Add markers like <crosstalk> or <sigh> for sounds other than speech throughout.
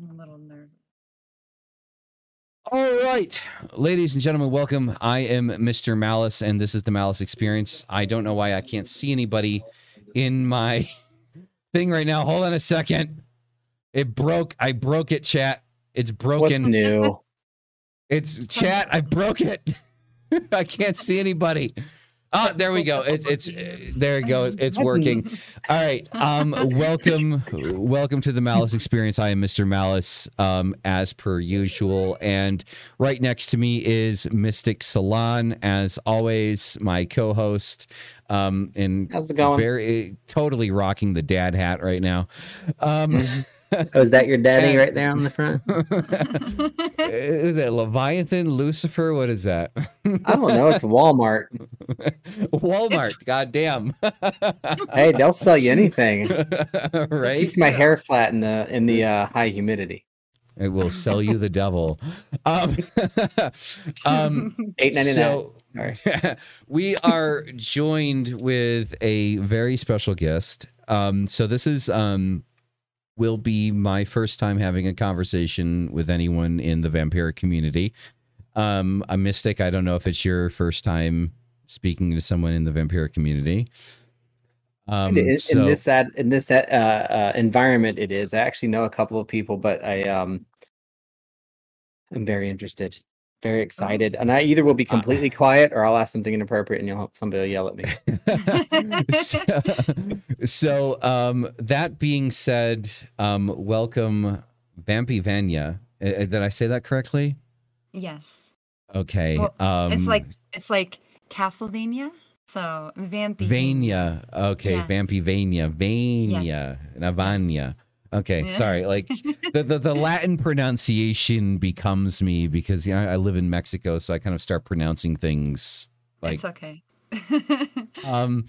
I'm a little nervous. All right, ladies and gentlemen, welcome. I am Mr. Malice, and this is the Malice Experience. I don't know why I can't see anybody in my <laughs> thing right now. Hold on a second. It broke. I broke it, chat. It's What's broken. new? It's chat. I broke it. <laughs> I can't see anybody. Oh, there we go. It's it's uh, there it goes. It's working. All right. Um <laughs> welcome welcome to the Malice experience. I am Mr. Malice um as per usual and right next to me is Mystic Salon as always, my co-host um and How's it going? very totally rocking the dad hat right now. Um Oh, is that your daddy And- right there on the front? <laughs> is that Leviathan, Lucifer? What is that? I don't know. It's Walmart. <laughs> Walmart. Goddamn. <laughs> Hey, they'll sell you anything. right? Keeps my hair flat in the in the uh, high humidity. It will sell you the devil. Um, um, Eight ninety nine. so we are joined with a very special guest. Um, so this is um, will be my first time having a conversation with anyone in the vampiric community. Um, a mystic. I don't know if it's your first time speaking to someone in the vampiric community. Um, in, in this ad, in this uh, uh, environment, it is. I actually know a couple of people, but I um, I'm very interested, very excited, and I either will be completely quiet or I'll ask something inappropriate, and you'll hope somebody will yell at me. so, <laughs> so, um, that being said, um, welcome, Vampy Vanya. Uh, uh, did I say that correctly? yes. Okay. Well, um, it's like it's like Castlevania. So Vampy. Vania. Okay, Yes. Vampy Vania. Vania. Navania. Okay, Yeah. sorry. Like <laughs> the, the the Latin pronunciation becomes me because you know, I live in Mexico, so I kind of start pronouncing things like it's okay. <laughs> um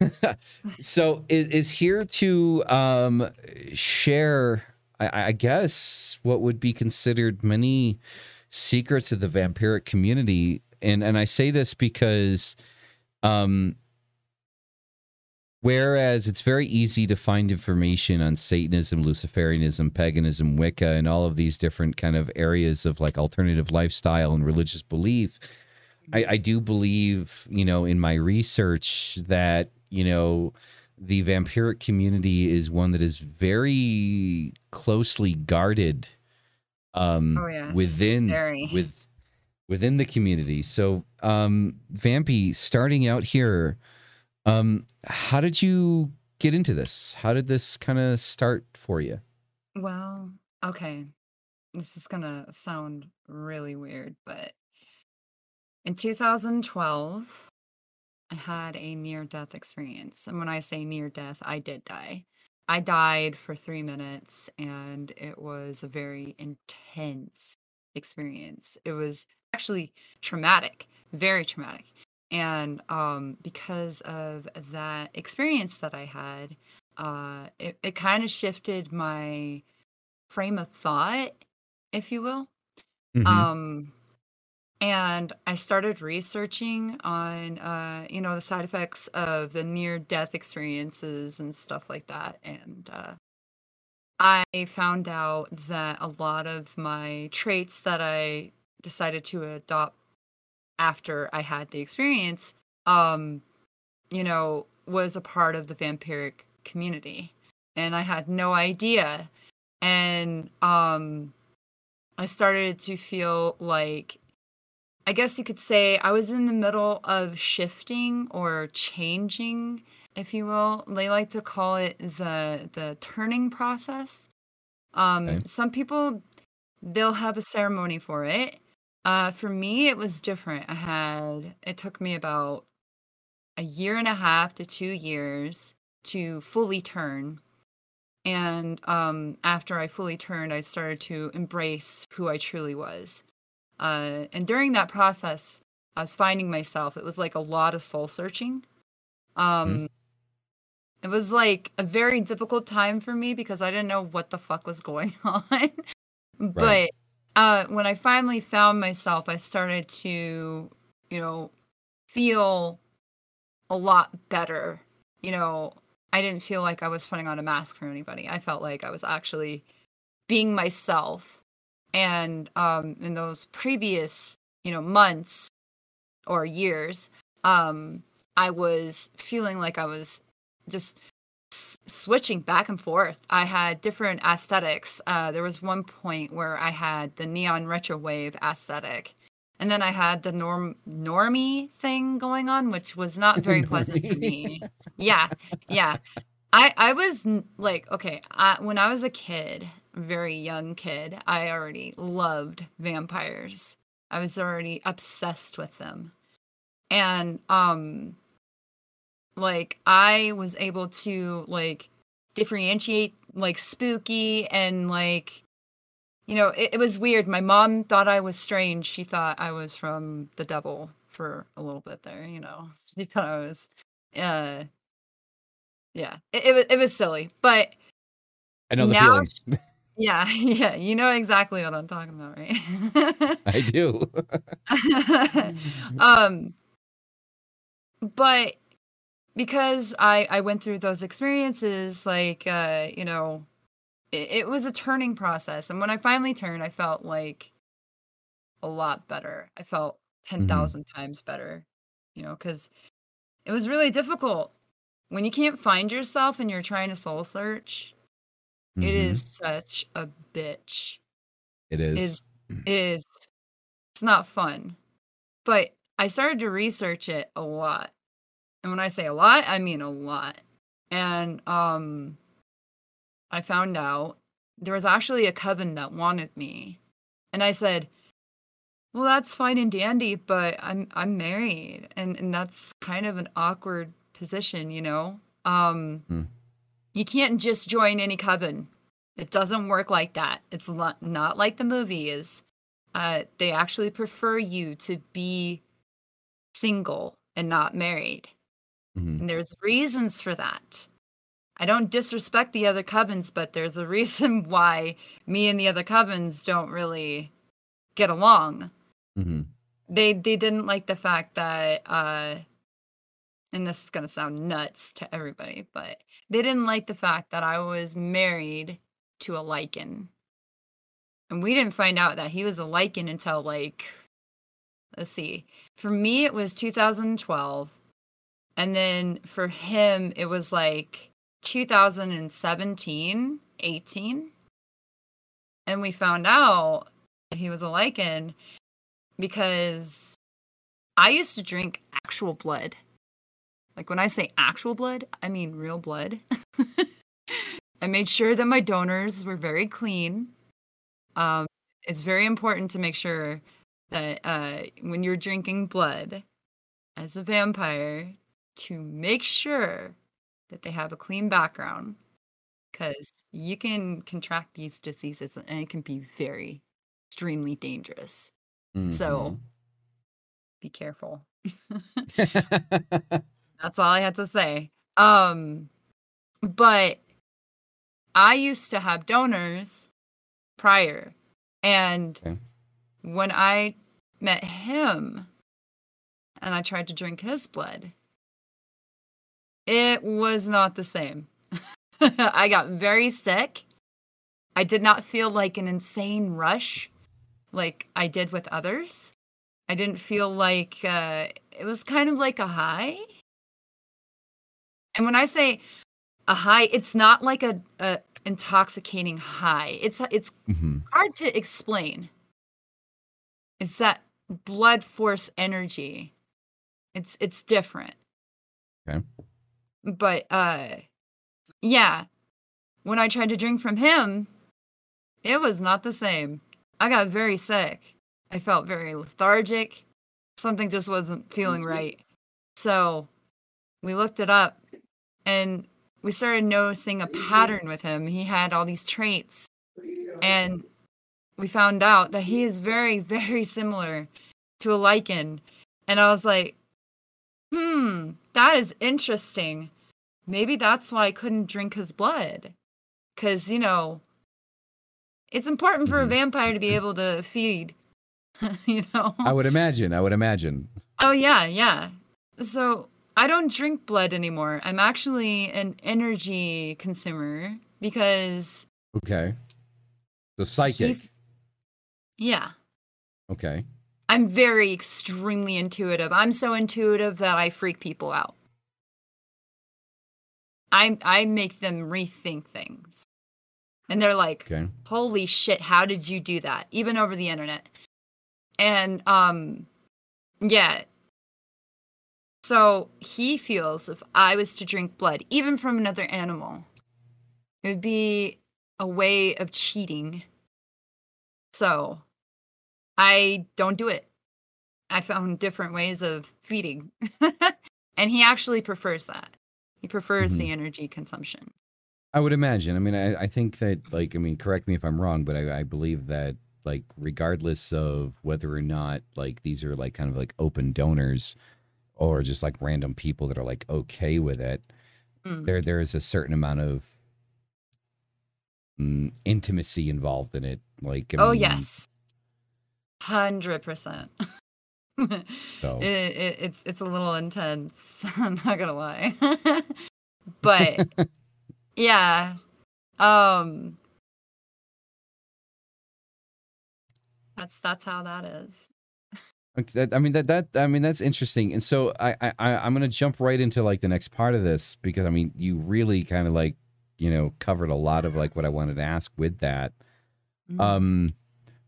<laughs> so is, is here to um share I, I guess what would be considered many secrets of the vampiric community and and i say this because um whereas it's very easy to find information on satanism luciferianism paganism wicca and all of these different kind of areas of like alternative lifestyle and religious belief I, I do believe, you know, in my research that, you know, the vampiric community is one that is very closely guarded um Oh, yes, within very. <laughs> with within the community. So um Vampy, starting out here, um, how did you get into this? How did this kind of start for you? well, okay. This is gonna sound really weird, but in 2012, I had a near death experience. And when I say near death, I did die. I died for three minutes, and it was a very intense experience. It was actually traumatic, very traumatic. And um, because of that experience that I had, uh, it, it kind of shifted my frame of thought, if you will. Mhm. Um, and I started researching on, uh, you know, the side effects of the near death experiences and stuff like that. And uh, I found out that a lot of my traits that I decided to adopt after I had the experience, um, you know, was a part of the vampiric community. And I had no idea. And um, I started to feel like I guess you could say I was in the middle of shifting or changing, if you will. They like to call it the the turning process. Um, Okay. Some people they'll have a ceremony for it. Uh, for me, it was different. I had it took me about a year and a half to two years to fully turn. And um, after I fully turned, I started to embrace who I truly was. Uh, and during that process, I was finding myself. It was like a lot of soul searching. Um, It was like a very difficult time for me because I didn't know what the fuck was going <laughs> on. but uh, when I finally found myself, I started to, you know, feel a lot better. You know, I didn't feel like I was putting on a mask for anybody. I felt like I was actually being myself. And um, in those previous, you know, months or years, um, I was feeling like I was just s- switching back and forth. I had different aesthetics. Uh, there was one point where I had the neon retro wave aesthetic, and then I had the norm normie thing going on, which was not <laughs> very pleasant to me. Yeah, yeah. I I was like, okay, I, when I was a kid, very young kid, I already loved vampires. I was already obsessed with them, and um like I was able to like differentiate like spooky and like you know it, it was weird. My mom thought I was strange. She thought I was from the devil for a little bit there you know. <laughs> She thought I was uh yeah. It, it, was, it was silly but I know the Now- feelings. yeah <laughs> yeah you know exactly what I'm talking about right? I do. <laughs> um but because i i went through those experiences like uh you know it, it was a turning process and when i finally turned i felt like a lot better i felt 10,000 times better you know cuz it was really difficult when you can't find yourself and you're trying to soul search it Mhm. is such a bitch It is. is is it's not fun. But I started to research it a lot. And when I say a lot, I mean a lot. And um I found out there was actually a coven that wanted me. And I said, "Well, that's fine and dandy, but I'm I'm married and and that's kind of an awkward position, you know? Um Hmm. you can't just join any coven. It doesn't work like that. It's not, not like the movies. Uh, they actually prefer you to be single and not married. Mhm. And there's reasons for that. I don't disrespect the other covens, but there's a <laughs> reason why me and the other covens don't really get along. Mhm. They they didn't like the fact that uh and this is going to sound nuts to everybody, but they didn't like the fact that I was married to a lycan. And we didn't find out that he was a lycan until like let's see. For me it was 2012. And then for him it was like 2017, 18. And we found out he was a lycan because I used to drink actual blood. Like when I say actual blood, I mean real blood. <laughs> I made sure that my donors were very clean. Um, it's very important to make sure that uh, when you're drinking blood as a vampire, to make sure that they have a clean background because you can contract these diseases and it can be very extremely dangerous. So be careful. <laughs> <laughs> That's all I had to say. Um but I used to have donors prior and Okay. when I met him and I tried to drink his blood it was not the same. <laughs> I got very sick. I did not feel like an insane rush like I did with others. I didn't feel like uh, it was kind of like a high. And when I say a high, it's not like a, a intoxicating high. It's it's Mhm. hard to explain. It's that blood force energy. It's it's different. Okay. But uh yeah, when I tried to drink from him, it was not the same. I got very sick. I felt very lethargic. Something just wasn't feeling right. So we looked it up and we started noticing a pattern with him. He had all these traits. And we found out that he is very, <laughs> very similar to a lycan. And I was like, hmm, that is interesting. Maybe that's why I couldn't drink his blood. Because, you know, it's important for a Mhm. vampire to be able to feed, <laughs> you know? I would imagine. I would imagine. Oh yeah, yeah. So I don't drink blood anymore. I'm actually an energy consumer because Okay. The psychic. Yeah. Okay. I'm very extremely intuitive. I'm so intuitive that I freak people out. I I make them rethink things. And they're like, Okay. "Holy shit, how did you do that?" Even over the internet. And um yeah. So he feels if I was to drink blood, even from another animal, it would be a way of cheating. So I don't do it. I found different ways of feeding. <laughs> and he actually prefers that. He prefers the energy consumption. I would imagine. I mean, I, I think that, like, I mean, correct me if I'm wrong, but I, I believe that, like, regardless of whether or not, like, these are like kind of like open donors or just like random people that are like okay with it, Mm. there there is a certain amount of mm, intimacy involved in it. Like, I oh mean, yes. <laughs> 100%. So it, it, it's it's a little intense. <laughs> I'm not gonna lie, <laughs> but yeah, um, that's that's how that is. Okay, that- I mean that that I mean that's interesting. And so I I I'm gonna jump right into like the next part of this because I mean you really kind of like you know covered a lot of like what I wanted to ask with that. Mm. Um,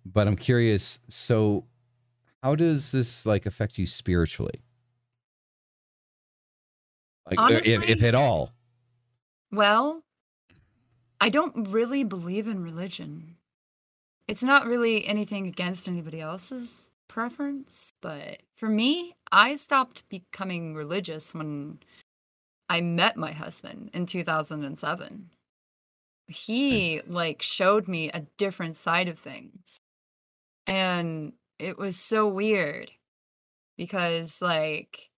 but I'm curious. So, how does this like affect you spiritually? Like, uh, if, if at all. Well, I don't really believe in religion. It's not really anything against anybody else's preference, but for me, I stopped becoming religious when I met my husband in 2007. He like showed me a different side of things. And it was so weird because like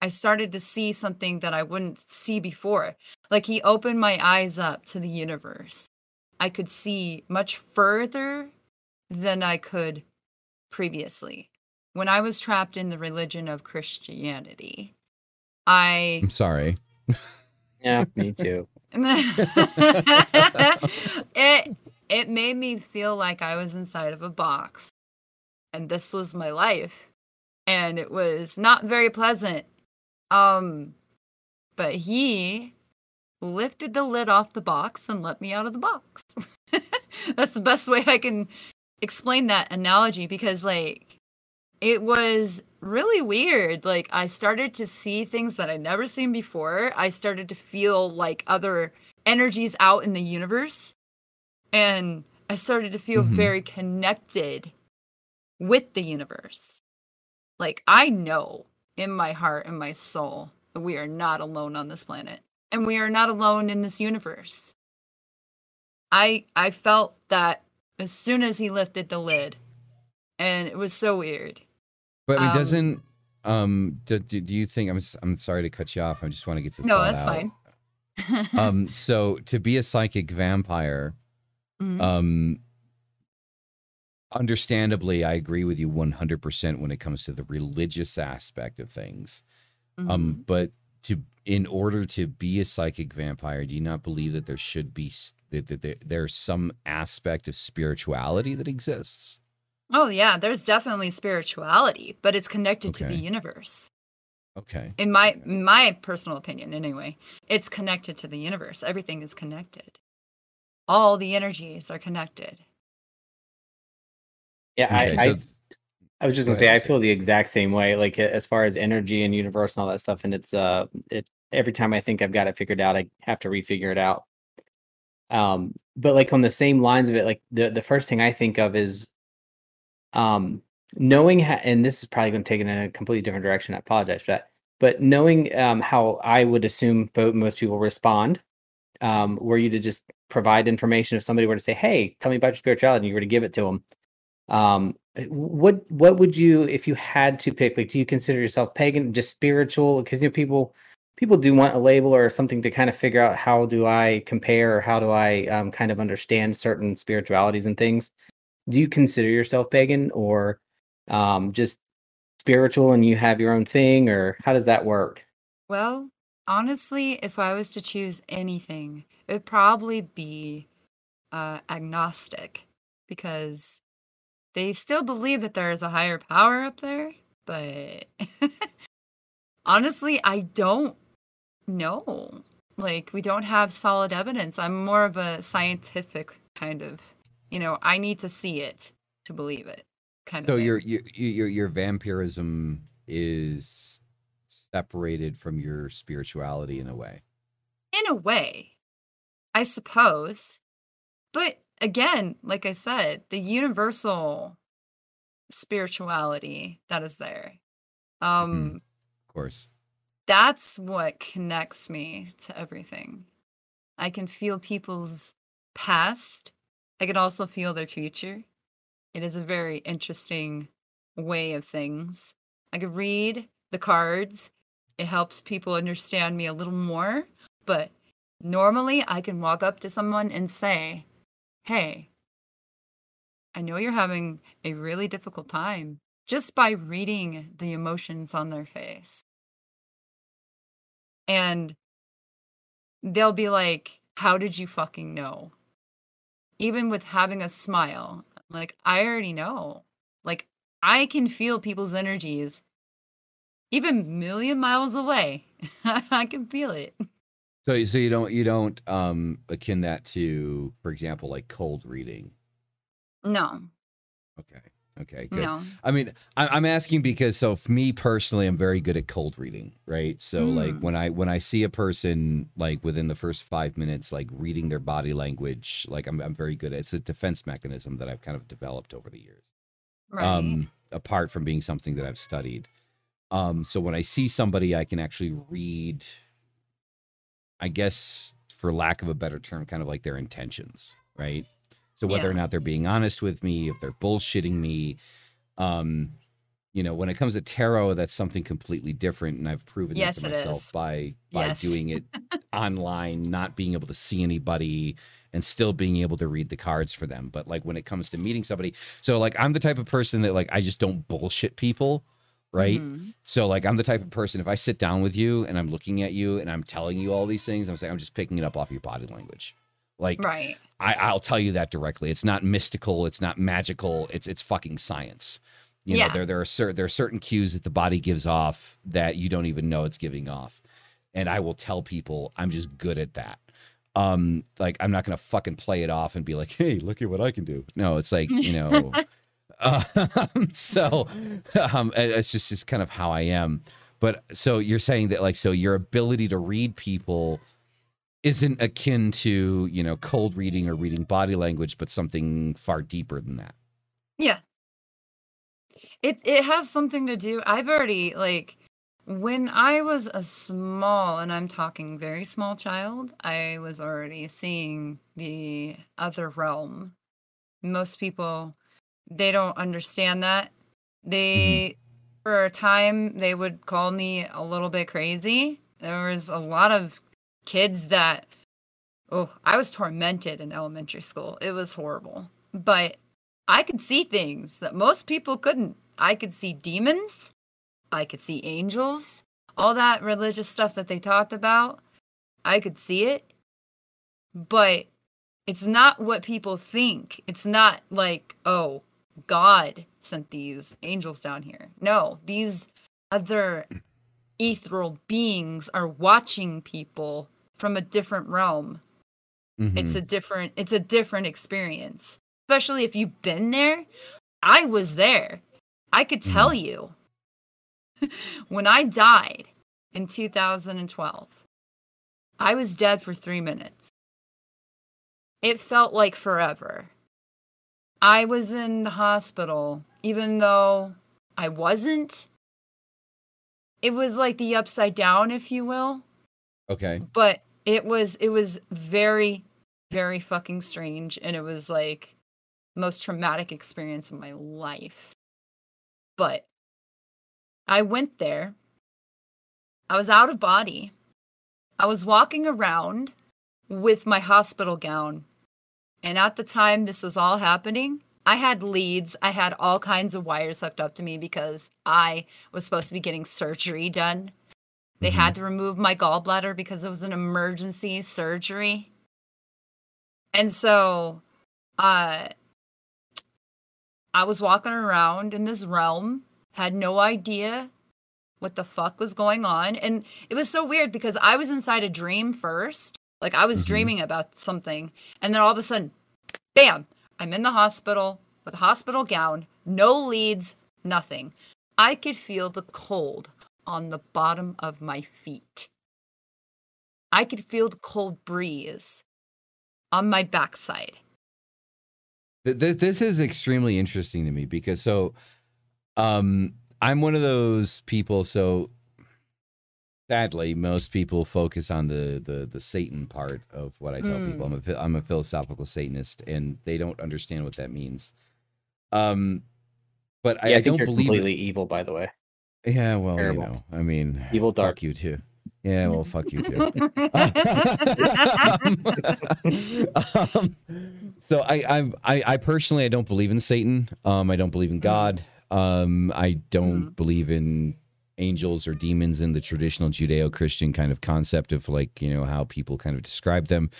I started to see something that I wouldn't see before. Like he opened my eyes up to the universe. I could see much further than I could previously. When I was trapped in the religion of Christianity, I I'm sorry. Yeah, me <laughs> too. <laughs> it it made me feel like I was inside of a box. And this was my life. And it was not very pleasant. Um but he lifted the lid off the box and let me out of the box. <laughs> That's the best way I can explain that analogy because like it was really weird. Like I started to see things that I'd never seen before. I started to feel like other energies out in the universe and I started to feel Mhm. very connected with the universe. Like I know in my heart and my soul that we are not alone on this planet and we are not alone in this universe. I I felt that as soon as he lifted the lid and it was so weird. But it Um, doesn't um do, do, do you think I'm I'm sorry to cut you off. I just want to get this. No, that's out. fine. <laughs> um, so to be a psychic vampire, Mhm. um, understandably, I agree with you 100% when it comes to the religious aspect of things. Mhm. Um, but to in order to be a psychic vampire, do you not believe that there should be that, that there, there's some aspect of spirituality that exists? Oh yeah, there's definitely spirituality, but it's connected to the universe. Okay. In my my personal opinion anyway, it's connected to the universe. Everything is connected. All the energies are connected. Yeah, Okay, I, I so- I was just gonna say ahead. I feel the exact same way. Like as far as energy and universe and all that stuff, and it's uh, it every time I think I've got it figured out, I have to refigure it out. Um, but like on the same lines of it, like the the first thing I think of is, um, knowing how, and this is probably going to take it in a completely different direction. I apologize for that, but knowing um how I would assume bo- most people respond, um, were you to just provide information if somebody were to say, "Hey, tell me about your spirituality," and you were to give it to them, um uh, what what would you if you had to pick like do you consider yourself pagan just spiritual? Because you know people people do want a label or something to kind of figure out how do i compare or how do i um, kind of understand certain spiritualities and things. Do you consider yourself pagan or um, just spiritual and you have your own thing or how does that work? Well, honestly, if I was to choose anything, it would probably be uh, agnostic because they still believe that there is a higher power up there, but <laughs> honestly, I don't know. Like, we don't have solid evidence. I'm more of a scientific kind of, you know, I need to see it to believe it kind So of thing. your your your your vampirism is separated from your spirituality in a way. in a way, I suppose. But again, like I said, the universal spirituality that is there. Um Of course. that's what connects me to everything. I can feel people's past. I can also feel their future. It is a very interesting way of things. I could read the cards. It helps people understand me a little more. But normally, I can walk up to someone and say, Hey, I know you're having a really difficult time just by reading the emotions on their face. And they'll be like, How did you fucking know? Even with having a smile, like, I already know. Like, I can feel people's energies even million miles away. <laughs> I can feel it. So so you don't you don't um akin that to, for example, like cold reading. No, Okay. Okay. Good. no. I mean, I, I'm asking because so for me personally, I'm very good at cold reading, right? So like Mm. when I when I see a person like within the first five minutes, like reading their body language, like I'm I'm very good. at It's a defense mechanism that I've kind of developed over the years. Right. Um, apart from being something that I've studied. Um, so when I see somebody, I can actually read. I guess, for lack of a better term, kind of like their intentions, right? So whether or not they're being honest with me, if they're bullshitting me, um, you know, when it comes to tarot, that's something completely different, and I've proven Yes, that to myself by by Yes. doing it <laughs> online, not being able to see anybody, and still being able to read the cards for them. But like when it comes to meeting somebody, so like I'm the type of person that like I just don't bullshit people, right? Mhm. So like I'm the type of person if I sit down with you and I'm looking at you and I'm telling you all these things, I'm saying I'm just picking it up off your body language. Like Right. I, I'll tell you that directly. It's not mystical. It's not magical. It's it's fucking science. You know, there there are certain there are certain cues that the body gives off that you don't even know it's giving off, and I will tell people I'm just good at that. Um, like I'm not gonna fucking play it off and be like, hey, look at what I can do. No, it's like you know. <laughs> um, <laughs> so um, it's just just kind of how I am. But so you're saying that like so your ability to read people isn't akin to you know cold reading or reading body language but something far deeper than that Yeah. It it has something to do. I've already like when I was a small and I'm talking very small child, I was already seeing the other realm. Most people they don't understand that. They mm-hmm. for a time they would call me a little bit crazy. There was a lot of kids that oh, I was tormented in elementary school. It was horrible. But I could see things that most people couldn't. I could see demons. I could see angels. All that religious stuff that they talked about. I could see it. But it's not what people think. It's not like, oh, God sent these angels down here. No, these other ethereal beings are watching people from a different realm. It's Mhm. a different it's a different experience. Especially if you've been there i was there. I could tell you. <laughs> When i died in 2012 i was dead for 3 minutes. It felt like forever i was in the hospital even though i wasn't. It was like the upside down if you will. Okay. But it was it was very very fucking strange and it was like most traumatic experience of my life. But i went there. I was out of body. I was walking around with my hospital gown and at the time this was all happening i had leads i had all kinds of wires hooked up to me because i was supposed to be getting surgery done they Mhm. had to remove my gallbladder because it was an emergency surgery. And so uh I was walking around in this realm, had no idea what the fuck was going on. And it was so weird because I was inside a dream first. Like I was Mhm. dreaming about something. And then all of a sudden, bam, I'm in the hospital with a hospital gown, no leads, nothing. I could feel the cold on the bottom of my feet. I could feel the cold breeze on my backside. This this is extremely interesting to me because so um I'm one of those people so sadly most people focus on the the the Satan part of what I tell people. I'm a I'm a philosophical Satanist and they don't understand what that means. Um but I, yeah, I, I think don't you're believe completely evil, by the way. Yeah, well, terrible. you know, I mean Evil dark. fuck you too. Yeah, well fuck you too. <laughs> um, <laughs> so I, I'm- I, I personally, I don't believe in Satan. Um, I don't believe in God. Um, I don't Mhm. believe in angels or demons in the traditional Judeo-Christian kind of concept of like you know how people kind of describe them.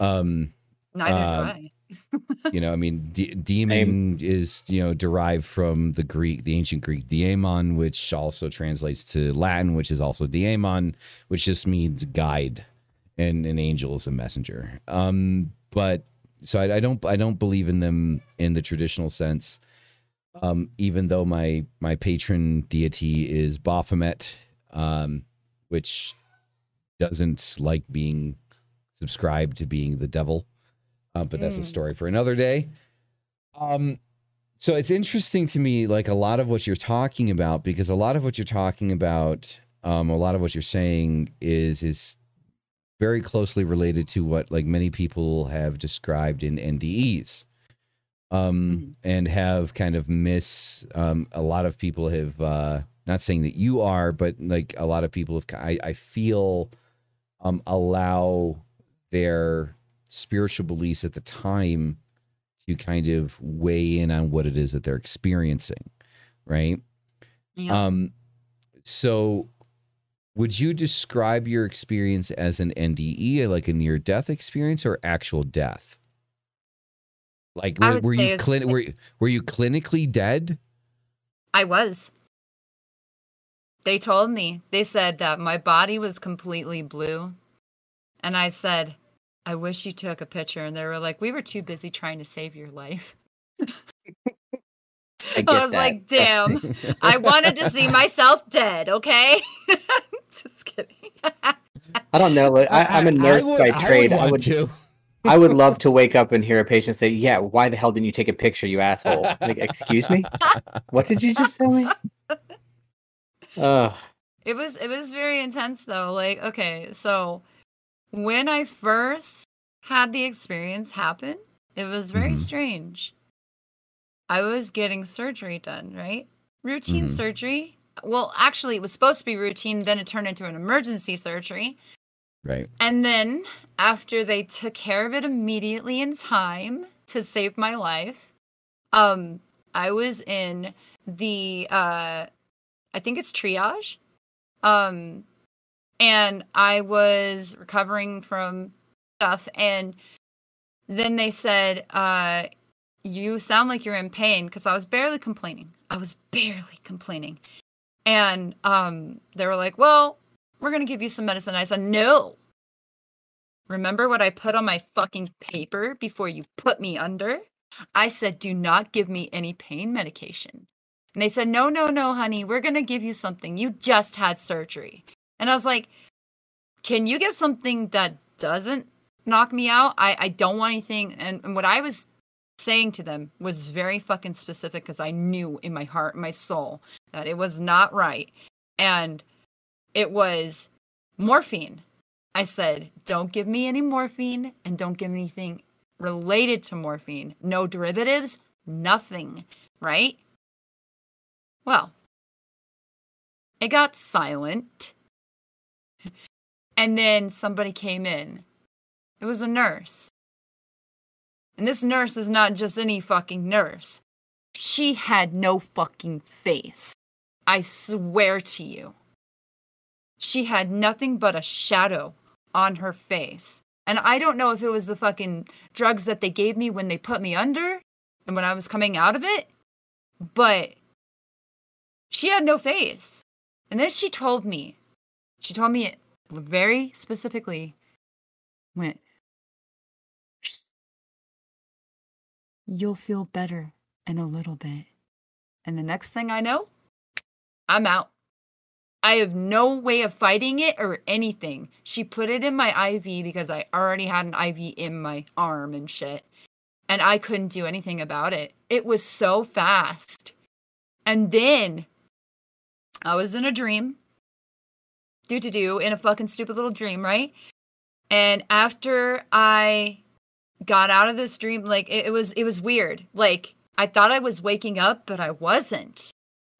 Um, Neither Um, do I. <laughs> you know, I mean, de- demon is you know derived from the Greek, the ancient Greek daemon, which also translates to Latin, which is also daemon, which just means guide, and an angel is a messenger. Um, but so I, I don't, I don't believe in them in the traditional sense. Um, even though my my patron deity is Baphomet, um, which doesn't like being subscribed to being the devil uh, but that's a Mm. story for another day. Um, so it's interesting to me, like a lot of what you're talking about, because a lot of what you're talking about, um, a lot of what you're saying is is very closely related to what like many people have described in NDEs, um, and have kind of miss. Um, a lot of people have uh, not saying that you are, but like a lot of people have. I, I feel um, allow their spiritual beliefs at the time to kind of weigh in on what it is that they're experiencing, right? Yeah. Um, so would you describe your experience as an NDE, like a near death experience, or actual death? Like, were, would were you clin- were, were you clinically dead? I was. They told me, they said that my body was completely blue. And I said, I wish you took a picture. And they were like, we were too busy trying to save your life. <laughs> I, get was that. like, <laughs> damn. I wanted to see myself dead, okay? <laughs> Just kidding. I don't know. I, I'm a nurse would- by trade. I want would, to. I would love to wake up and hear a patient say, "Yeah, why the hell didn't you take a picture, you asshole?" Like, excuse me, what did you just tell me? Ugh. It was it was very intense though. Like, okay, so when I first had the experience happen, it was very Mhm. strange. I was getting surgery done, right? Routine Mhm. surgery. Well, actually, it was supposed to be routine, then it turned into an emergency surgery. Right. And then after they took care of it immediately in time to save my life, um, I was in the uh I think it's triage. Um and I was recovering from stuff and then they said, uh, you sound like you're in pain because I was barely complaining. I was barely complaining. And um they were like, Well, we're gonna give you some medicine. I said, No. Remember what I put on my fucking paper before you put me under? I said, do not give me any pain medication. And they said, no, no, no, honey, we're gonna give you something. You just had surgery. And I was like, can you give something that doesn't knock me out? I, I don't want anything. And, and what I was saying to them was very fucking specific because I knew in my heart, my soul, that it was not right. And it was morphine. I said, don't give me any morphine and don't give me anything related to morphine. No derivatives, nothing, right? Well, it got silent. And then somebody came in. It was a nurse. And this nurse is not just any fucking nurse. She had no fucking face. I swear to you. She had nothing but a shadow on her face. And I don't know if it was the fucking drugs that they gave me when they put me under and when I was coming out of it, but she had no face. And then she told me, she told me it very specifically, went, You'll feel better in a little bit. And the next thing I know, I'm out. I have no way of fighting it or anything. She put it in my IV because I already had an IV in my arm and shit. And I couldn't do anything about it. It was so fast. And then I was in a dream. Do to do in a fucking stupid little dream, right? And after I got out of this dream, like it, it was it was weird. Like I thought I was waking up, but I wasn't.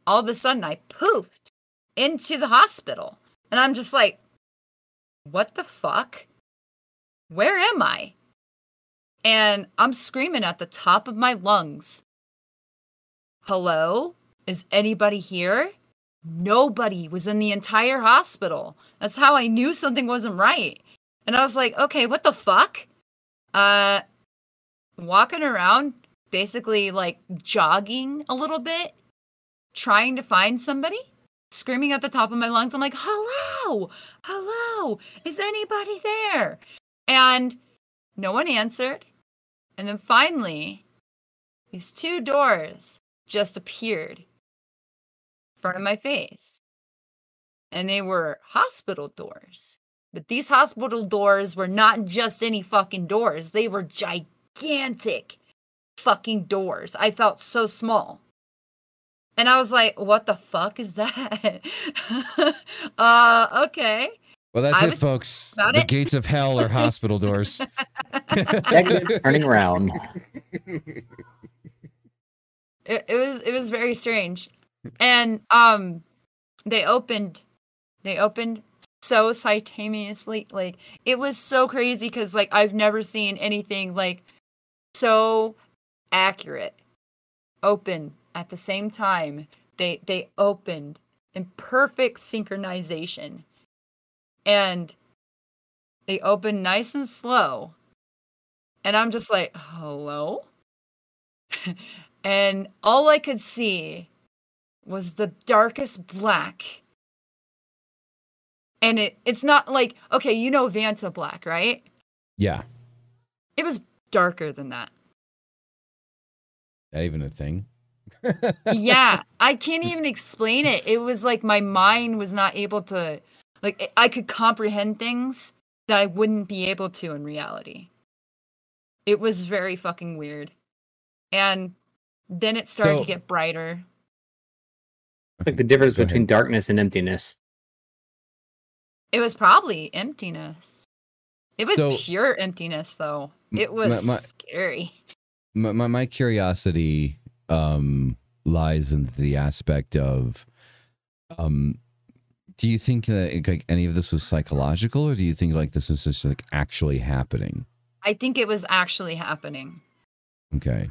All of a sudden I poofed into the hospital. And I'm just like, what the fuck? Where am I? And I'm screaming at the top of my lungs. Hello? Is anybody here? Nobody was in the entire hospital. That's how I knew something wasn't right. And I was like, okay, what the fuck? Uh walking around basically like jogging a little bit, trying to find somebody, screaming at the top of my lungs. I'm like, hello, hello, is anybody there? And no one answered. And then finally, these two doors just appeared in front of my face. And they were hospital doors. But these hospital doors were not just any fucking doors, they were gigantic fucking doors. I felt so small. And I was like, what the fuck is that? <laughs> uh, okay. Well, that's I it, folks. about The it. gates of hell are <laughs> hospital doors. Turning around. <laughs> it, it was it was very strange and um they opened they opened so simultaneously like it was so crazy because like i've never seen anything like so accurate open at the same time they they opened in perfect synchronization and they opened nice and slow and i'm just like hello <laughs> and all I could see was the darkest black. And it it's not like okay, you know Vanta black, right? yeah. It was darker than that. That even a thing? Yeah, I can't even explain it. It was like my mind was not able to like I could comprehend things that I wouldn't be able to in reality. It was very fucking weird. And then it started So- to get brighter. Like the difference Go ahead. between darkness and emptiness. It was probably emptiness. It was So- pure emptiness, though. M- It my- was my- scary. my, my, my curiosity um lies in the aspect of um do you think that like any of this was psychological or do you think like this was just like actually happening I think it was actually happening. okay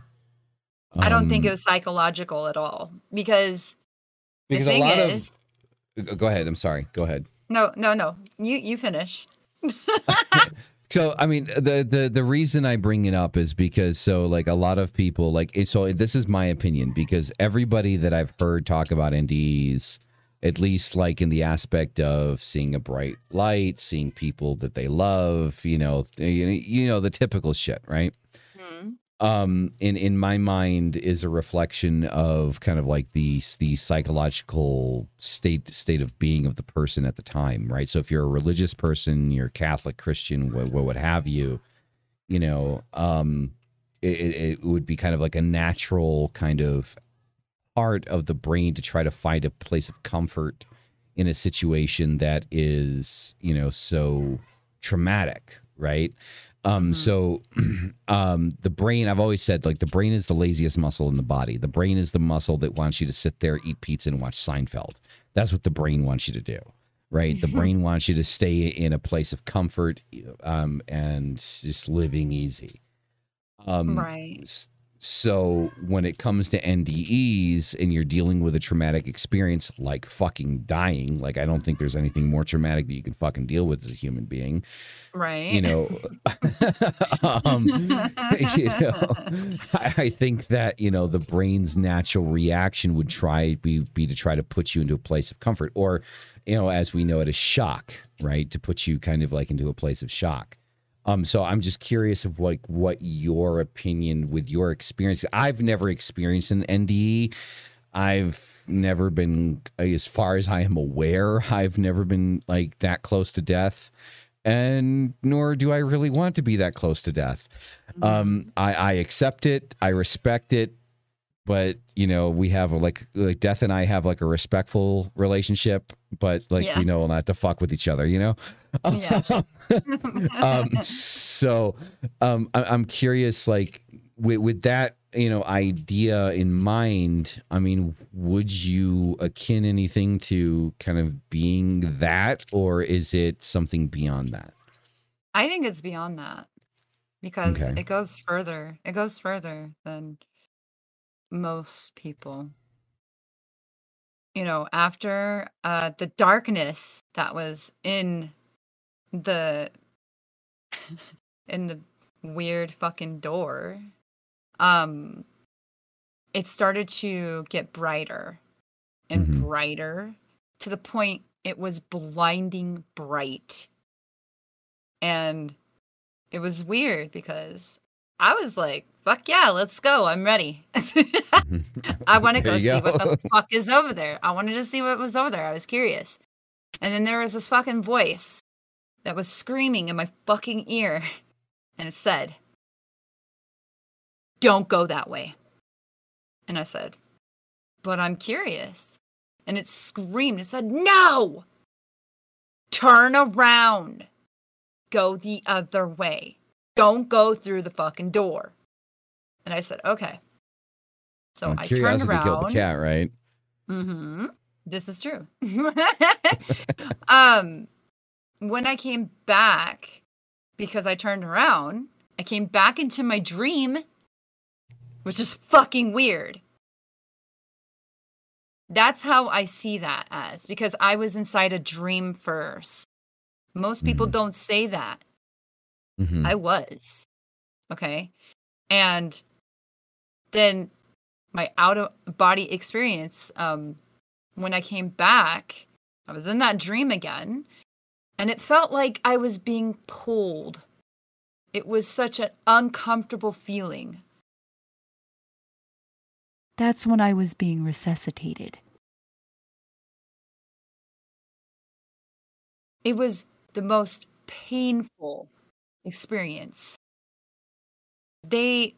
I don't think Um, it was psychological at all because the because a thing lot of- is, go ahead i'm sorry go ahead no, no, no. You you finish. <laughs> <laughs> So I mean the the the reason I bring it up is because so like a lot of people like so this is my opinion because everybody that I've heard talk about NDEs at least like in the aspect of seeing a bright light, seeing people that they love, you know, you know the typical shit, right? Hmm. Um in in my mind is a reflection of kind of like the the psychological state state of being of the person at the time right? So if you're a religious person you're catholic christian what, what would have you you know um it, it it would be kind of like a natural kind of part of the brain to try to find a place of comfort in a situation that is you know so traumatic right um Mhm. so <clears throat> um the brain i've always said like the brain is the laziest muscle in the body the brain is the muscle that wants you to sit there eat pizza and watch seinfeld that's what the brain wants you to do right the <laughs> brain wants you to stay in a place of comfort um and just living easy um Right. So when it comes to NDEs and you're dealing with a traumatic experience like fucking dying, like I don't think there's anything more traumatic that you can fucking deal with as a human being. Right. You know, <laughs> um, <laughs> you know, I, I think that you know the brain's natural reaction would try be be to try to put you into a place of comfort, or you know, as we know it, a shock, right, to put you kind of like into a place of shock. Um, so I'm just curious of like what your opinion with your experience. I've never experienced an NDE. I've never been, as far as I am aware, I've never been like that close to death, and nor do I really want to be that close to death. Um, I, I accept it, I respect it, but you know, we have a, like like Death and I have like a respectful relationship, but like Yeah. we know not to fuck with each other, you know. Yeah. <laughs> um, so um, I, I'm curious, like with, with that, you know, idea in mind. I mean, would you akin anything to kind of being that, or is it something beyond that? I think it's beyond that because Okay. it goes further. It goes further than most people. You know, after uh, the darkness that was in the <laughs> in the weird fucking door, um, it started to get brighter and Mhm. brighter to the point it was blinding bright. And it was weird because I was like, fuck yeah, let's go. I'm ready. <laughs> I <laughs> want to go see what the fuck is over there. I wanted to see what was over there. I was curious. And then there was this fucking voice that was screaming in my fucking ear. <laughs> And it said, Don't go that way. And I said, But I'm curious. And it screamed. It said, No! Turn around. Go the other way. Don't go through the fucking door. And I said, Okay. So Well, I turned around. killed the cat, right? Mm-hmm. This is true. <laughs> um, when I came back, because I turned around, I came back into my dream, which is fucking weird. That's how I see that as because I was inside a dream first. Most people Mhm. don't say that. Mhm. I was. Okay. And then my out of body experience, um, when I came back, I was in that dream again, and it felt like I was being pulled. It was such an uncomfortable feeling. That's when I was being resuscitated. It was the most painful experience. They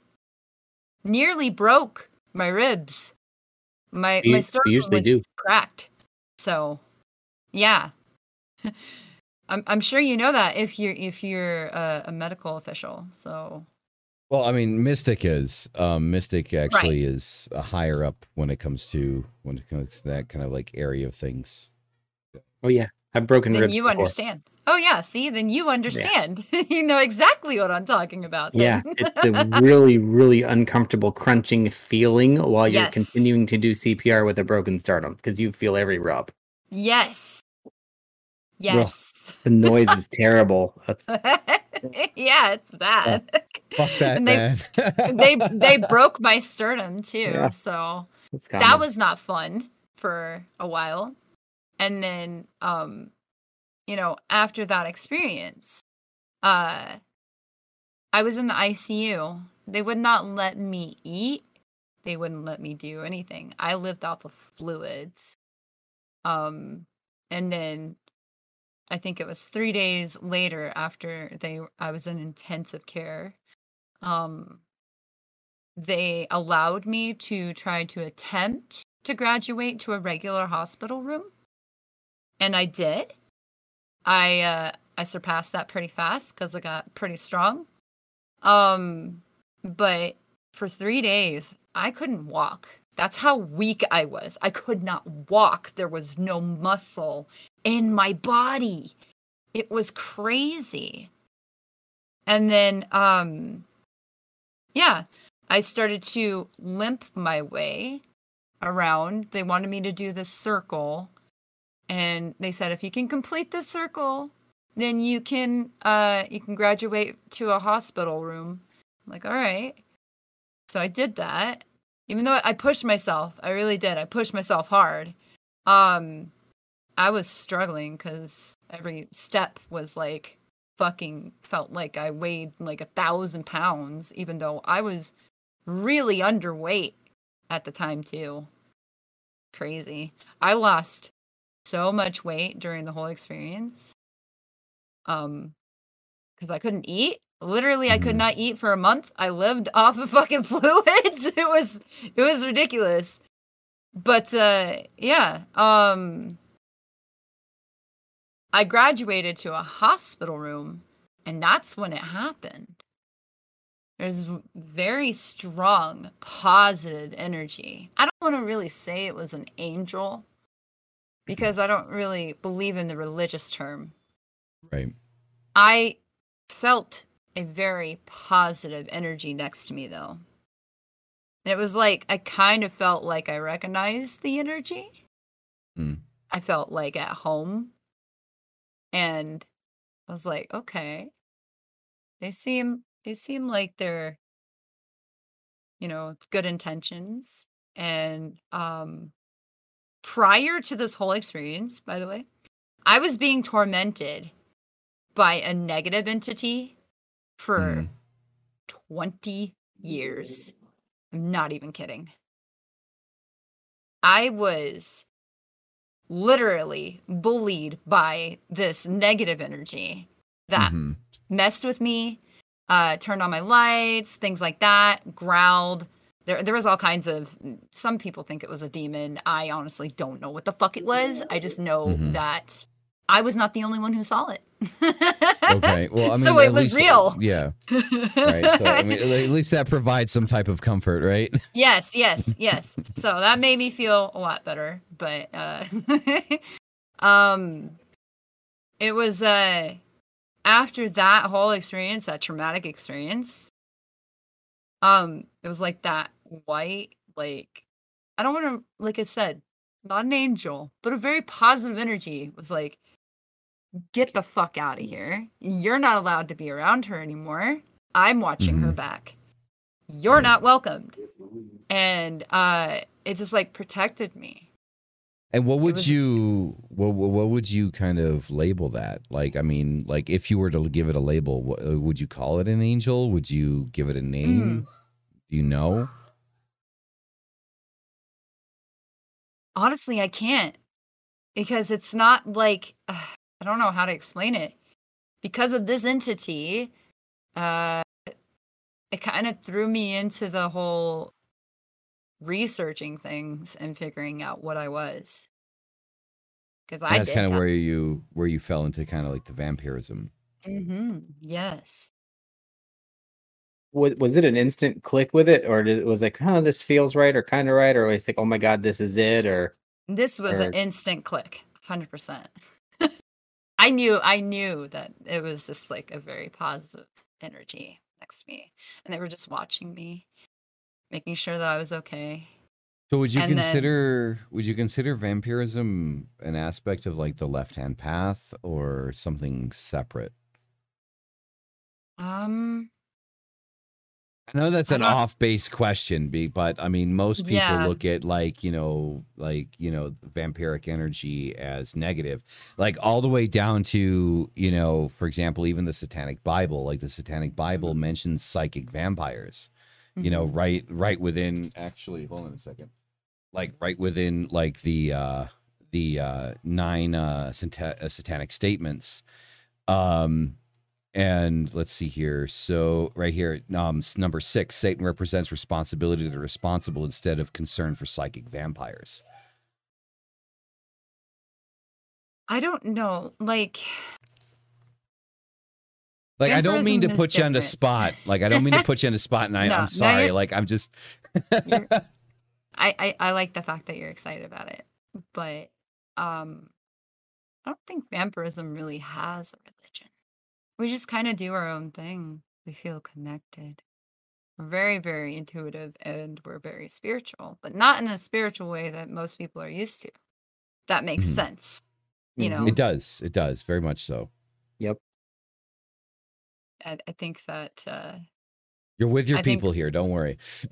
nearly broke my ribs. My We- my we sternum was do. cracked. So, yeah. <laughs> I'm I'm sure you know that if you're if you're a, a medical official. So, Well, I mean, Mystic is um, Mystic actually is a higher up when it comes to when it comes to that kind of like area of things. Oh yeah, I've broken then ribs. you before. understand. Oh yeah, see, then you understand. <laughs> you know exactly what I'm talking about. Yeah, <laughs> it's a really, really uncomfortable crunching feeling while you're Yes. continuing to do CPR with a broken sternum because you feel every rub. yes. Yes. The noise is terrible. That's <laughs> yeah, it's bad. Fuck that, And they- man. they they broke my sternum too, Yeah. so that was not fun for a while. And then um you know, after that experience, uh I was in the ICU. They would not let me eat. They wouldn't let me do anything. I lived off of fluids. Um and then I think it was 3 days later after they I was in intensive care. Um they allowed me to try to attempt to graduate to a regular hospital room and i did i uh i surpassed that pretty fast because i got pretty strong. Um but for three days i couldn't walk. That's how weak i was. I could not walk. There was no muscle in my body. It was crazy. And then um yeah I started to limp my way around. They wanted me to do this circle. And they said if you can complete this circle, then you can uh you can graduate to a hospital room. I'm like, all right. So I did that. Even though I pushed myself, I really did. I pushed myself hard. Um I was struggling because every step was like fucking felt like I weighed like a thousand pounds, even though I was really underweight at the time too. Crazy. I lost so much weight during the whole experience. Um because I couldn't eat. Literally, I could Mhm. not eat for a month. I lived <laughs> off of fucking fluids. <laughs> It was it was ridiculous. But uh yeah, um I graduated to a hospital room and that's when it happened. There's very strong positive energy. I don't want to really say it was an angel because I don't really believe in the religious term. Right. I felt a very positive energy next to me though. And it was like I kind of felt like I recognized the energy. Hmm. I felt like at home. And I was like, okay. They seem they seem like they're you know, good intentions and um prior to this whole experience, by the way, I was being tormented by a negative entity for Mhm. 20 years. I'm not even kidding. I was literally bullied by this negative energy that Mhm. messed with me, uh, turned on my lights, things like that, growled. There, there was all kinds of. Some people think it was a demon. I honestly don't know what the fuck it was. I just know Mhm. that I was not the only one who saw it. Okay. <laughs> Well, I mean, so it was least- real. Yeah. Right. So I mean, at least that provides some type of comfort, right? <laughs> yes, yes, yes. So that made me feel a lot better. But uh <laughs> um it was uh after that whole experience, that traumatic experience, um, it was like that white, like I don't want to like I said, not an angel, but a very positive energy was like, get the fuck out of here. You're not allowed to be around her anymore. I'm watching her Mhm. back. You're not welcomed. And uh it just like protected me. And what would was- you what what would you kind of label that? Like, I mean, like if you were to give it a label, what, uh, would you call it an angel? Would you give it a name? Do you know? Honestly i can't because it's not like uh, <sighs> i don't know how to explain it because of this entity uh it kind of threw me into the whole researching things and figuring out what i was because i that's kind of where you where you fell into kind of like the vampirism. Mm-hmm. yes Was, was it an instant click with it, or did, it was like, huh, this feels right, or kind of right, or was it like, oh my god, this is it, or this was an instant click 100% <laughs> i knew i knew that it was just like a very positive energy next to me and they were just watching me making sure that i was okay So would you And then- consider would you consider vampirism an aspect of like the left hand path or something separate? um I know that's an off base question, but I mean, most people Yeah. look at like you know, like you know, vampiric energy as negative, like all the way down to you know, for example, even the Satanic Bible. Like the Satanic Bible Mhm. mentions psychic vampires. You know, mhm. right, right within. Actually, hold on a second. Like right within like the uh the uh nine uh, sata- uh satanic statements. Um, and let's see here. So right here, um, number six, Satan represents responsibility to the responsible instead of concern for psychic vampires. i don't know like Like I don't mean to put you on the spot. Like I don't mean to put you on the spot, and I, <laughs> no, I'm sorry. like I'm just. <laughs> I, I i like the fact that you're excited about it but um i don't think vampirism really has a we just kind of do our own thing we feel connected We're very, very intuitive and we're very spiritual, but not in a spiritual way that most people are used to. That makes Mhm. sense. You Mhm. know, It does. It does very much so. Yep. I, I think that uh, You're with your I think- people here. Don't worry. <laughs>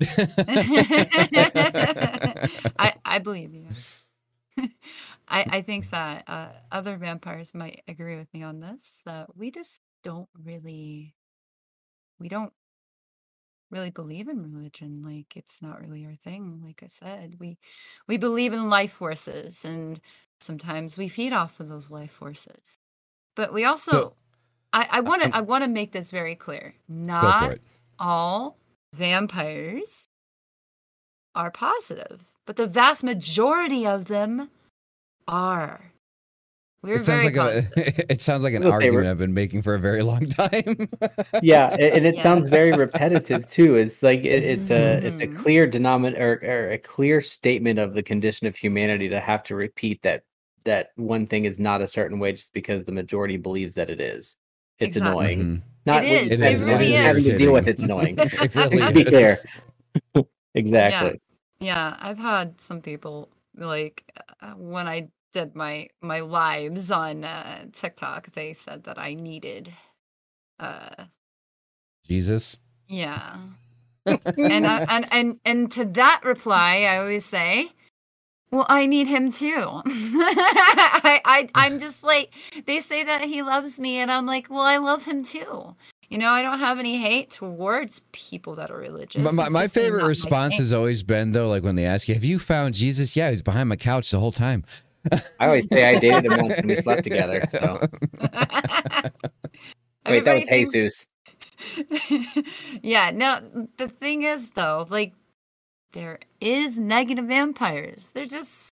I <laughs> I believe you. <laughs> I I think that uh, other vampires might agree with me on this. That we just don't really, we don't really believe in religion. Like it's not really our thing. Like I said, we we believe in life forces, and sometimes we feed off of those life forces. But we also, I I want to I want to make this very clear. Not all vampires are positive, but the vast majority of them are. We're It sounds very like a, <laughs> it sounds like an We'll argument I've been making for a very long time. <laughs> yeah and it sounds very repetitive too it's like it, it's a it's a Mhm. clear denominator or, or a clear statement of the condition of humanity to have to repeat that that one thing is not a certain way just because the majority believes that it is it's Exactly. annoying Mhm. not It what you it it's really is. having to deal with it's annoying <laughs> it really Be clear. is. exactly Yeah, I've had some people like uh, when I did my my lives on uh, TikTok, they said that I needed, uh, Jesus. yeah, and I, <laughs> and and and to that reply, I always say, "Well, I need him too." <laughs> I, I I'm <laughs> just like they say that he loves me, and I'm like, "Well, I love him too." You know, I don't have any hate towards people that are religious. My, my, my favorite response thing. has always been though, like when they ask you, "Have you found Jesus?" Yeah, he's behind my couch the whole time. I always say i dated him once and we slept together <laughs> so <laughs> wait that was thinks- jesus <laughs> yeah, no, the thing is though, like there is negative vampires. They're just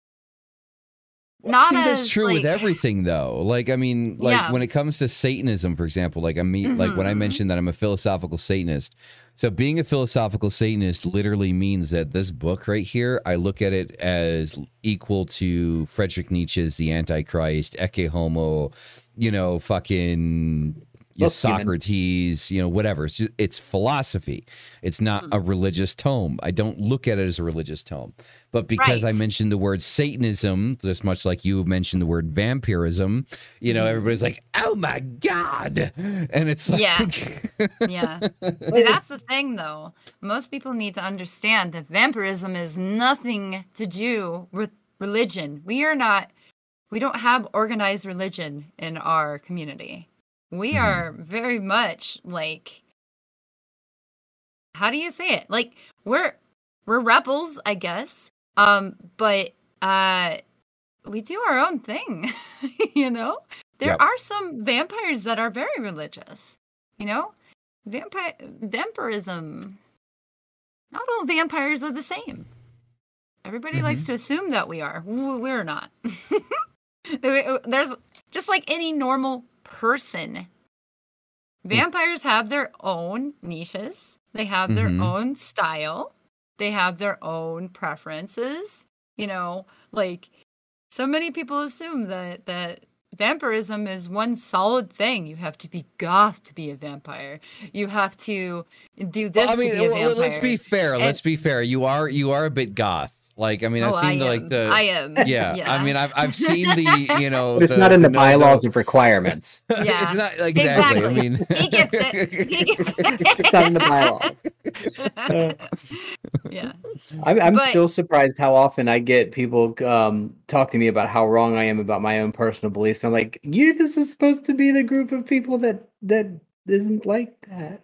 not I think as that's true with everything though. Like I mean, like Yeah. when it comes to Satanism, for example, like I mean like when I Mhm. mentioned that I'm a philosophical Satanist. So being a philosophical Satanist literally means that this book right here, I look at it as equal to Friedrich Nietzsche's The Antichrist, Ecce Homo, you know, fucking you know, human. Socrates, you know, whatever. It's, just, it's philosophy. It's not a religious tome. I don't look at it as a religious tome. But because I mentioned the word Satanism, just much like you mentioned the word vampirism, you know, Mhm. everybody's like, "Oh my god!" And it's like, Yeah. <laughs> yeah. See, that's the thing though. Most people need to understand that vampirism is nothing to do with religion. We are not we don't have organized religion in our community. We Mhm. are very much like how do you say it? Like we're we're rebels, I guess. Um but uh we do our own thing. <laughs> you know? There Yep. are some vampires that are very religious. You know? Vampire vampirism. Not all vampires are the same. Everybody likes to assume that we are. We're not. <laughs> There's just like any normal person. Vampires have their own niches. They have their Mhm. own style. They have their own preferences. You know, like so many people assume that that vampirism is one solid thing. You have to be goth to be a vampire. You have to do this Well, I mean, to be a vampire. let's be fair. And- let's be fair. You are you are a bit goth. Like I mean, I've oh, seen I the like the I am. <laughs> yeah, I mean, I've I've seen the you know. but it's not in the, bylaws of requirements <laughs> Yeah. it's not like exactly. I mean, <laughs> He gets it. He gets it's not in the bylaws yeah. I'm, I'm But- still surprised how often I get people um, talk to me about how wrong I am about my own personal beliefs. I'm like, you, this is supposed to be the group of people that that isn't like that.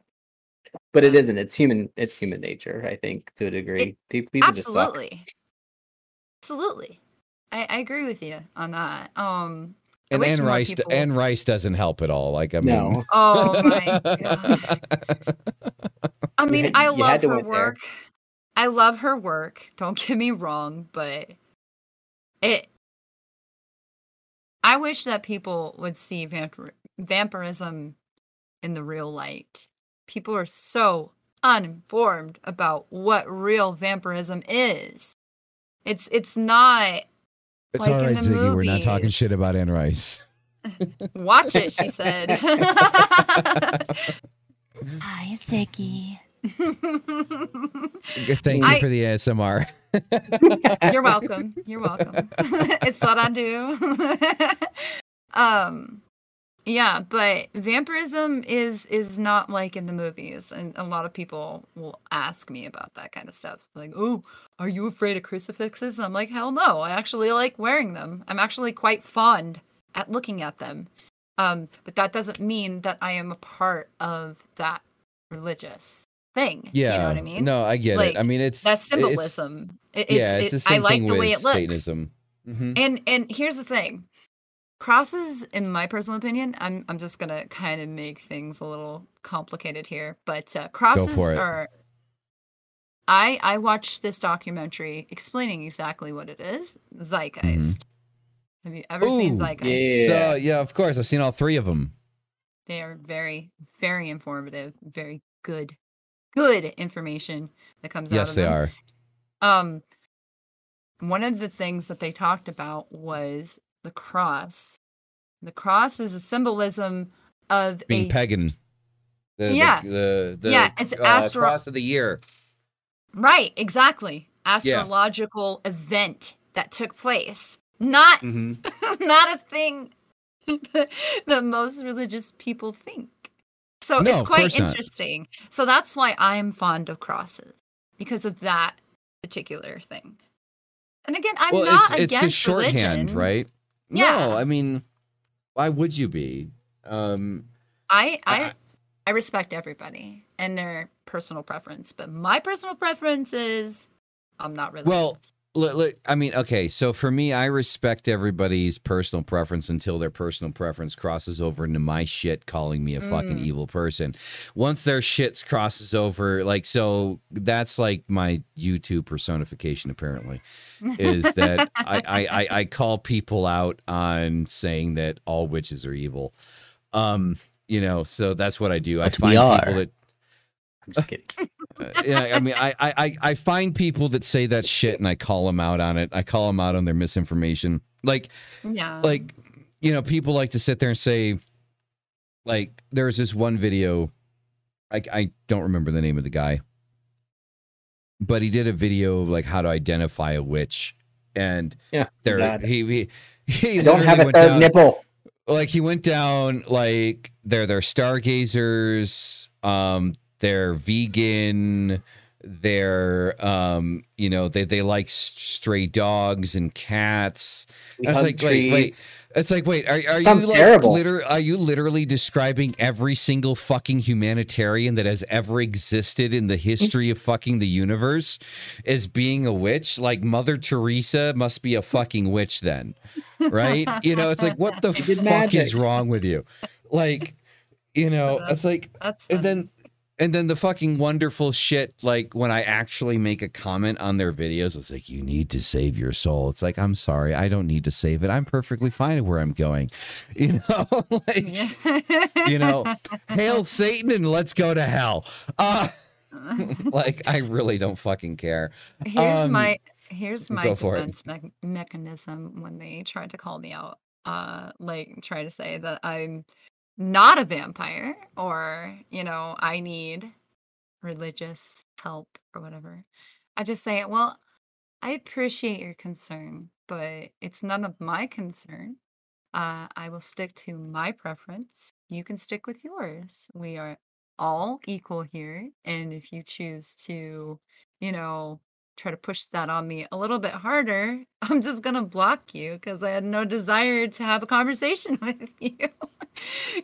But it Yeah. isn't. It's human. It's human nature. I think to a degree. People, people just suck. Absolutely. Absolutely. I, I agree with you on that. Um I and Anne Rice people- Anne Rice doesn't help at all. Like I No. mean, <laughs> Oh my <laughs> god. I mean, had- I love her went there. work. I love her work. Don't get me wrong, but it I wish that people would see vampir- vampirism in the real light. People are so uninformed about what real vampirism is. It's it's not it's like all in right, the Ziggy. We're not talking shit about Anne Rice. <laughs> <laughs> watch it, she said. <laughs> Hi, Ziggy. Thank you I- for the ASMR. You're welcome. You're welcome. it's what I do. um yeah, but vampirism is is not like in the movies and a lot of people will ask me about that kind of stuff. Like, "Oh, are you afraid of crucifixes?" And I'm like, "Hell no. I actually like wearing them. I'm actually quite fond at looking at them." Um, but that doesn't mean that I am a part of that religious thing. Yeah. You know what I mean? No, I get it. I mean, it's That's it's- symbolism. It- yeah, it's, it's the same I like thing the with way it looks. Satanism. Mhm. And and here's the thing. Crosses, in my personal opinion, I'm I'm just gonna kind of make things a little complicated here, but uh, crosses are. I I watched this documentary explaining exactly what it is. Zeitgeist. Have you ever seen Ooh, Zeitgeist? Yeah. So yeah, of course, I've seen all three of them. They are very very informative, very good, good information that comes out Yes, they are. Um, one of the things that they talked about was the cross. The cross is a symbolism of Being a pagan. The, Yeah. The, the, the Yeah, it's uh, astro- cross of the year. right, exactly, astrological event that took place. Not hmm <laughs> not a thing that most religious people think. So No, it's quite course not. interesting. So that's why I'm fond of crosses because of that particular thing. And again, I'm well, not it's it's against the shorthand, religion. right? Yeah. No, I mean, why would you be? Um, I I I- respect everybody and their personal preference, but my personal preference is I'm not religious. Well, Look, look, I mean, okay, so for me, I respect everybody's personal preference until their personal preference crosses over into my shit, calling me a fucking Mm. evil person. Once their shit crosses over, like, so that's like my YouTube personification, apparently, is <laughs> that I, I, I, I call people out on saying that all witches are evil. Um, you know, so that's what I do. I find we are. people that I'm just kidding. Uh, yeah, I mean, I, I, I- I find people that say that shit and I call them out on it. I call them out on their misinformation. Like, yeah. like, you know, people like to sit there and say, like, there's this one video. I, I don't remember the name of the guy, but he did a video of like how to identify a witch, and Yeah, there got it. he he, he don't have a third down- nipple. like he went down like they're they're stargazers um they're vegan they're um you know they they like stray dogs and cats. We I was hug like, wait, wait. it's like wait are, are you like terrible. liter- are you literally describing every single fucking humanitarian that has ever existed in the history of fucking the universe as being a witch? Like mother teresa must be a fucking witch then right? You know it's like what the She did fuck is wrong with you? Like you know That's- it's like That's and then and then the fucking wonderful shit like when i actually make a comment on their videos it's like you need to save your soul. It's like i'm sorry i don't need to save it. I'm perfectly fine where i'm going. <laughs> You know <laughs> like you know <laughs> hail satan and let's go to hell. Uh like i really don't fucking care. Here's Um, my here's my go for it. defense mech mechanism when they tried to call me out uh like try to say that i'm not a vampire or you know i need religious help or whatever. I just say well i appreciate your concern but it's none of my concern. Uh, i will stick to my preference. You can stick with yours. We are all equal here and if you choose to you know try to push that on me a little bit harder, <laughs> I'm just gonna block you because I had no desire to have a conversation <laughs> with you.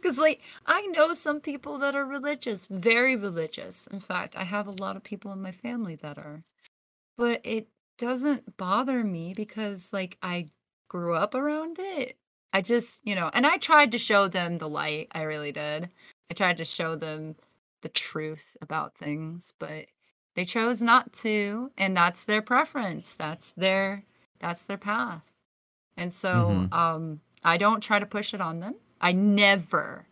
Because, like, I know some people that are religious, very religious. In fact, I have a lot of people in my family that are, but it doesn't bother me because, like, I grew up around it. I just, you know, and I tried to show them the light. I really did. I tried to show them the truth about things, but they chose not to and that's their preference that's their that's their path and so Mhm. um i don't try to push it on them i never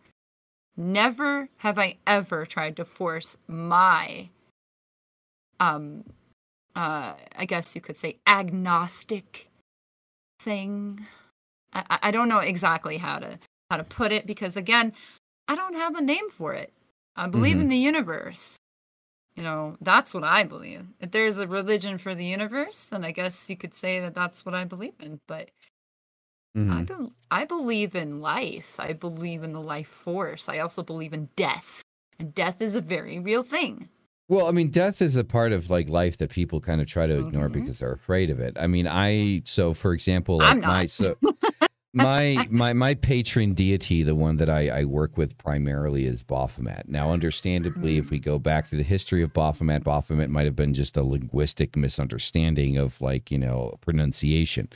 never have i ever tried to force my um uh i guess you could say agnostic thing i I- don't know exactly how to how to put it because again i don't have a name for it i believe in the universe You know, that's what I believe. If there's a religion for the universe, then I guess you could say that that's what I believe in. But I, Mhm. be- I believe in life. I believe in the life force. I also believe in death. And death is a very real thing. Well, I mean, death is a part of like life that people kind of try to ignore Mhm. because they're afraid of it. I mean, I so for example, like I'm my not. so <laughs> my my my patron deity, the one that I, I work with primarily is Baphomet. Now, understandably, if we go back to the history of Baphomet, Baphomet might have been just a linguistic misunderstanding of like you know pronunciation.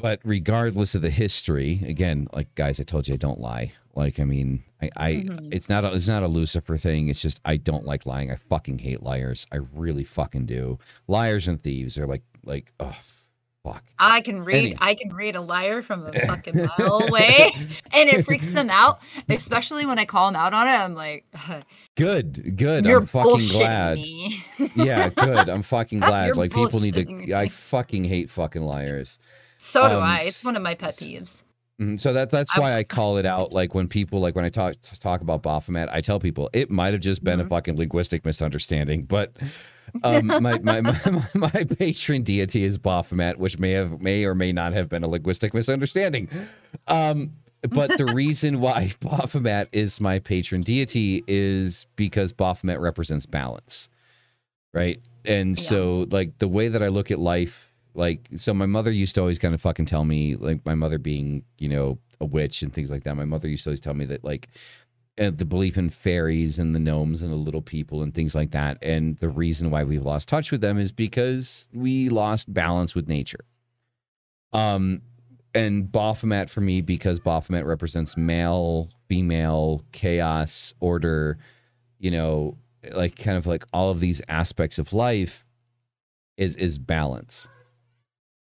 But regardless of the history, again, like guys, I told you I don't lie. Like, I mean, I, I Mhm. it's not a, it's not a Lucifer thing. It's just I don't like lying. I fucking hate liars. I really fucking do. Liars and thieves are like like oh fuck. I can read I can read a liar from a <laughs> fucking mile away and it freaks them out, especially when I call them out on it. I'm like, <laughs> Good, good. you're I'm fucking glad. me. yeah, good. I'm <laughs> fucking glad. You're like people need to. I fucking hate fucking liars. So do Um, I. It's one of my pet peeves. Mhm, So that that's why I call it out. Like when people like when I talk talk about Baphomet, I tell people it might have just been a Mhm. fucking linguistic misunderstanding. But <laughs> um, my, my, my <laughs> my my patron deity is Baphomet, which may have may or may not have been a linguistic misunderstanding. Um, but the <laughs> reason why Baphomet is my patron deity is because Baphomet represents balance, right? And Yeah. so, like the way that I look at life, like so, my mother used to always kind of fucking tell me, like my mother being, you know, a witch and things like that. My mother used to always tell me that, like, uh, the belief in fairies and the gnomes and the little people and things like that. And the reason why we've lost touch with them is because we lost balance with nature. Um, and Baphomet for me because Baphomet represents male, female, chaos, order, you know, like kind of like all of these aspects of life is is balance.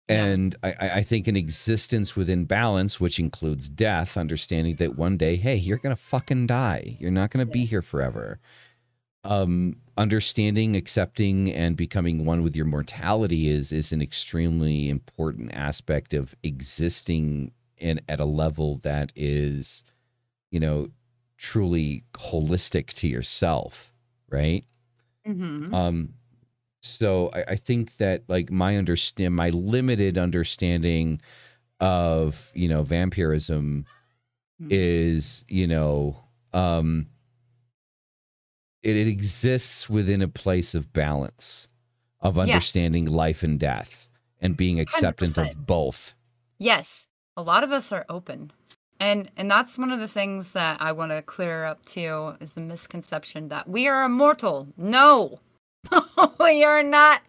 And I, I I think an existence within balance, which includes death, understanding that one day, hey, you're gonna fucking die. You're not gonna be here forever. Um, understanding, accepting, and becoming one with your mortality is is an extremely important aspect of existing in at a level that is, you know, truly holistic to yourself, right? hmm Um, so I, I think that like my understand my limited understanding of you know vampirism Mhm. is you know um it, it exists within a place of balance of Yes. understanding life and death and being acceptant 100%. of both Yes, a lot of us are open. And and that's one of the things that I want to clear up too is the misconception that we are immortal. No. <laughs> we are not.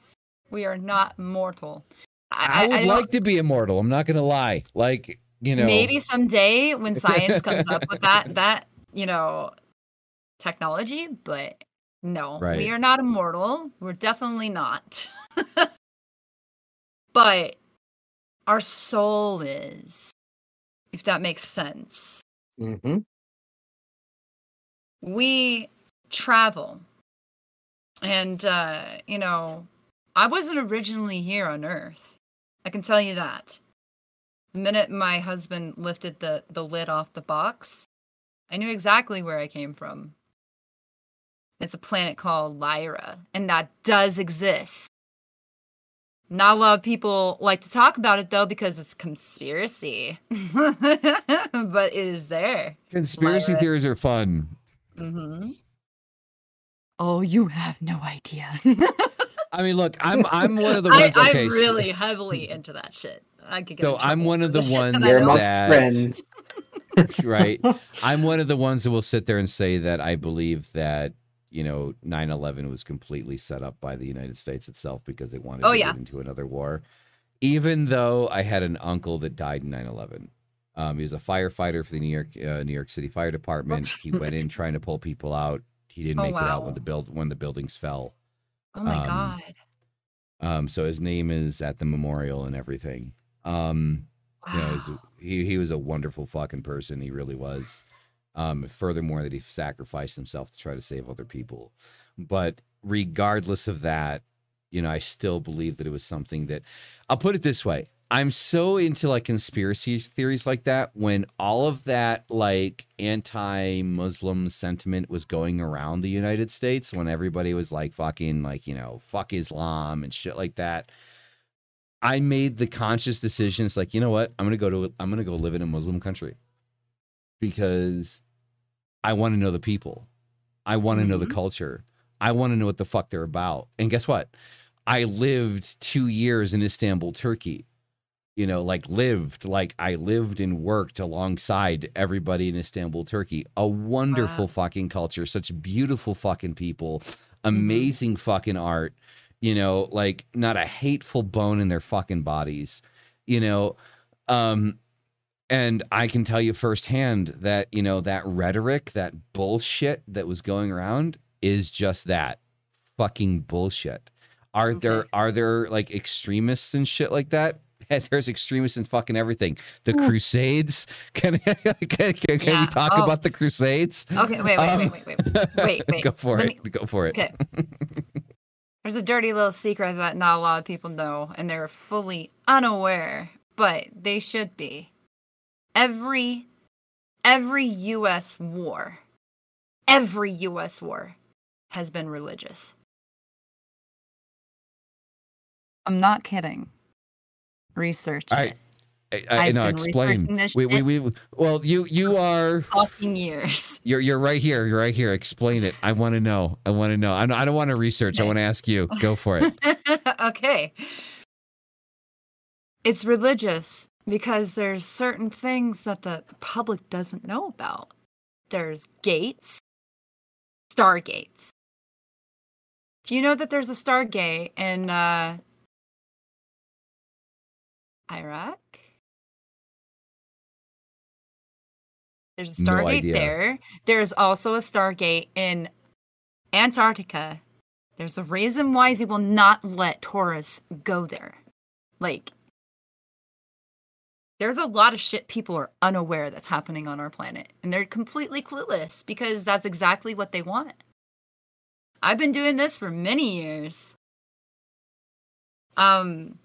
We are not mortal. i, would don't- like to be immortal i'm not gonna lie like you know maybe someday when <laughs> science comes up with that that, you know, technology, but no. Right. We are not immortal. We're definitely not. <laughs> but our soul is if that makes sense. Mm-hmm. we travel and uh you know i wasn't originally here on earth. I can tell you that. The minute my husband lifted the the lid off the box i knew exactly where i came from. It's a planet called lyra and that does exist. Not a lot of people like to talk about it though because it's conspiracy. <laughs> But it is there. Conspiracy Lyra. theories are fun. Mm-hmm. Oh, you have no idea. <laughs> i mean look i'm i'm one of the <laughs> I, ones okay I'm so- really heavily into that shit. I could get So in I'm one of the shit that ones I You're know. amongst that- friends. <laughs> right i'm one of the ones that will sit there and say that i believe that you know 9-11 was completely set up by the united states itself because it wanted Oh, to yeah. get into another war even though i had an uncle that died in 9-11 um, he was a firefighter for the new york uh, new york city fire department he went in trying to pull people out he didn't Oh, make it out when the build when the buildings fell Oh my um, god. um, so his name is at the memorial and everything um, Wow. you know, a, he he was a wonderful fucking person. He really was. Um, furthermore, that he sacrificed himself to try to save other people. But regardless of that, you know, I still believe that it was something that I'll put it this way. I'm so into like conspiracy theories like that when all of that like anti-Muslim sentiment was going around the United States when everybody was like fucking like, you know, fuck Islam and shit like that. I made the conscious decision. It's like, you know what? I'm gonna go to I'm gonna go live in a Muslim country because I want to know the people. I want to know the Mhm. culture. I want to know what the fuck they're about. And guess what? I lived two years in Istanbul, Turkey. You know, like lived, like I lived and worked alongside everybody in Istanbul, Turkey. A wonderful Wow. fucking culture, such beautiful fucking people, amazing fucking art. You know, like not a hateful bone in their fucking bodies. You know, um, and I can tell you firsthand that, you know, that rhetoric, that bullshit that was going around is just that fucking bullshit. Are there are there like extremists and shit like that? <laughs> There's extremists in fucking everything. The Ooh. Crusades. Crusades. <laughs> Can can, can, Yeah. we talk Oh. about the Crusades? Okay, wait, wait, Um, wait, wait, wait. <laughs> Wait, wait. Go for Let it. me- Go for it. Okay. There's a dirty little secret that not a lot of people know, and they're fully unaware, but they should be. Every every US war, every US war has been religious. I'm not kidding. Research All right. it. I, I, I've been explain. We, we, we, well, you you are Fucking years. <laughs> You're you're right here. You're right here. Explain it. I want to know. I want to know. I don't, I don't want to research. I want to ask you. <laughs> Go for it. okay. It's religious because there's certain things that the public doesn't know about. There's gates, stargates. Do you know that there's a stargate in uh, Iraq? There's a No stargate idea. there. There's also a stargate in Antarctica. There's a reason why they will not let tourists go there. Like, there's a lot of shit people are unaware that's happening on our planet, and they're completely clueless because that's exactly what they want. I've been doing this for many years. Um,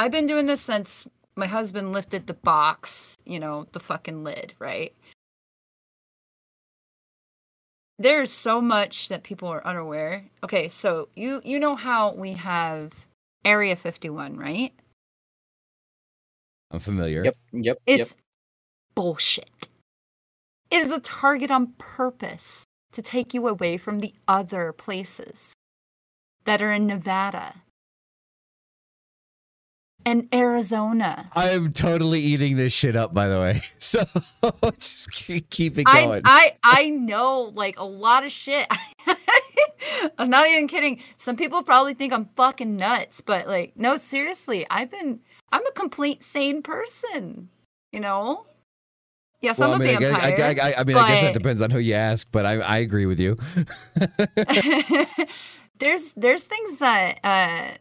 I've been doing this since my husband lifted the box, you know, the fucking lid, right? There's so much that people are unaware. Okay, so you you know how we have Area 51, right? I'm familiar. Yep. Yep. It's bullshit. It is a target on purpose to take you away from the other places that are in Nevada and Arizona. I'm totally eating this shit up, by the way. <laughs> So <laughs> just keep, keep it going. I I know like a lot of shit. <laughs> I'm not even kidding. Some people probably think I'm fucking nuts, but like no, seriously, I've been I'm a complete sane person. You know? Yes, well, I I'm a mean, I, guess- I, vampire. I, I, I mean, I guess that depends on who you ask, but I, I agree with you. there's there's things that uh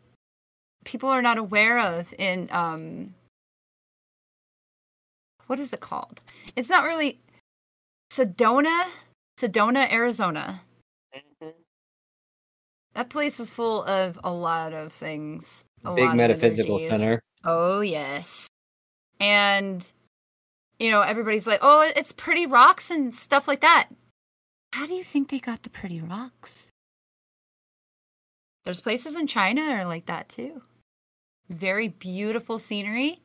people are not aware of in um what is it called? It's not really Sedona, Sedona, Arizona. Yep. That place is full of a lot of things. A Big lot metaphysical center. Oh yes. And you know, everybody's like, "Oh, it's pretty rocks and stuff like that." How do you think they got the pretty rocks? There's places in China that are like that too. Very beautiful scenery.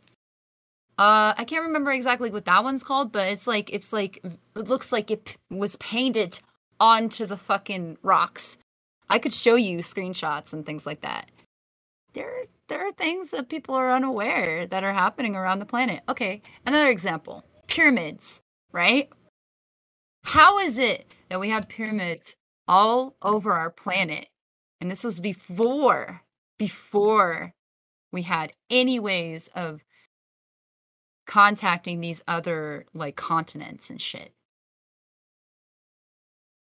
Uh, I can't remember exactly what that one's called, but it's like it's like it looks like it was painted onto the fucking rocks. I could show you screenshots and things like that. There, there are things that people are unaware that are happening around the planet. Okay, another example: pyramids. Right? How is it that we have pyramids all over our planet, and this was before before we had any ways of contacting these other like continents and shit.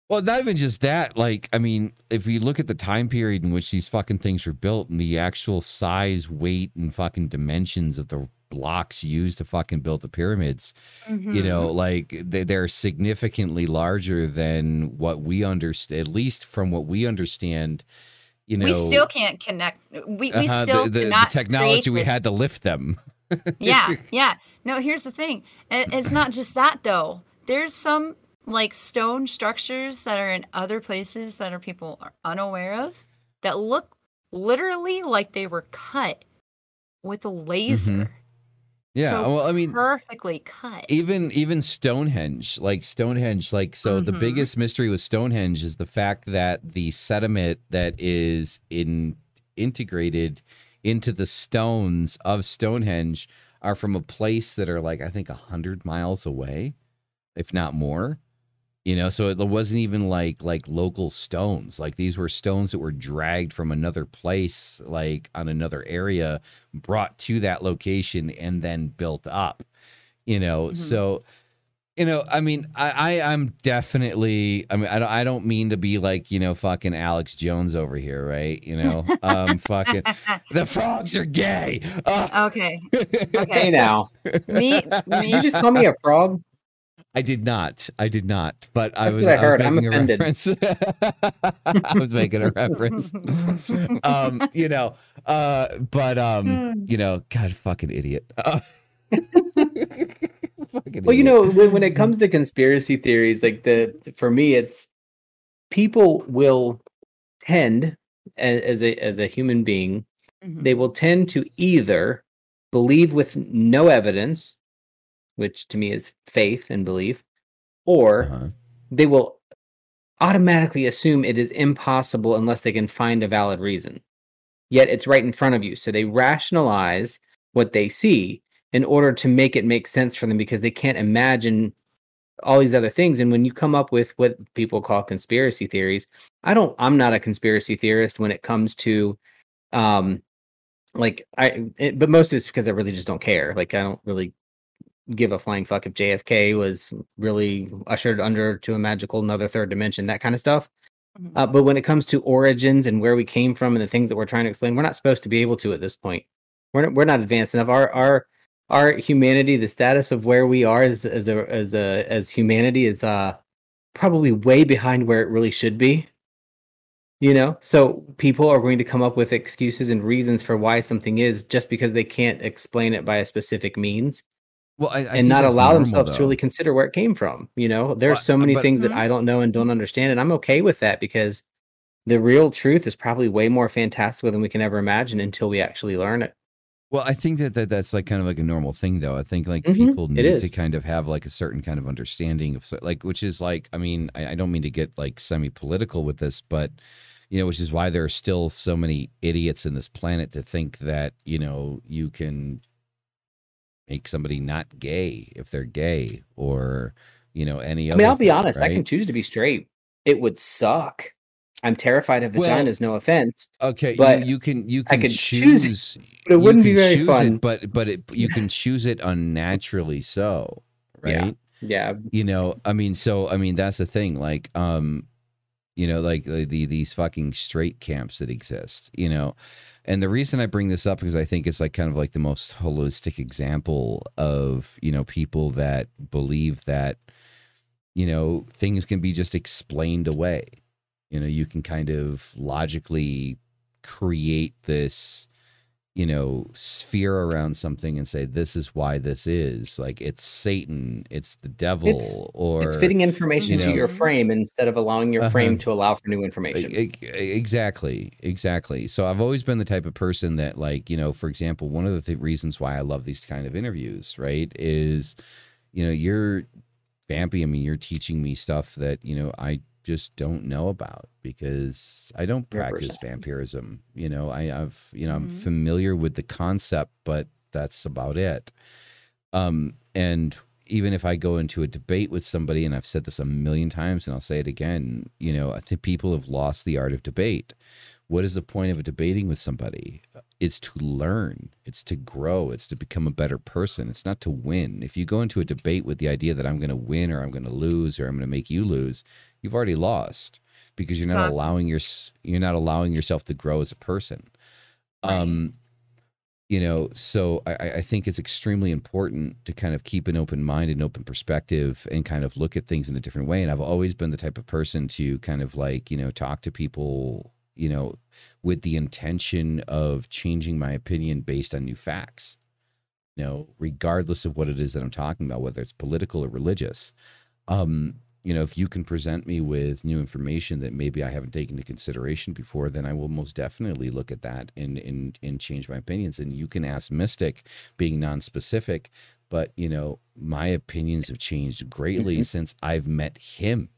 Well, not even just that. Like, I mean, if you look at the time period in which these fucking things were built and the actual size, weight, and fucking dimensions of the blocks used to fucking build the pyramids, you mm-hmm. know, like they, they're significantly larger than what we understand, at least from what we understand, you know we still can't connect. We we uh-huh, still the, the, the technology we had to lift them. <laughs> yeah, yeah. No, here's the thing. It, it's not just that though. There's some like stone structures that are in other places that are people are unaware of that look literally like they were cut with a laser. Yeah, So well, I mean, Perfectly cut. even even Stonehenge, like Stonehenge, like so the Mhm. biggest mystery with Stonehenge is the fact that the sediment that is in integrated into the stones of Stonehenge are from a place that are like I think a hundred miles away, if not more. You know, so it wasn't even like like local stones. Like these were stones that were dragged from another place, like on another area, brought to that location and then built up. You know, Mhm. so you know, I mean, I, I I'm definitely. I mean, I don't. I don't mean to be like you know, fucking Alex Jones over here, right? You know, <laughs> um, fucking the frogs are gay. Uh, <laughs> okay. Hey Okay. now, Me, <laughs> me you just call me a frog? I did not. I did not. But I That's was. what I was heard. I'm making a reference. <laughs> I was making a reference. <laughs> um, you know, uh, but um, you know, God, fucking idiot. Uh, <laughs> fucking Well, you know, when, when it comes to conspiracy theories, like the for me, it's people will tend as, as a as a human being, Mhm. they will tend to either believe with no evidence, which to me is faith and belief, or Uh-huh. they will automatically assume it is impossible unless they can find a valid reason. Yet it's right in front of you. So they rationalize what they see in order to make it make sense for them because they can't imagine all these other things. And when you come up with what people call conspiracy theories, I don't, I'm not a conspiracy theorist when it comes to, um, like I, it, but most of it's because I really just don't care. Like I don't really give a flying fuck if JFK was really ushered under to a magical another third dimension, that kind of stuff. Mhm. Uh, but when it comes to origins and where we came from and the things that we're trying to explain, we're not supposed to be able to at this point. We're not, we're not advanced enough. Our our our humanity, the status of where we are as as a as a as humanity is uh probably way behind where it really should be. You know, so people are going to come up with excuses and reasons for why something is just because they can't explain it by a specific means well, I, I and not allow normal, themselves to really consider where it came from. You know, there's Well, so many but- things that Mhm. I don't know and don't understand, and I'm okay with that because the real truth is probably way more fantastical than we can ever imagine until we actually learn it. Well, I think that, that that's like kind of like a normal thing, though. I think like Mhm, people need to kind of have like a certain kind of understanding of like, which is like, I mean, I, I don't mean to get like semi political with this, but you know, which is why there are still so many idiots in this planet to think that you know you can make somebody not gay if they're gay or you know any I mean, I'll be thing, honest, I can choose to be straight. It would suck. I'm terrified of Well, vaginas, no offense. Okay, but you, you can you I can choose choose, it, but it wouldn't be can very fun. It, but but it, you can <laughs> choose it unnaturally so, Yeah. right? Yeah. You know, I mean, so I mean that's the thing. Like, um, you know, like the, the these fucking straight camps that exist. You know, and the reason I bring this up because I think it's like kind of like the most holistic example of you know people that believe that you know things can be just explained away. You know you can kind of logically create this you know sphere around something and say this is why this is like it's satan it's the devil It's- or it's fitting information you to your frame instead of allowing your frame Uh-huh. to allow for new information. exactly exactly so i've always been the type of person that like you know for example one of the th- reasons why i love these kind of interviews right is you know you're vampy i mean you're teaching me stuff that you know i just don't know about because i don't You're a practice vampirism you know i i've you know i'm Mhm. familiar with the concept but that's about it um and even if I go into a debate with somebody, and I've said this a million times and I'll say it again, you know, I think people have lost the art of debate. What is the point of a debating with somebody? It's to learn, it's to grow, it's to become a better person. It's not to win. If you go into a debate with the idea that I'm going to win or I'm going to lose or I'm going to make you lose, you've already lost because you're not allowing your you're not allowing yourself to grow as a person. Right. Um, you know so I, I think it's extremely important to kind of keep an open mind and open perspective and kind of look at things in a different way and i've always been the type of person to kind of like you know talk to people you know, with the intention of changing my opinion based on new facts. You know, regardless of what it is that I'm talking about, whether it's political or religious. Um, you know, if you can present me with new information that maybe I haven't taken into consideration before, then I will most definitely look at that and and and change my opinions. And you can ask Mystic, being non-specific, but you know, my opinions have changed greatly Mhm. since I've met him.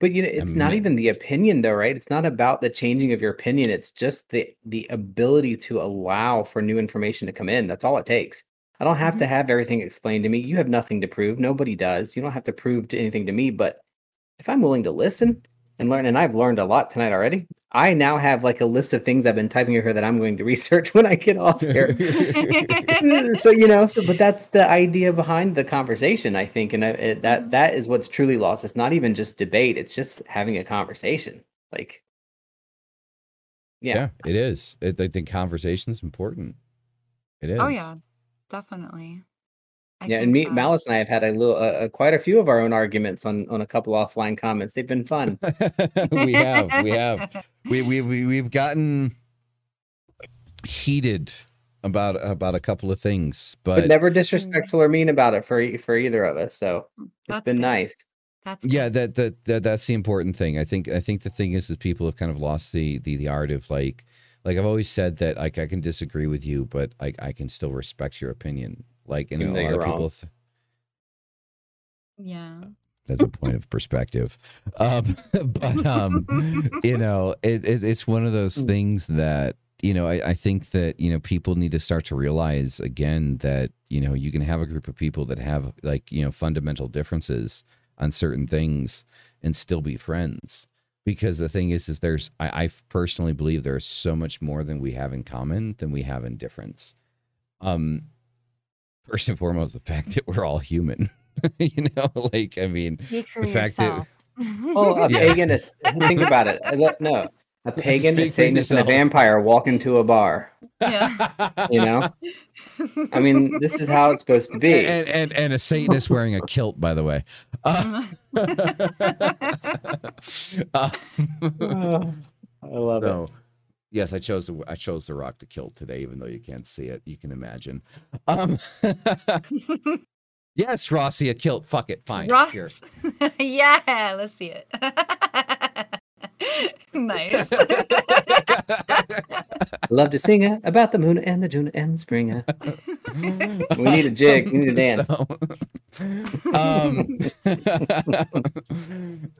But you know, it's not even the opinion though, right? It's not about the changing of your opinion. It's just the the ability to allow for new information to come in. That's all it takes. I don't have to mm-hmm. have everything explained to me. You have nothing to prove. Nobody does. You don't have to prove to anything to me. But if I'm willing to listen and learn, and I've learned a lot tonight already, I now have like a list of things I've been typing here that I'm going to <laughs> research when I get off here. <laughs> so you know so but that's the idea behind the conversation i think and I, it, that mm-hmm. that is what's truly lost it's not even just debate it's just having a conversation like yeah, yeah, it is. It, I think conversation's important. It is. Oh yeah, definitely. I yeah and me that- malice and i have had a little uh, uh, quite a few of our own arguments on on a couple offline comments they've been fun <laughs> we have. We have. we we we we've gotten heated about about a couple of things, but, but, never disrespectful or mean about it for e- for either of us so it's That's been good. nice That's yeah, that, that that that's the important thing. I think I think the thing is that people have kind of lost the the the art of like like I've always said that like I can disagree with you, but I I can still respect your opinion. Like and a Even though lot of you're people. Th- yeah. that's a point of perspective <laughs> um <laughs> but um you know it, it it's one of those Mm. things that you know I, I think that you know people need to start to realize again that you know you can have a group of people that have like you know fundamental differences on certain things and still be friends because the thing is is there's I, I personally believe there's so much more than we have in common than we have in difference um first and foremost the fact that we're all human <laughs> you know like i mean the fact that- yourself. oh a <laughs> Yeah. pagan is think about it <laughs> no a pagan Speak a satanist and a vampire walk into a bar Yeah. you know I mean, this is how it's supposed to be. and, and and a Satanist wearing a kilt, by the way. Uh, uh, I love it. So, yes, I chose the I chose the rock to kilt today, even though you can't see it. You can imagine. <laughs> Um, <laughs> yes, Rossi, a kilt. Fuck it, fine. Here. <laughs> Yeah, let's see it. nice. Love to sing uh, about the moon and the June and the spring. uh. We need a jig. We need a dance. So, um,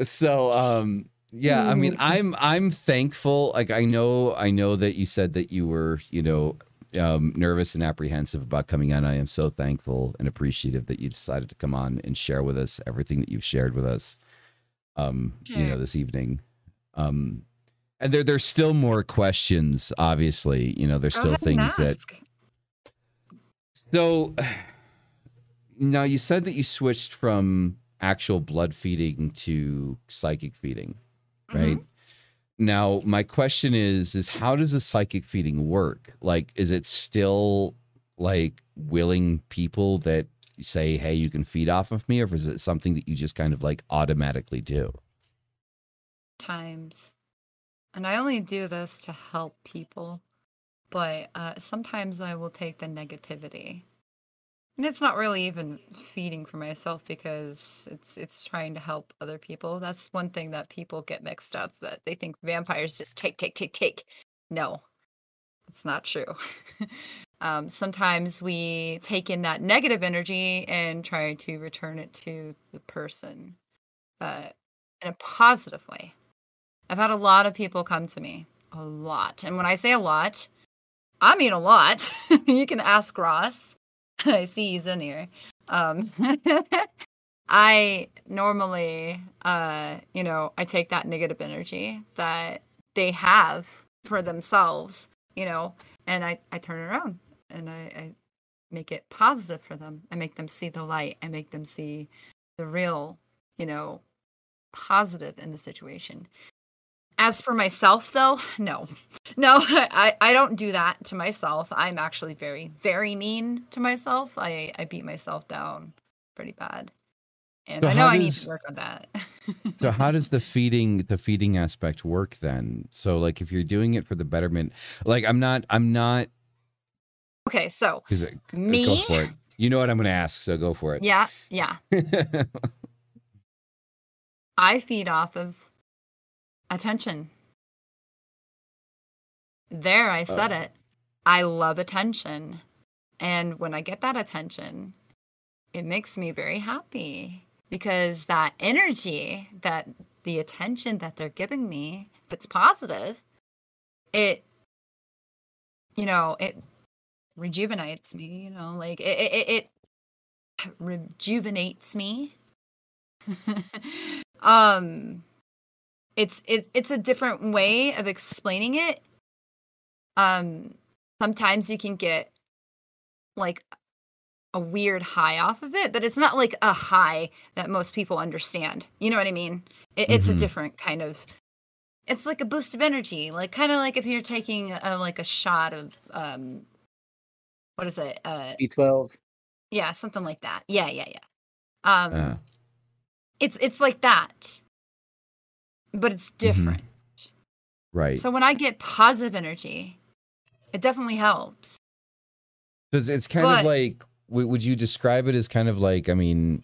so um, yeah, I mean, I'm I'm thankful. Like I know, I know that you said that you were, you know, um, nervous and apprehensive about coming on. I am so thankful and appreciative that you decided to come on and share with us everything that you've shared with us. Um, you know, this evening. Um, and there there's still more questions. Obviously, you know, there's still things that so now you said that you switched from actual blood feeding to psychic feeding, right? Now my question is is how does a psychic feeding work? Like is it still like willing people that say, "Hey, you can feed off of me," or is it something that you just kind of like automatically do? times. And I only do this to help people, but uh, sometimes I will take the negativity. And it's not really even feeding for myself because it's it's trying to help other people. That's one thing that people get mixed up that they think vampires just take take take take. No. It's not true. <laughs> um, sometimes we take in that negative energy and try to return it to the person uh, in a positive way. I've had a lot of people come to me, a lot. And when I say a lot, I mean a lot. <laughs> you can ask Ross. <laughs> I see he's in here. Um, <laughs> I normally, uh, you know, I take that negative energy that they have for themselves, you know, and I, I turn it around and I, I make it positive for them. I make them see the light. I make them see the real, you know, positive in the situation. As for myself, though, no, no, <laughs> I, I don't do that to myself. I'm actually very, very mean to myself. I, I beat myself down pretty bad. and So I know how I need to work on that. So how <laughs> does the feeding the feeding aspect work then? So like if you're doing it for the betterment, like I'm not I'm not okay, so uh, uh, me, for it. You know what I'm going to ask, so go for it. yeah, yeah, <laughs> I feed off of attention. There, I said Oh. it. I love attention. And when I get that attention, it makes me very happy because that energy, that the attention that they're giving me, if it's positive, it, you know, it rejuvenates me, you know, like it, it, it, it rejuvenates me. <laughs> um, it's it, it's a different way of explaining it. Um sometimes you can get like a weird high off of it but it's not like a high that most people understand. You know what i mean? It, it's Mhm. a different kind of it's like a boost of energy like kind of like if you're taking a, like a shot of um what is it? Uh B12. yeah something like that. Yeah yeah yeah. Um Uh, it's it's like that but it's different right. so when i get positive energy it definitely helps Because it's kind But- of like, would you describe it as kind of like? I mean,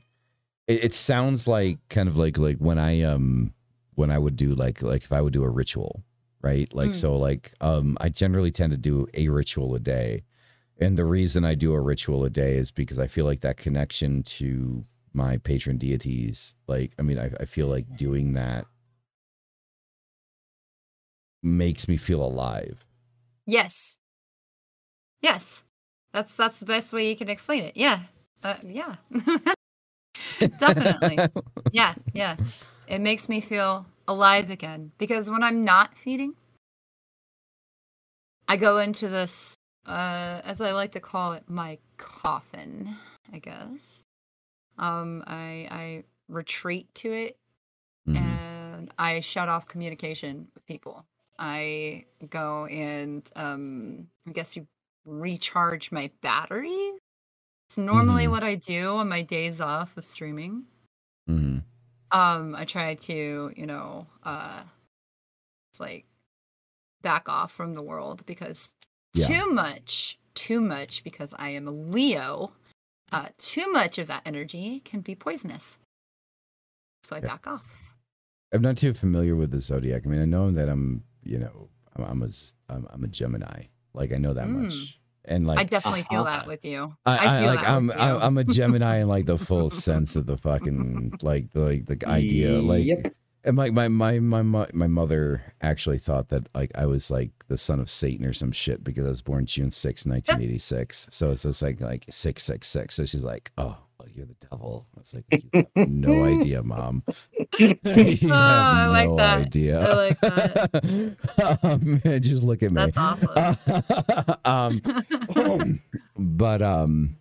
it, it sounds like kind of like like when I um when I would do like like if I would do a ritual, right? Like Mm. so like um I generally tend to do a ritual a day, and the reason I do a ritual a day is because I feel like that connection to my patron deities. Like I mean, I, I feel like doing that makes me feel alive. yes. Yes. That's that's the best way you can explain it. Yeah. Uh, yeah. <laughs> Definitely. <laughs> Yeah yeah. It makes me feel alive again because when i'm not feeding i go into this uh as i like to call it my coffin i guess. Um i i retreat to it Mhm. and I shut off communication with people. I go and um, I guess you recharge my battery. It's normally Mhm. what I do on my days off of streaming. Mhm. Um, I try to, you know, uh, it's like back off from the world because Yeah. too much, too much because I am a Leo. Uh, too much of that energy can be poisonous. So I Yeah. back off. I'm not too familiar with the zodiac. I mean, I know that I'm, you know, I'm, I'm a, z- I'm, I'm a Gemini. Like I know that Mm. much, and like I definitely feel uh-huh. that with you. I, I, feel like that I'm, with I'm you. I'm a Gemini in like the full <laughs> sense of the fucking like the like the idea. Like Yep. and like my my my mo- my mother actually thought that like I was like the son of Satan or some shit because I was born June 6, 1986. <laughs> so it's just like like six six six. So she's like, oh, well, you're the devil. It's like you have no <laughs> idea, mom. <laughs> you have Oh, I like no that. idea. I like that. <laughs> um, just look at me. That's awesome. um, but um,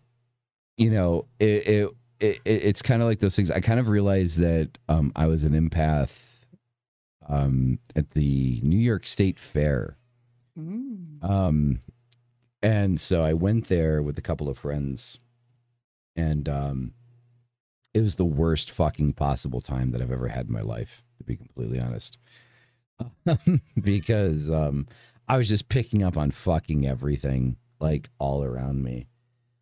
you know, it, it, it it's kind of like those things. I kind of realized that um, I was an empath um at the New York State Fair. Mm. Um, and so I went there with a couple of friends, and um, it was the worst fucking possible time that I've ever had in my life, to be completely honest. <laughs> because um, I was just picking up on fucking everything, like all around me.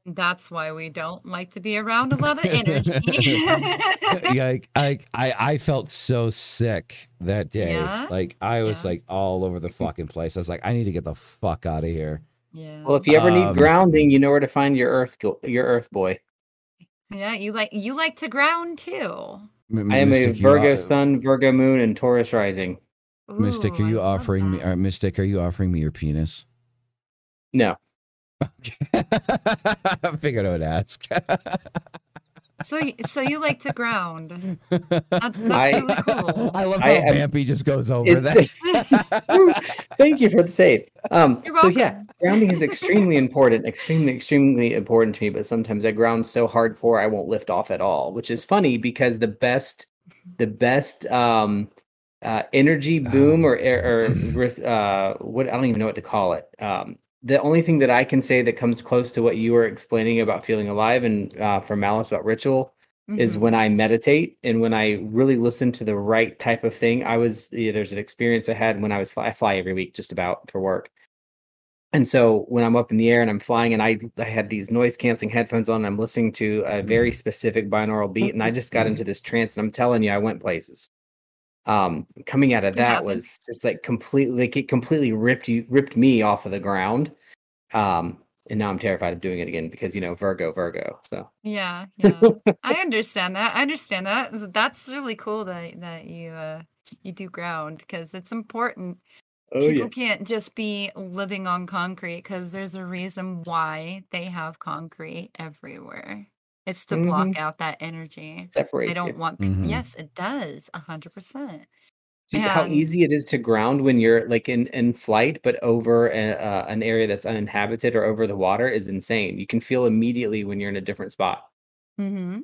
That's why we don't like to be around a lot of energy. <laughs> <laughs> like I, I, I felt so sick that day. Yeah? Like I was Yeah. like all over the fucking place. I was like, I need to get the fuck out of here. yeah. Well, if you ever need Um, grounding, you know where to find your Earth go- your Earth boy. Yeah, you like you like to ground too. M- I am a Mystic, you Virgo are- Sun, Virgo Moon, and Taurus rising. Mystic, are you I offering me? that. Uh, Mystic, are you offering me your penis? No, <laughs> <laughs> I figured I would ask. <laughs> So, so you like to ground? That, that's I- really cool. <laughs> I love how I am- Vampy just goes over that. <laughs> Thank you for the save. Um, so yeah, grounding is extremely <laughs> important, extremely, extremely important to me. But sometimes I ground so hardcore I won't lift off at all, which is funny because the best, the best um, uh, energy boom or or, or uh, what I don't even know what to call it. Um, the only thing that I can say that comes close to what you were explaining about feeling alive and uh, for Malice about ritual is Mhm. when I meditate and when I really listen to the right type of thing. I was yeah, there's an experience I had when I was fly, I fly every week just about for work. And so when I'm up in the air and I'm flying and I I had these noise canceling headphones on and I'm listening to a very specific binaural beat and I just got into this trance and I'm telling you I went places. Um coming out of that was just like completely like it completely ripped you ripped me off of the ground. Um and now I'm terrified of doing it again because you know Virgo Virgo. So Yeah, yeah. <laughs> I understand that. I understand that. That's really cool that that you uh you do ground because it's important. oh People can't just be living on concrete because there's a reason why they have concrete everywhere. It's to block out that energy. separates They don't you. want. Mhm. Yes, it does. A hundred percent. Do you know how easy it is to ground when you're like in in flight, but over a, uh, an area that's uninhabited or over the water is insane. You can feel immediately when you're in a different spot. Mm-hmm.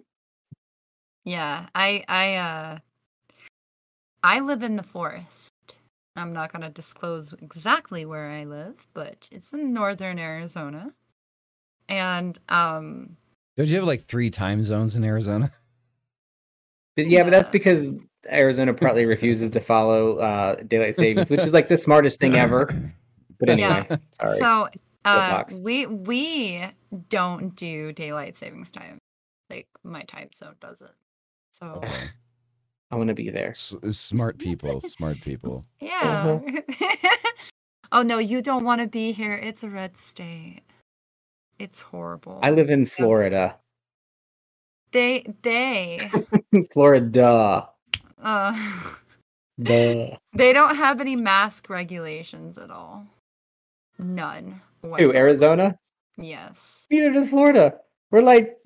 Yeah, I I uh I live in the forest. I'm not gonna disclose exactly where I live, but it's in northern Arizona. And um Don't you have like three time zones in Arizona? <laughs> But yeah, but that's because Arizona partly refuses to follow uh, daylight savings, which is like the smartest thing ever. <laughs> But Yeah. anyway, sorry. so uh we we don't do daylight savings time. Like my time zone doesn't. So I want to be there. S- smart people, smart people. <laughs> yeah. oh no, you don't want to be here. It's a red state. It's horrible. I live in Florida. They they <laughs> Florida. uh Duh. <laughs> they don't have any mask regulations at all. None. Who. Arizona? Yes. Neither does Florida. We're like,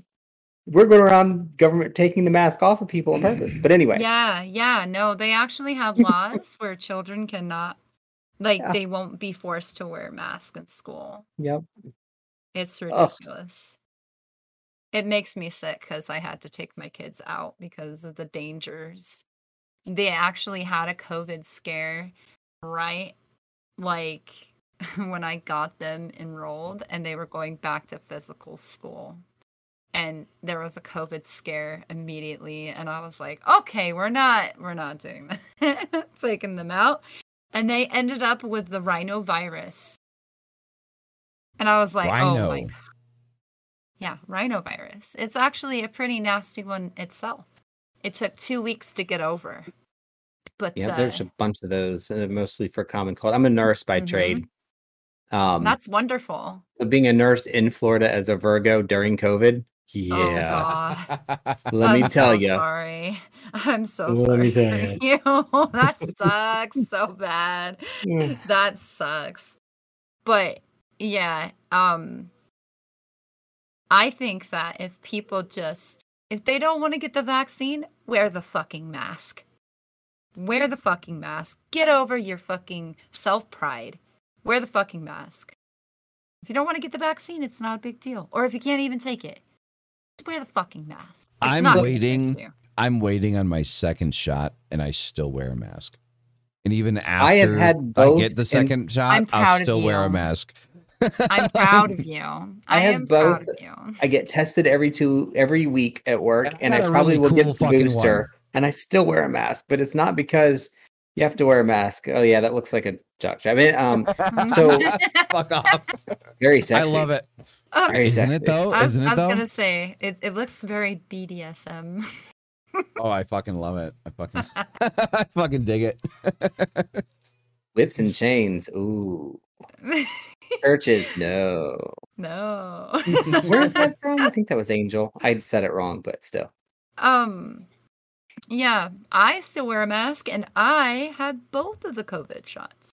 we're going around government taking the mask off of people on purpose. But anyway, Yeah, yeah. No, they actually have <laughs> laws where children cannot like Yeah. they won't be forced to wear a mask in school. yep. It's Ugh. ridiculous. It makes me sick because I had to take my kids out because of the dangers. They actually had a COVID scare, right? Like <laughs> when I got them enrolled and they were going back to physical school. And there was a COVID scare immediately. And I was like, okay, we're not, we're not doing <laughs> that. Taking them out. And they ended up with the rhinovirus. And I was like, oh my Rhino. yeah, rhinovirus. It's actually a pretty nasty one itself. It took two weeks to get over. But Yeah, uh, there's a bunch of those, uh, mostly for common cold. I'm a nurse by Mhm. trade. Um, that's wonderful. so being a nurse in Florida as a Virgo during COVID. Oh, Yeah. God. <laughs> Let me I'm tell so you. Sorry. <laughs> I'm so Let sorry. me tell for you. <laughs> that sucks so bad. That sucks. But yeah, um I think that if people just if they don't want to get the vaccine, wear the fucking mask. Wear the fucking mask. Get over your fucking self-pride. Wear the fucking mask. If you don't want to get the vaccine, it's not a big deal. Or if you can't even take it, just wear the fucking mask. It's I'm not waiting. I'm waiting on my second shot, and I still wear a mask. And even after I have had I get the second shot, I'm I'll still wear a mask. I'm <laughs> proud of you. I, I have am proud both. of you. I get tested every two every week at work, And I and I probably really will get the booster, one. and I still wear a mask. But it's not because you have to wear a mask. Oh yeah, that looks like a jock I mean, um, <laughs> So- <laughs> fuck off. very sexy. I love it. Um, Very Isn't sexy. it though? I was, Isn't I it was though? gonna say it, it looks very BDSM. Oh, I fucking love it. I fucking, I fucking dig it. Whips and chains. Ooh, churches. No. no. Where's that <laughs> from? I think that was Angel. I said it wrong, but still. Um yeah, I still wear a mask and I had both of the COVID shots.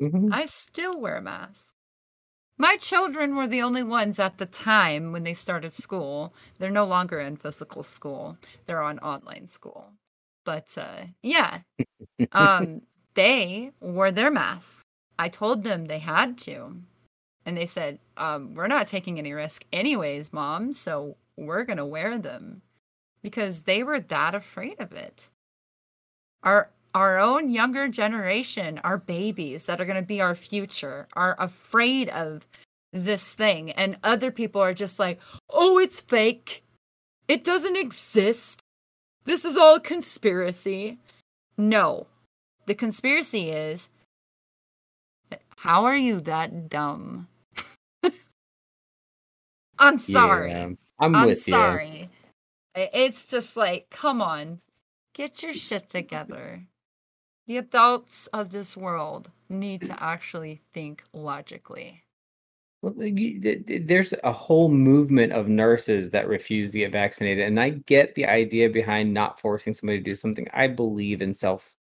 Mhm. I still wear a mask. My children were the only ones at the time when they started school. They're no longer in physical school. They're on online school. But uh yeah. <laughs> Um they wore their masks. I told them they had to. And they said, um, we're not taking any risk anyways, mom, so we're gonna wear them. Because they were that afraid of it. Our our own younger generation, our babies that are gonna be our future, are afraid of this thing. And other people are just like, oh, it's fake. It doesn't exist. This is all conspiracy. No. The conspiracy is how are you that dumb? <laughs> I'm sorry. Yeah, I'm, I'm with you. sorry. I- It's just like, come on, get your shit together. The adults of this world need to actually think logically. Well, like, you- th- th- There's a whole movement of nurses that refuse to get vaccinated, and I get the idea behind not forcing somebody to do something. I believe in self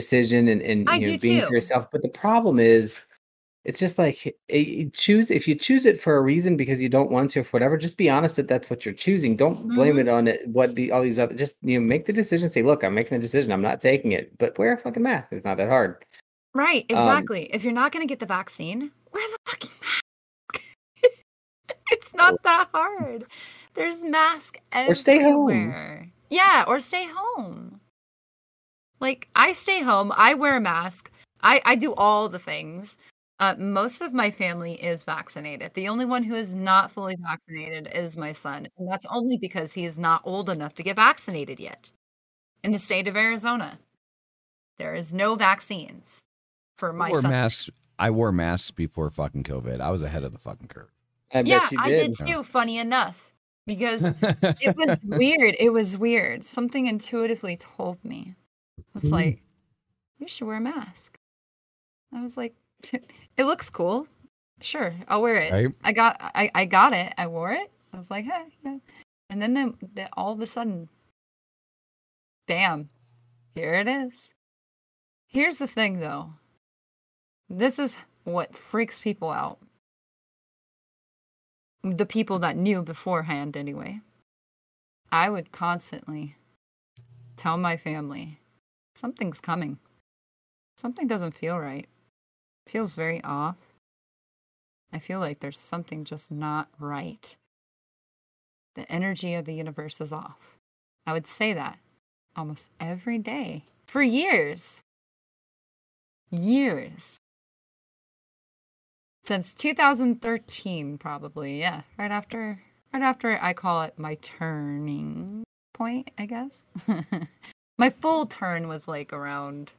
decision and, and you know being too. for yourself. But the problem is, it's just like eh, you choose if you choose it for a reason because you don't want to, or for whatever. Just be honest that that's what you're choosing. Don't blame Mhm. it on it. What the all these other. Just you know, make the decision. Say, look, I'm making a decision. I'm not taking it, but wear a fucking mask. It's not that hard. Right, Um, exactly. if you're not going to get the vaccine, wear the fucking <laughs> mask. it's not that hard. There's mask Or stay home. Yeah, or stay home. Like I stay home, I wear a mask. I I do all the things. Uh, most of my family is vaccinated. The only one who is not fully vaccinated is my son, and that's only because he is not old enough to get vaccinated yet. In the state of Arizona, there is no vaccines for my I wore son. masks. I wore masks before fucking COVID. I was ahead of the fucking curve. I yeah, bet you I did. did too. Funny enough, because <laughs> it was weird. It was weird. Something intuitively told me. It's Hmm. like, you should wear a mask. I was like, <laughs> it looks cool. Sure, I'll wear it. Right? I got, I, I got it. I wore it. I was like, hey, yeah. And then, the, the, all of a sudden, bam, here it is. Here's the thing, though. This is what freaks people out. The people that knew beforehand, anyway. I would constantly tell my family something's coming. Something doesn't feel right. Feels very off. I feel like there's something just not right. The energy of the universe is off. I would say that almost every day for years. Years. Since 2013 probably. Yeah, right after right after I call it my turning point, I guess. <laughs> my full turn was like around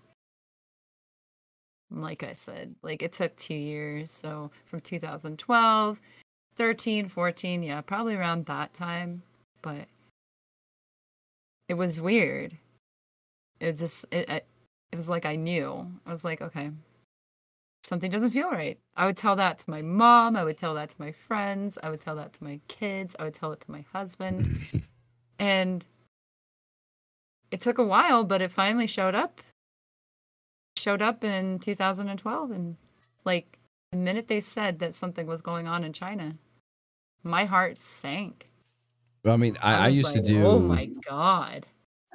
like I said, like it took 2 years. So from 2012, 13, 14, yeah, probably around that time, but it was weird. It was just it it, it was like I knew. I was like, okay, something doesn't feel right. I would tell that to my mom. I would tell that to my friends. I would tell that to my kids. I would tell it to my husband. <laughs> and it took a while, but it finally showed up. Showed up in 2012. And like the minute they said that something was going on in China, my heart sank. Well, I mean, I, I, was used like, to do. Oh my God.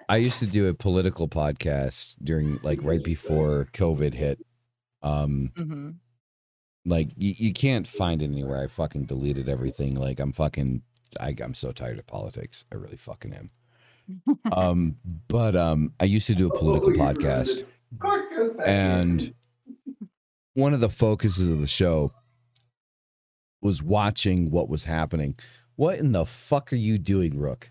I used to do a political podcast during like right before COVID hit. Um, hmm like you, you can't find it anywhere. I fucking deleted everything. Like I'm fucking. I, I'm so tired of politics. I really fucking am. Um, but um, I used to do a political podcast, and one of the focuses of the show was watching what was happening. What in the fuck are you doing, Rook?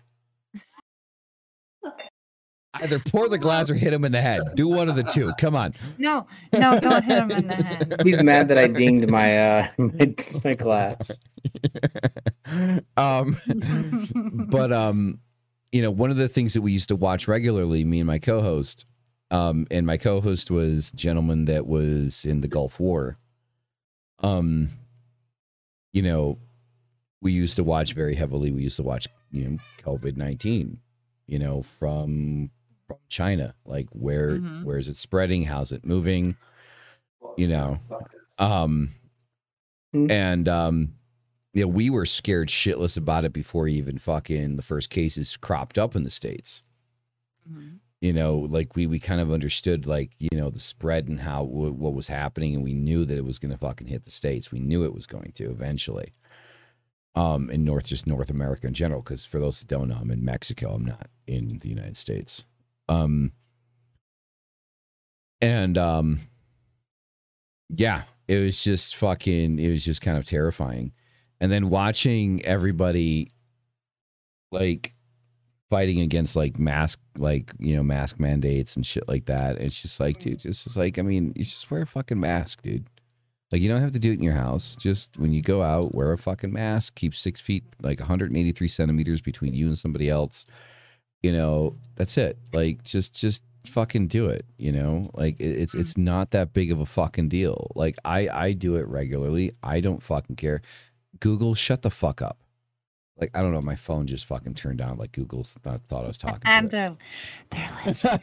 Either pour the glass or hit him in the head. Do one of the two. Come on. No, no, don't hit him in the head. <laughs> He's mad that I dinged my uh my, my glass. <laughs> um, but um, you know, one of the things that we used to watch regularly, me and my co-host, um, and my co-host was a gentleman that was in the Gulf War. Um, you know, we used to watch very heavily. We used to watch, you know, COVID nineteen. You know, from from China, like where Mhm. where is it spreading? How's it moving? You know, um, Hmm. and um, know, we were scared shitless about it before even fucking the first cases cropped up in the states. Mhm. You know, like we we kind of understood like you know the spread and how wh- what was happening, and we knew that it was going to fucking hit the states. We knew it was going to eventually. Um, in North, just North America in general, because for those that don't know, I'm in Mexico. I'm not in the United States. Um, and um, yeah, it was just fucking. It was just kind of terrifying, and then watching everybody, like fighting against like mask like you know mask mandates and shit like that. It's just like, dude, it's just like I mean, you just wear a fucking mask, dude. Like you don't have to do it in your house. Just when you go out, wear a fucking mask. Keep six feet, like 183 centimeters between you and somebody else. You know, that's it. Like just just fucking do it. You know, like it's it's not that big of a fucking deal. Like I I do it regularly. I don't fucking care. Google, shut the fuck up. Like I don't know, my phone just fucking turned on. Like Google thought, thought I was talking. And to they're they're <laughs> listening.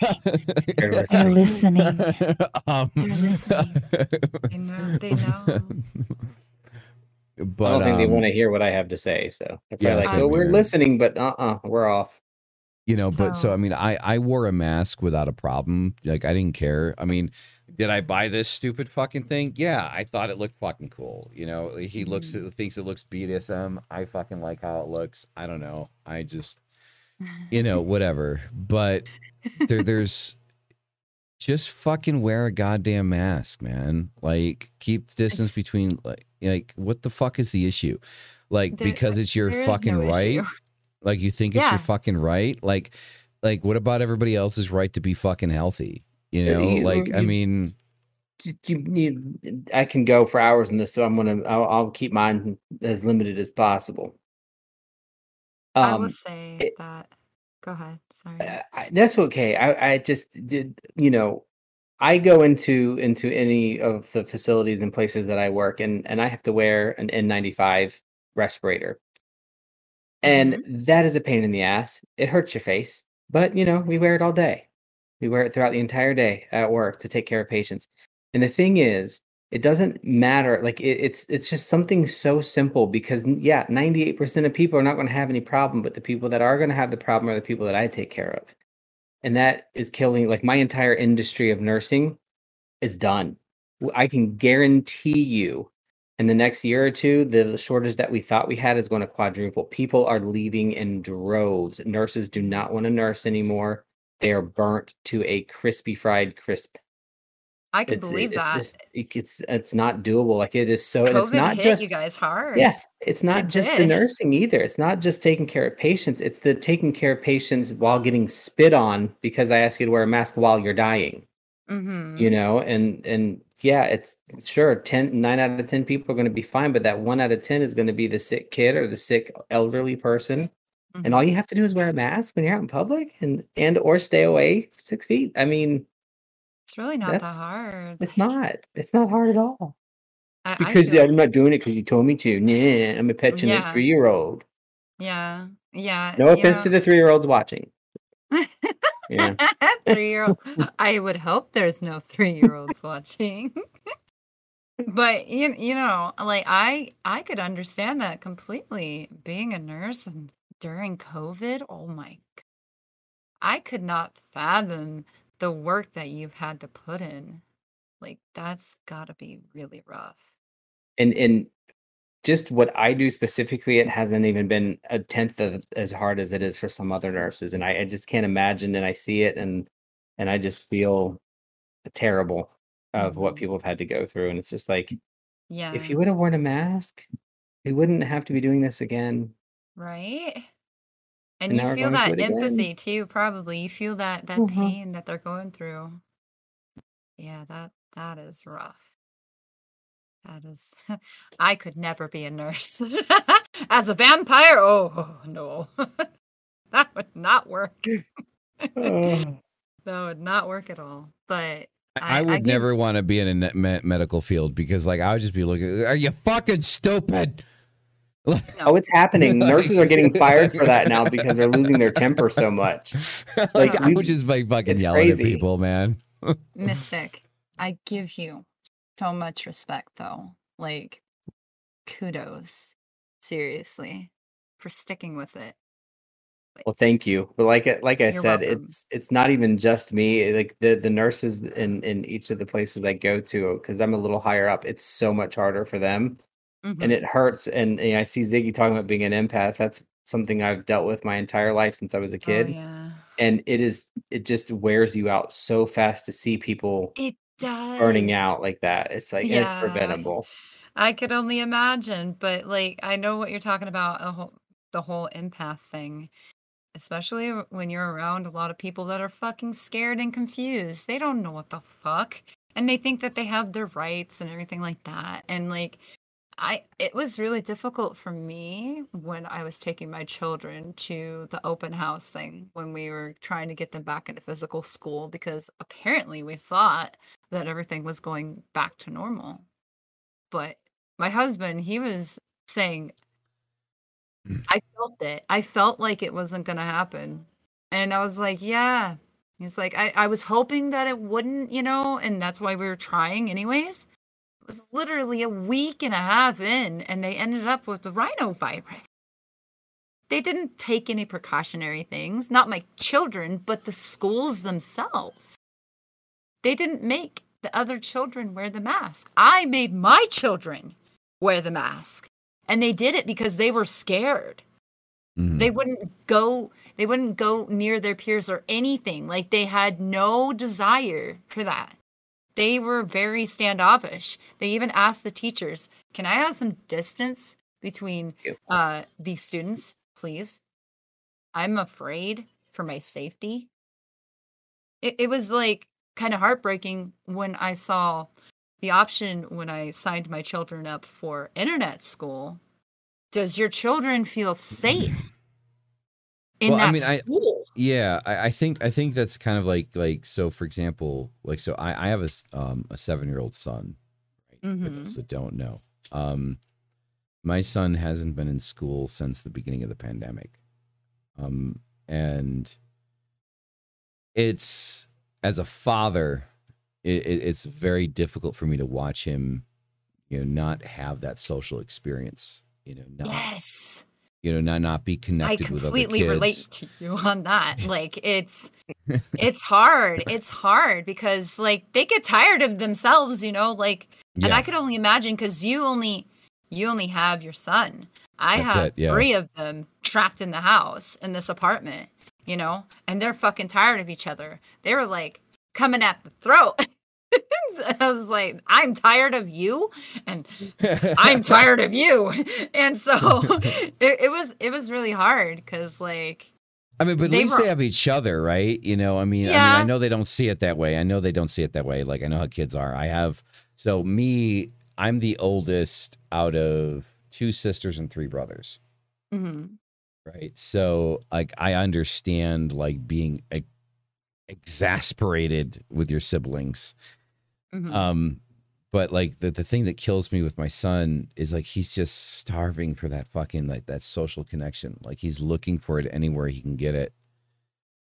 They're They're listening. listening. um, They're listening. <laughs> They know. They know. But I don't think they um, want to hear what I have to say. So they're yeah, like, same "Oh, we're here. listening, but uh, uh we're off." you know but so So- i mean i i wore a mask without a problem like i didn't care i mean did i buy this stupid fucking thing yeah i thought it looked fucking cool you know he looks Mm-hmm. thinks it looks bdsm i fucking like how it looks i don't know i just <laughs> you know whatever but there there's just fucking wear a goddamn mask man like keep distance It's- between like like what the fuck is the issue like There- because it's your fucking no right issue. like you think it's Yeah. your fucking right? Like like what about everybody else's right to be fucking healthy? You know, you- like I mean, You, you, I can go for hours in this, so I'm gonna. I'll, I'll keep mine as limited as possible. I Um, will say it- that. Go ahead. Sorry. Uh, I, that's okay. I, I just did, you know, I go into into any of the facilities and places that I work, and and I have to wear an N95 respirator, and that is a pain in the ass. It hurts your face, but you know, we wear it all day. We wear it throughout the entire day at work to take care of patients. And the thing is, it doesn't matter. Like it, it's it's just something so simple because yeah, 98% of people are not going to have any problem, but the people that are going to have the problem are the people that I take care of. And that is killing like my entire industry of nursing is done. I can guarantee you in the next year or two, the shortage that we thought we had is going to quadruple. People are leaving in droves. Nurses do not want to nurse anymore. They are burnt to a crispy fried crisp. I can It's, believe it's that. just- it's it's not doable. Like it is so. and it's COVID not hit just you guys hard. yeah, it's not It just the nursing either. It's not just taking care of patients. It's the taking care of patients while getting spit on because I ask you to wear a mask while you're dying. Mm-hmm. You know, and and yeah, it's sure 10 9 out of 10 people are going to be fine, but that 1 out of 10 is going to be the sick kid or the sick elderly person. Mm-hmm. And all you have to do is wear a mask when you're out in public and and or stay away 6 feet. I mean, it's really not that hard. it's not. It's not hard at all. I, I Because feel- I'm not doing it because you told me to. Nah, I'm a petulant Yeah. three year old. yeah, yeah. No offense to the three year olds watching. Yeah. <laughs> three year old. I would hope there's no three year olds watching. but you you know, like I I could understand that completely. Being a nurse and during COVID, oh my, g- I could not fathom the work that you've had to put in. Like that's got to be really rough. and and just what I do specifically, it hasn't even been a tenth of as hard as it is for some other nurses, and I, I just can't imagine. And I see it, and and I just feel terrible of what Mhm. people have had to go through. And it's just like, Yeah. if you would have worn a mask, we wouldn't have to be doing this again. Right? And And you feel that it again. empathy too, probably. You feel that that Mhm. pain that they're going through. Yeah, that that is rough. That is <laughs> I could never be a nurse. <laughs> As a vampire, oh <laughs> no. that would not work. that would not work at all. But I, I- I would give- never want to be in a medical field because like I would just be looking. Are you fucking stupid? <laughs> oh, it's happening. <laughs> Nurses are getting fired for that now because they're losing their temper so much. <laughs> like Yeah. I we- would just like fucking yelling crazy. at people, man. Mystic, I give you so much respect though. Like kudos. Seriously. For sticking with it. Well, thank you. But like I- like I said, welcome. it's it's not even just me. Like the the nurses in in each of the places I go to, because I'm a little higher up, it's so much harder for them, Mhm. and it hurts. And, you know, I see Ziggy talking about being an empath. That's something I've dealt with my entire life since I was a Oh, kid, yeah. and it is it just wears you out so fast to see people It does. burning out like that. It's like Yeah. it's preventable. I could only imagine, but like I know what you're talking about. Whole, the whole empath thing. especially when you're around a lot of people that are fucking scared and confused. They don't know what the fuck. And they think that they have their rights and everything like that. And like I it was really difficult for me when I was taking my children to the open house thing when we were trying to get them back into physical school because apparently we thought that everything was going back to normal. But my husband, he was saying Mm. I felt it. I felt like it wasn't going to happen. And I was like, yeah. He's like, I, I was hoping that it wouldn't, you know, and that's why we were trying anyways. It was literally a week and a half in, and they ended up with the rhinovirus. They didn't take any precautionary things, not my children, but the schools themselves. They didn't make the other children wear the mask. I made my children wear the mask. And they did it because they were scared. Mhm. They wouldn't go they wouldn't go near their peers or anything. Like they had no desire for that. They were very standoffish. They even asked the teachers, "Can I have some distance between uh these students, please? I'm afraid for my safety." It it was like kind of heartbreaking when I saw the option when I signed my children up for internet school. Does your children feel safe in Well, I that mean, I- Yeah, I, I think I think that's kind of like like so. For example, like so, I I have a um a seven year old son. Right? For Mhm. those that don't know, um, my son hasn't been in school since the beginning of the pandemic, um, and it's as a father, it, it, it's very difficult for me to watch him, you know, not have that social experience. You know, not Yes. You know, not not be connected with other completely relate to you on that. <laughs> Like it's <laughs> it's hard. It's hard because like they get tired of themselves, you know, like and I could only imagine cuz you only you only have your son. I That's have it, yeah. 3 of them trapped in the house in this apartment, you know, and they're fucking tired of each other. They were like coming at the throat. <laughs> <laughs> I was like, I'm tired of you and <laughs> I'm tired of you. <laughs> And so it, it was it was really hard because like I mean, but at They least were- they have each other, right? You know, I mean, I mean, Yeah. I know they don't see it that way. I know they don't see it that way. Like I know how kids are. I have so me, I'm the oldest out of two sisters and three brothers, mhm, right? So like I understand like being exasperated with your siblings. Mhm. Um, but like the, the thing that kills me with my son is like he's just starving for that fucking like that social connection. Like he's looking for it anywhere he can get it.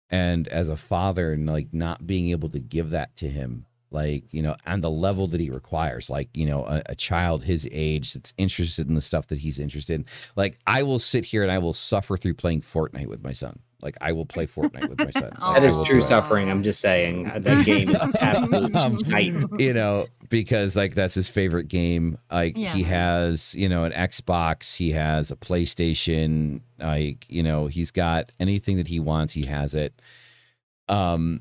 And as a father, and like not being able to give that to him, like, you know, on the level that he requires, like, you know, a, a child his age that's interested in the stuff that he's interested in. Like, I will sit here and I will suffer through playing Fortnite with my son. Like, I will play Fortnite with my son. Like, <laughs> That I is will true do it. suffering. I'm just saying uh, that game is <laughs> absolute Um, shite. you know, because like that's his favorite game. Like he has, you know, an Xbox, he has a PlayStation, like, you know, he's got anything that he wants, he has it. Um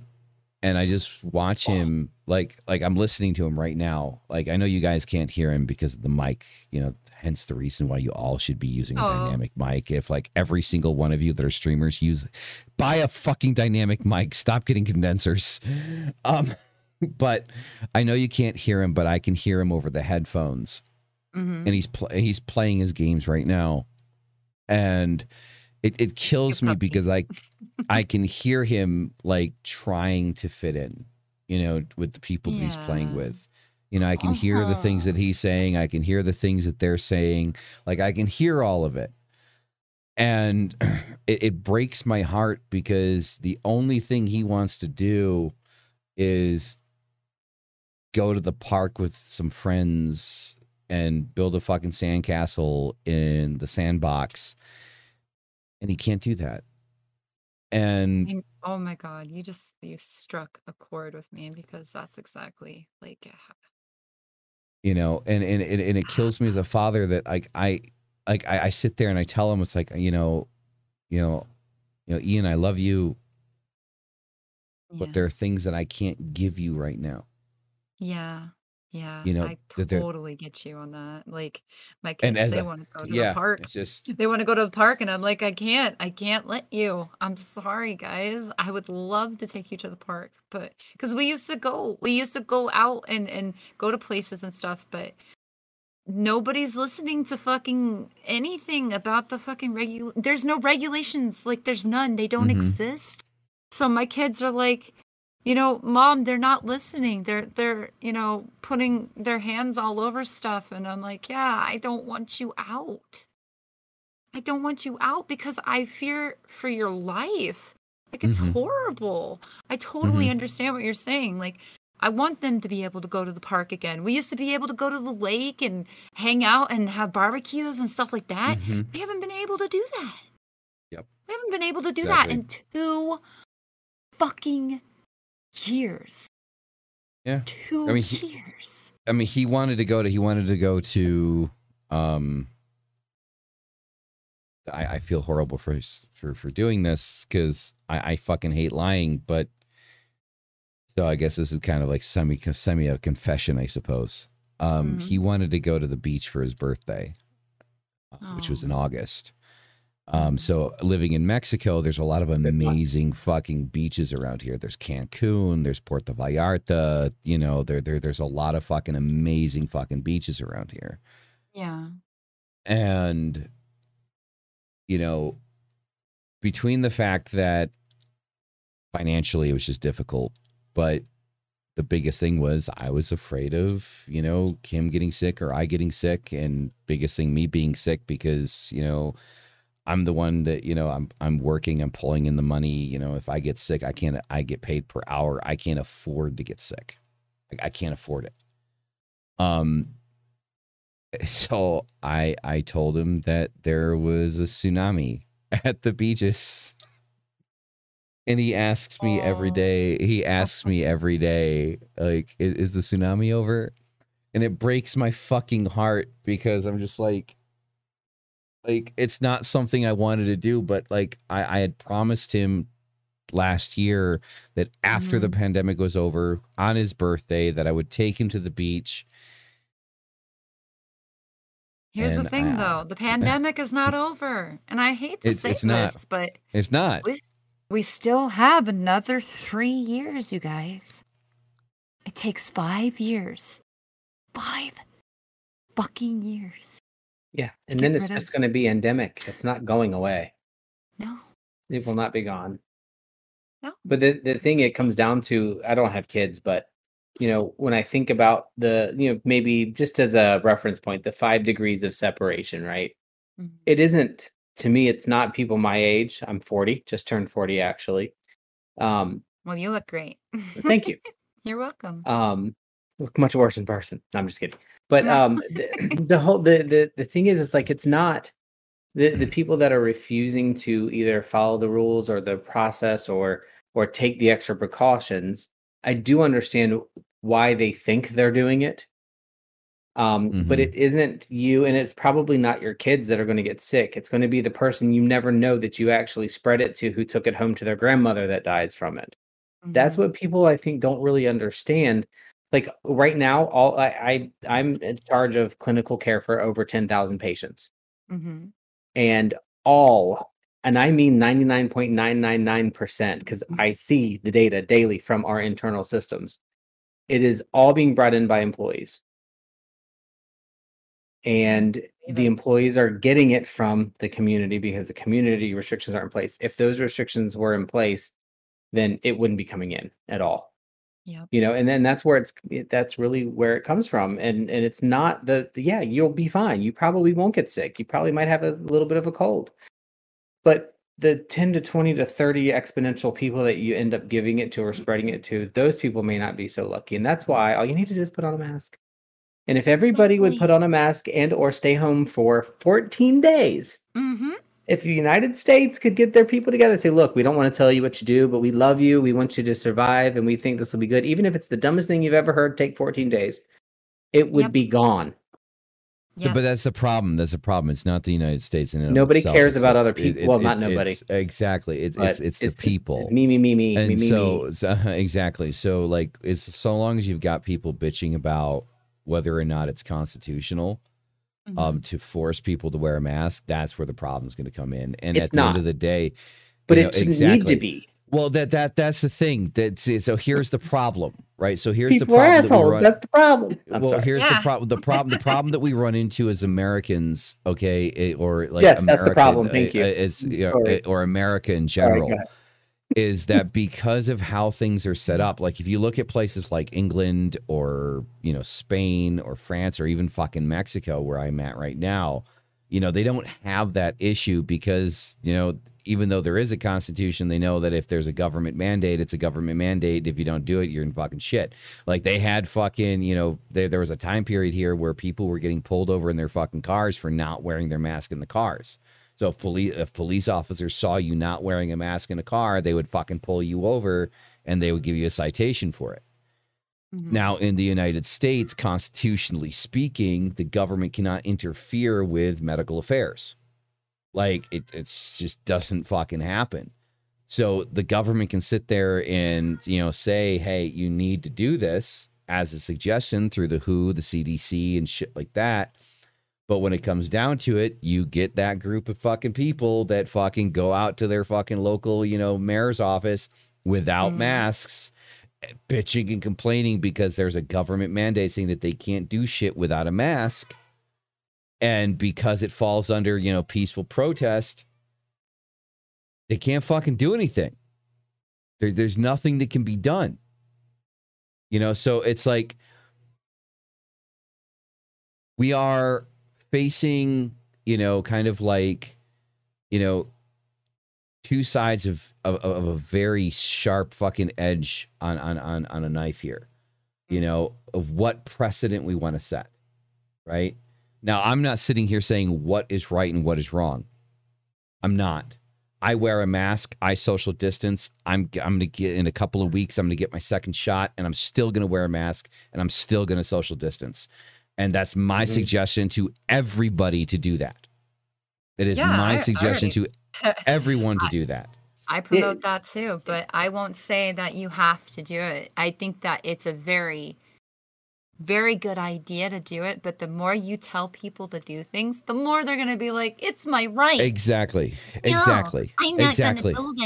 and I just watch him like like I'm listening to him right now. Like I know you guys can't hear him because of the mic, you know, hence the reason why you all should be using a dynamic mic. If like every single one of you that are streamers use buy a fucking dynamic mic, stop getting condensers. <laughs> Um but I know you can't hear him, but I can hear him over the headphones, mhm. and he's pl- he's playing his games right now, and it it kills me because I <laughs> I can hear him like trying to fit in, you know, with the people that he's playing with. You know, I can hear the things that Uh-huh. he's saying. I can hear the things that they're saying. Like I can hear all of it. And <clears throat> it, it breaks my heart because the only thing he wants to do is go to the park with some friends and build a fucking sandcastle in the sandbox. And he can't do that. And And- oh my god, you just you struck a chord with me because that's exactly like you know and and, and, and it <sighs> kills me as a father that like i like I, I sit there and i tell him it's like you know you know you know ian i love you but yeah. there are things that i can't give you right now yeah. Yeah, You know, I that they're- totally get you on that. Like my And kids, as they a- want to go to yeah, the park. it's just They want to go to the park, and I'm like, I can't. I can't let you. I'm sorry, guys. I would love to take you to the park, but because we used to go, we used to go out and and go to places and stuff, but nobody's listening to fucking anything about the fucking regul. There's no regulations. Like, there's none. They don't Mhm. exist. So my kids are like, you know, mom, they're not listening. They're they're, you know, putting their hands all over stuff and I'm like, yeah, I don't want you out. I don't want you out because I fear for your life. Like it's Mhm. horrible. I totally Mhm. understand what you're saying. Like I want them to be able to go to the park again. We used to be able to go to the lake and hang out and have barbecues and stuff like that. Mhm. We haven't been able to do that. Yep. We haven't been able to do Exactly. that in two fucking years. Yeah. Two I mean, he- years. I mean, he wanted to go to. He wanted to go to. Um, I, I feel horrible for his, for for doing this because I, I fucking hate lying. But so I guess this is kind of like semi semi a confession, I suppose. Um, Mhm. he wanted to go to the beach for his birthday, uh, which was in Oh. August. Um, so living in Mexico, there's a lot of amazing fucking beaches around here. There's Cancun, there's Puerto Vallarta, you know, there, there there's a lot of fucking amazing fucking beaches around here. Yeah. And you know, between the fact that financially it was just difficult, but the biggest thing was I was afraid of, you know, Kim getting sick or I getting sick and biggest thing me being sick because, you know, I'm the one that, you know, I'm I'm working, I'm pulling in the money, you know, if I get sick, I can't I get paid per hour. I can't afford to get sick. Like I can't afford it. Um <laughs> so I I told him that there was a tsunami <laughs> at the beaches. And he asks me every Aw. day. He asks me every day, like, "I- is the tsunami over? And it breaks my fucking heart because I'm just like, like it's not something I wanted to do, but like I, I had promised him last year that after the mm-hmm. pandemic was over, on his birthday, that I would take him to the beach. Here's And the thing, I- though: the <laughs> pandemic is not over, and I hate to It's- say it's not. this, but It's not. we we still have another three years, you guys. It takes five years, five fucking years. Yeah, and then it's of- just going to be endemic. It's not going away. No, It will not be gone. No. But the the thing it comes down to, I don't have kids, but you know, when I think about the, you know, maybe just as a reference point, the five degrees of separation, right? Mhm. It isn't to me. It's not people my age. I'm 40, just turned 40 actually. Um, well, you look great. thank you. <laughs> You're welcome. um look much worse in person. No, i'm just kidding. But um the, <laughs> the whole the, the the thing is it's like it's not the the people that are refusing to either follow the rules or the process or or take the extra precautions i do understand why they think they're doing it. Um but Mhm. it isn't you and it's probably not your kids that are going to get sick. It's going to be the person you never know that you actually spread it to who took it home to their grandmother that dies from it. That's Mhm. what people i think don't really understand like right now all i, I i'm in charge of clinical care for over 10000 patients. Mhm. and all and i mean 99.999% because i see the data daily from our internal systems. It is all being brought in by employees. And the employees are getting it from the community because the community restrictions are in place. If those restrictions were in place then it wouldn't be coming in at all Yep. you know and then that's where it's it- that's really where it comes from and and it's not the, the yeah you'll be fine you probably won't get sick you probably might have a little bit of a cold. But the 10 to 20 to 30 exponential people that you end up giving it to or mm. spreading it to those people may not be so lucky and that's mm. why all you need to do is put on a mask. And if everybody would put on a mask and or stay home for 14 days Mhm. If the United States could get their people together and say, look, we don't want to tell you what to do, but we love you. We want you to survive and we think this will be good. Even if it's the dumbest thing you've ever heard, take 14 days, it would Yep. be gone. Yep. But that's the problem. That's the problem. It's not the United States. And Nobody itself. cares It's about the- other people. it- Well, not it's- nobody. it's- exactly. It's it's it's the it's- people. Me, me, me, me, me, and me, so me. so- <laughs> exactly so like it's so long as you've got people bitching about whether or not it's constitutional Mhm. um, to force people to wear a mask, that's where the problem's going to come in. And It's at the end of the day, But you know, it should need to be. Well, that that that's the thing. That's so. Here's the problem, right? So here's the People are problem. that run- That's the problem. I'm well, sorry. here's Yeah. the problem. The problem. The problem that we run into as Americans, okay, eh, or like Yes, that's the problem. Thank eh, you. It's you know, eh, or America in general go ahead. Is that because of how things are set up. Like if you look at places like England or you know Spain or France or even fucking Mexico, where I'm at right now, you know they don't have that issue because you know even though there is a constitution, they know that if there's a government mandate, it's a government mandate. If you don't do it, you're in fucking shit. Like they had fucking, you know, there, there was a time period here where people were getting pulled over in their fucking cars for not wearing their mask in the cars. So if police if police officers saw you not wearing a mask in a car, they would fucking pull you over and they would give you a citation for it. Mhm. Now, in the United States, constitutionally speaking, the government cannot interfere with medical affairs. Like it it's just doesn't fucking happen. So the government can sit there and, you know, say, "Hey, you need to do this" as a suggestion through the WHO, the CDC and shit like that. But when it comes down to it, you get that group of fucking people that fucking go out to their fucking local, you know, mayor's office without Mhm. masks, eh, bitching and complaining because there's a government mandate saying that they can't do shit without a mask. And because it falls under, you know, peaceful protest, they can't fucking do anything. There, there's nothing that can be done. You know, so it's like we are facing, you know, kind of like, you know, two sides of of, of a very sharp fucking edge on on on on a knife here. You mm. know, of what precedent we want to set. Right? Now, I'm not sitting here saying what is right and what is wrong. I'm not. I wear a mask. I social distance. I'm I'm gonna get in a couple of weeks. I'm gonna get my second shot, and I'm still gonna wear a mask, and I'm still gonna social distance. And that's my Mhm. suggestion to everybody to do that. It is Yeah, my I suggestion already- to <laughs> everyone to do that. I promote that too, but I won't say that you have to do it. I think that it's a very, very good idea to do it. But the more you tell people to do things, the more they're going to be like, it's my right. Exactly. No, Exactly. I'm not exactly. going to do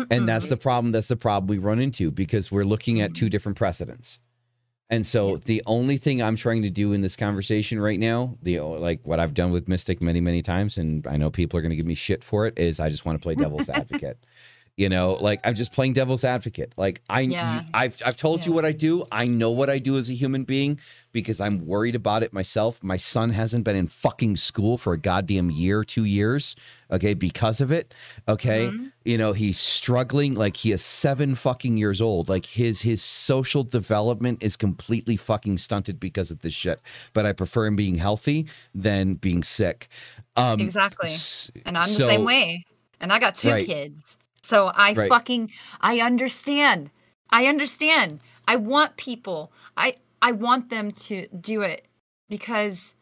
that. And that's the problem. That's the problem we run into because we're looking at two different precedents. And so the only thing I'm trying to do in this conversation right now, the uh, like what I've done with Mystic many, many times, and I know people are going to give me shit for it, is I just want to play devil's <laughs> advocate. You know, like I'm just playing devil's advocate. Like I, Yeah. I've, I've told you what I do. I know what I do as a human being because I'm worried about it myself. My son hasn't been in fucking school for a goddamn year, two years. Okay, because of it. Okay, Mhm. you know he's struggling. Like he is seven fucking years old. Like his his social development is completely fucking stunted because of this shit. But I prefer him being healthy than being sick. Um, Exactly. And I'm the same way. And I got two Right. kids. So I Right. fucking I understand. I understand. I want people. I I want them to do it because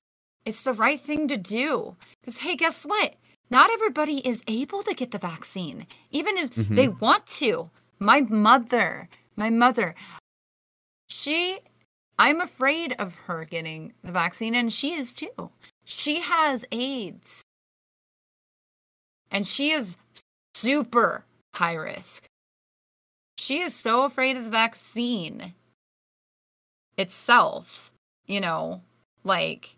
it's the right thing to do. Cuz hey, guess what? Not everybody is able to get the vaccine even if Mhm. they want to. My mother, my mother she I'm afraid of her getting the vaccine and she is too. She has AIDS. And she is super high risk. She is so afraid of the vaccine itself, you know, like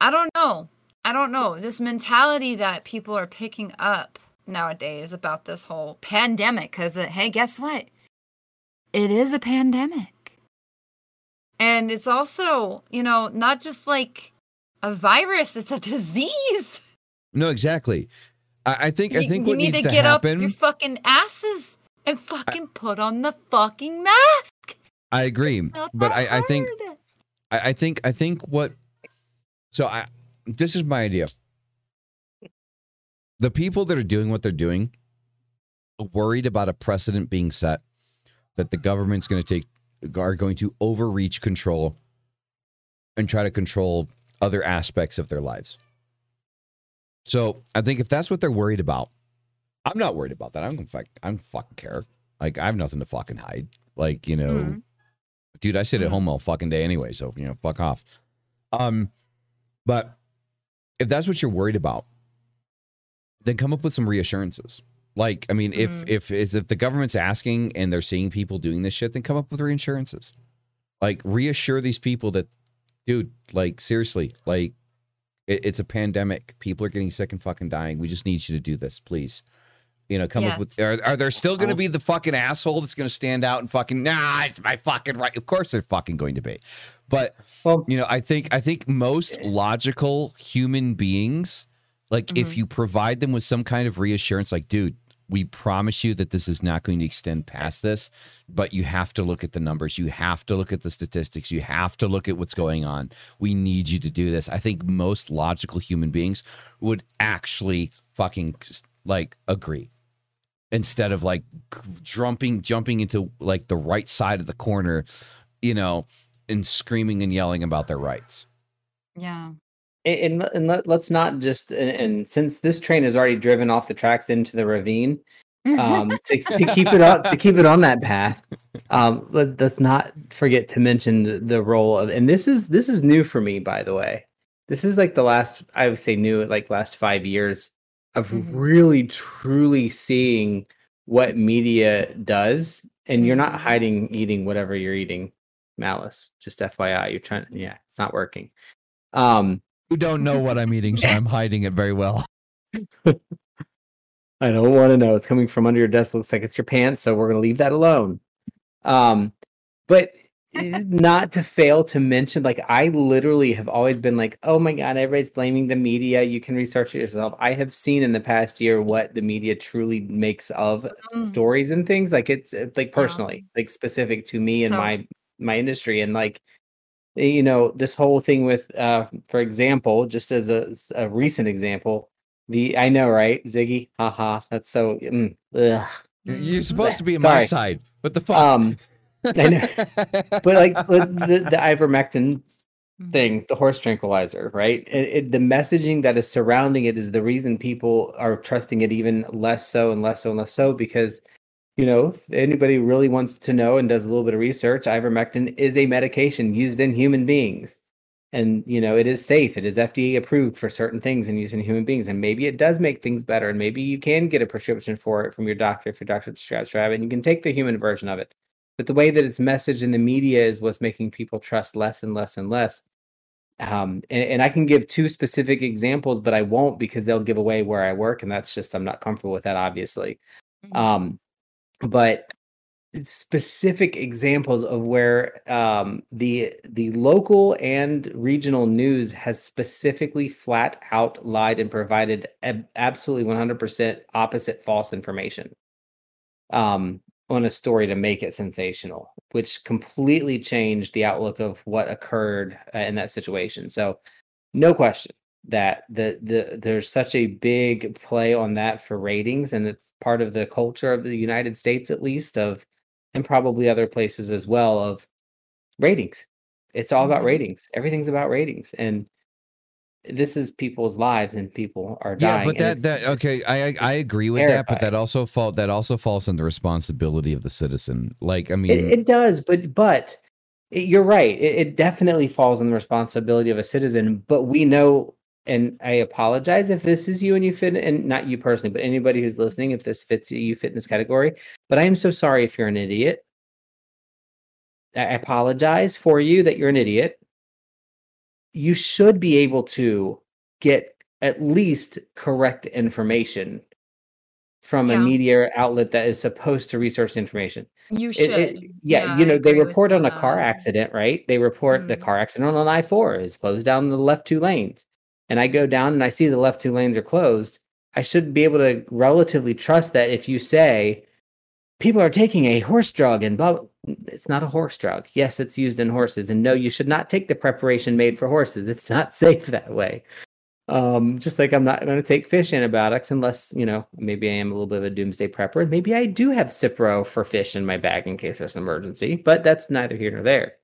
I don't know. I don't know. This mentality that people are picking up nowadays about this whole pandemic cuz uh, hey, guess what? It is a pandemic. And it's also, you know, not just like a virus, it's a <laughs> disease. no, exactly. I, I think I You- think you what need needs to to get happen. up your fucking asses and fucking put on the fucking mask. I agree, but I, I think. I, I think I think what so I this is my idea. The people that are doing what they're doing are worried about a precedent being set that the government's going to take are going to overreach control and try to control other aspects of their lives. So I think if that's what they're worried about, I'm not worried about that. I'm gonna fuck, I'm fucking care. Like I have nothing to fucking hide. Like you know, Mhm. Dude, I sit at Mhm. home all fucking day anyway, so you know, fuck off. Um, but if that's what you're worried about, then come up with some reassurances. Like, I mean, if, Mhm. if if if the government's asking and they're seeing people doing this shit, then come up with reassurances. Like, reassure these people that, dude, like seriously, like it, it's a pandemic. People are getting sick and fucking dying. We just need you to do this, please. You know, come up with. Are, are there still going to be the fucking asshole that's going to stand out and fucking nah? It's my fucking right. Of course, they're fucking going to be. But Well, you know, I think I think most logical human beings, like if Mhm. you provide them with some kind of reassurance, like, dude, we promise you that this is not going to extend past this, but you have to look at the numbers, you have to look at the statistics, you have to look at what's going on. We need you to do this. I think most logical human beings would actually fucking like agree instead of like jumping jumping into like the right side of the corner, you know, and screaming and yelling about their rights. Yeah. And, and, let, let's not just and, and since this train has already driven off the tracks into the ravine, um, to, to keep it up to keep it on that path um let, let's not forget to mention the, the role of and this is this is new for me by the way this is like the last i would say new like last five years of Mhm. really truly seeing what media does and you're not Mhm. hiding eating whatever you're eating malice just fyi you're trying yeah it's not working um You don't know what I'm eating, so I'm hiding it very well. <laughs> I don't want to know. It's coming from under your desk. Looks like it's your pants, so we're going to leave that alone. Um, but eh, not to fail to mention, like I literally have always been like, oh my god, everybody's blaming the media. You can research it yourself. I have seen in the past year what the media truly makes of Mm. stories and things. Like it's uh, like personally, like specific to me and So- my my industry, and like eh, you know this whole thing with, uh, for example, just as a, a recent example, the I know, right, Ziggy? Haha, that's so. Mm, ugh. You're supposed to be on my side. What the fuck? Um, I know, <laughs> but like the, the ivermectin Mhm. thing, the horse tranquilizer, right? It, it, the messaging that is surrounding it is the reason people are trusting it even less so and less so and less so because, you know, if anybody really wants to know and does a little bit of research, ivermectin is a medication used in human beings. And, you know, it is safe. It is FDA approved for certain things and used in human beings. And maybe it does make things better. And maybe you can get a prescription for it from your doctor if your doctor prescribes for it. And you can take the human version of it. But the way that it's messaged in the media is what's making people trust less and less and less um and, and i can give two specific examples but i won't because they'll give away where i work and that's just i'm not comfortable with that obviously Mhm. um but specific examples of where um the the local and regional news has specifically flat out lied and provided ab- absolutely 100% opposite false information um on a story to make it sensational which completely changed the outlook of what occurred uh, in that situation. So no question that the the there's such a big play on that for ratings and it's part of the culture of the United States at least of and probably other places as well of ratings it's all about Mhm. ratings everything's about ratings and this is people's lives and people are yeah, but that that okay, I I- agree with that, but that also fall that also falls on the responsibility of the citizen. Like, I mean, it, it does but but it- you're right it, it definitely falls on the responsibility of a citizen but we know and i apologize if this is you and you fit and not you personally but anybody who's listening if this fits you you fit in this category but i am so sorry if you're an idiot i apologize for you that you're an idiot you should be able to get at least correct information from a media outlet that is supposed to research information You should. it- yeah, Yeah, you know, they report on a car accident, right? They report the Mm. car accident on I 4 is closed down the left two lanes. And I go down and I see the left two lanes are closed. I should be able to relatively trust that if you say people are taking a horse drug and blah, it's not a horse drug. Yes, it's used in horses. And no, you should not take the preparation made for horses. It's not <laughs> safe that way. Um, just like I'm not going to take fish antibiotics unless, you know, maybe I am a little bit of a doomsday prepper. And maybe I do have Cipro for fish in my bag in case there's an emergency, but that's neither here nor there.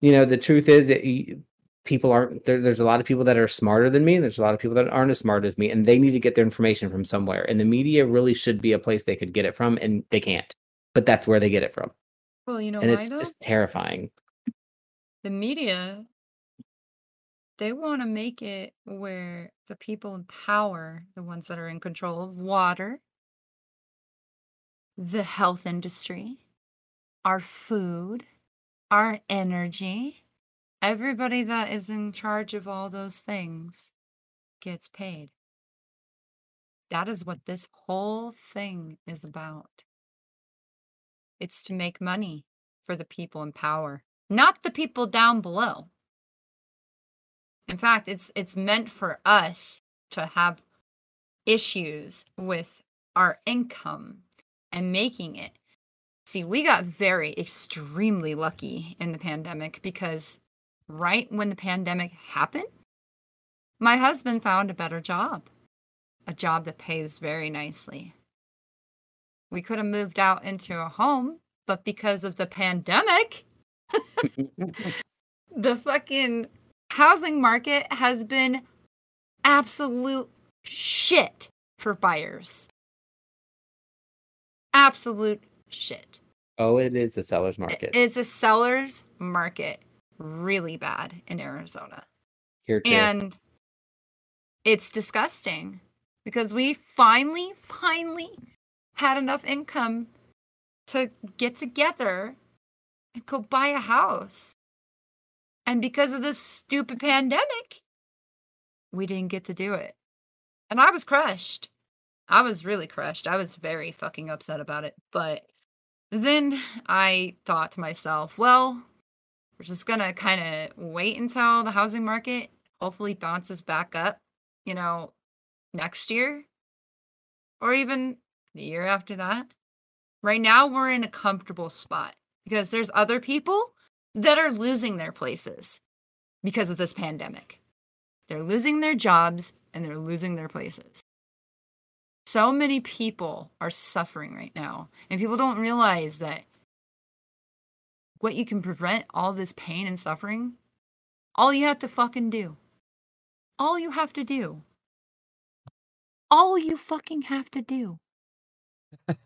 You know, the truth is you, people aren't there, there's a lot of people that are smarter than me and there's a lot of people that aren't as smart as me and they need to get their information from somewhere and the media really should be a place they could get it from and they can't but that's where they get it from Well, you know and why it's though? just terrifying. The media, they want to make it where the people in power, the ones that are in control of water, the health industry, our food, our energy, everybody that is in charge of all those things gets paid. That is what this whole thing is about. It's to make money for the people in power, not the people down below. In fact, it's it's meant for us to have issues with our income and making it. See, we got very extremely lucky in the pandemic because right when the pandemic happened, my husband found a better job, a job that pays very nicely. We could have moved out into a home, but because of the pandemic, <laughs> the fucking housing market has been absolute shit for buyers. Absolute shit. oh, it is a seller's market It's a seller's market really bad in Arizona. here too. And it's disgusting because we finally, finally had enough income to get together and go buy a house. And because of this stupid pandemic, we didn't get to do it. And I was crushed. I was really crushed. I was very fucking upset about it. But then I thought to myself, well, we're just gonna kind of wait until the housing market hopefully bounces back up, you know, next year or even the year after that. Right now, we're in a comfortable spot because there's other people that are losing their places because of this pandemic. They're losing their jobs and they're losing their places. So many people are suffering right now, and people don't realize that what you can prevent all this pain and suffering, all you have to fucking do, all you have to do, all you fucking have to do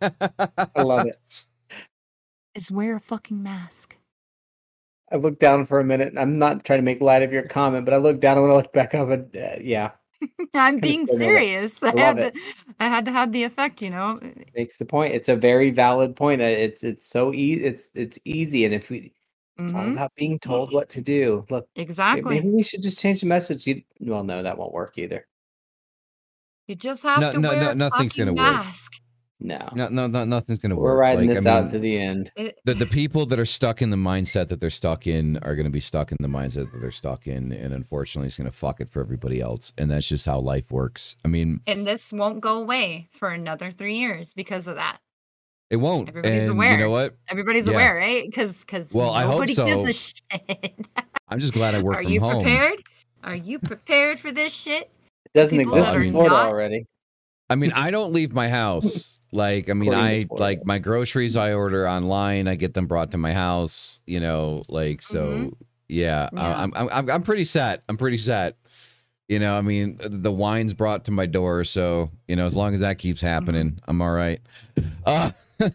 I love it. <laughs> is wear a fucking mask. I looked down for a minute. I'm not trying to make light of your comment, but I looked down and I looked back up, and uh, yeah, <laughs> I'm being still know that. serious. I, I had love to, I had to have the effect, you know. makes the point. It's a very valid point. Uh, It's it's so easy. It's it's easy, and if we, it's all Mhm, about being told what to do. Look, Exactly. maybe we should just change the message. You, well, no, that won't work either. You just have No- to no- wear no- a nothing's gonna work. Mask. No, no, no, no, nothing's gonna work. we're riding Like, this I out mean, to the end. It, the the people that are stuck in the mindset that they're stuck in are going to be stuck in the mindset that they're stuck in, and unfortunately, it's going to fuck it for everybody else. And that's just how life works. I mean, and this won't go away for another three years because of that. it won't. Everybody's and aware. you know what? Everybody's Yeah. aware, right? Because because Well, I hope nobody gives so. a shit. <laughs> I'm just glad I work Are from you prepared? Are you prepared for this shit? It doesn't people exist in Florida not- already. I mean, I <laughs> don't leave my house. Like, I mean, I like my groceries. I order online. I get them brought to my house. You know, like so. Mhm. Yeah, Yeah. I'm, I'm I'm I'm pretty set. I'm pretty set. You know, I mean, the wine's brought to my door, so you know, as long as that keeps happening, I'm all right. Uh, <laughs>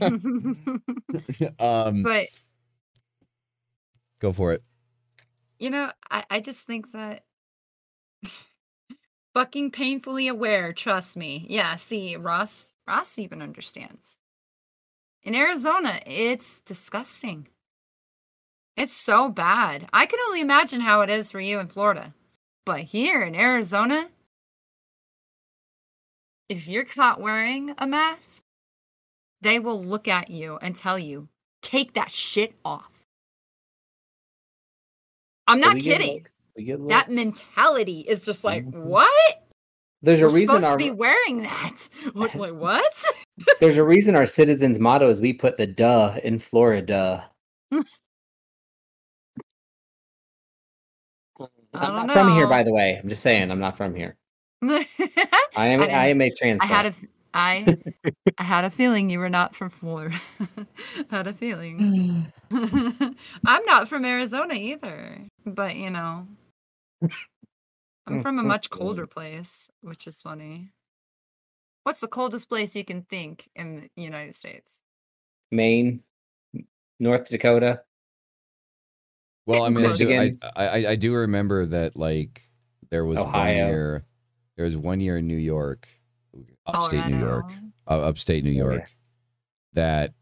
<laughs> um, but go for it. you know, I, I just think that fucking painfully aware, trust me. Yeah, see, Ross Ross even understands. In Arizona, it's disgusting. It's so bad. I can only imagine how it is for you in Florida. But here in Arizona, if you're caught wearing a mask, they will look at you and tell you, take that shit off. I'm not we get looks. That mentality is just like, Mhm. what? There's a We're reason supposed our to be wearing that. <laughs> What? <laughs> Like, what? <laughs> there's a reason our citizens motto is we put the duh in Florida. I I'm not from here, by the way. I'm just saying, I'm not from here. I I am. I I, am a transplant. had a, I, I had a feeling you were not from Florida. had a feeling. <sighs> I'm not from Arizona either, but you know, <laughs> I'm from a much colder place, which is funny. What's the coldest place you can think in the United States? Maine. North Dakota. Well, I mean, I do, I, I, I- I do remember that like there was one year, there was one year in New York, upstate New York, uh, upstate New Oh, yeah. York, that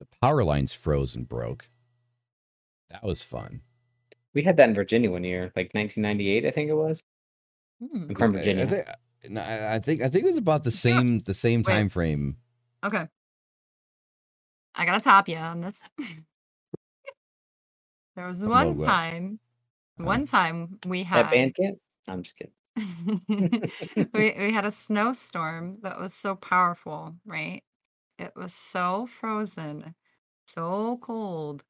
the power lines froze and broke. That was fun. We had that in Virginia one year, like 1998, I think it was. Hmm, I'm from I- I Virginia. no, I I think I think it was about the same the same Wait. time frame. Okay. I gotta top you on this. <laughs> there was one time, Uh-huh. one time we At had band camp? I'm just kidding. <laughs> we we had a snowstorm that was so powerful, right? It was so frozen, so cold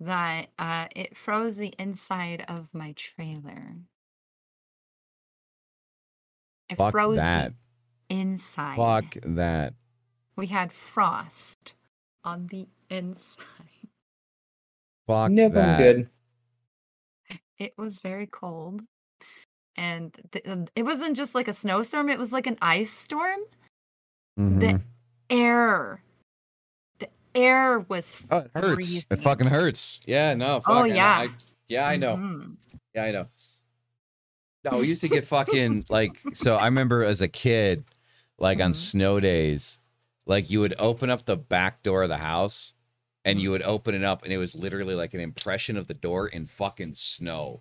that uh, it froze the inside of my trailer. It Fuck froze that. the inside. Fuck that. We had frost on the <laughs> inside. Fuck Never that. good. It was very cold. And th- uh, it wasn't just like a snowstorm, it was like an ice storm. Mhm. The air, the air was Oh, it hurts. It fucking hurts. Yeah, no. Oh, fuck, I know. yeah. I- yeah, I know. Mhm. Yeah, I know. No, we used to get fucking <laughs> like so I remember as a kid, like on Mhm. snow days, like you would open up the back door of the house and you would open it up and it was literally like an impression of the door in fucking snow.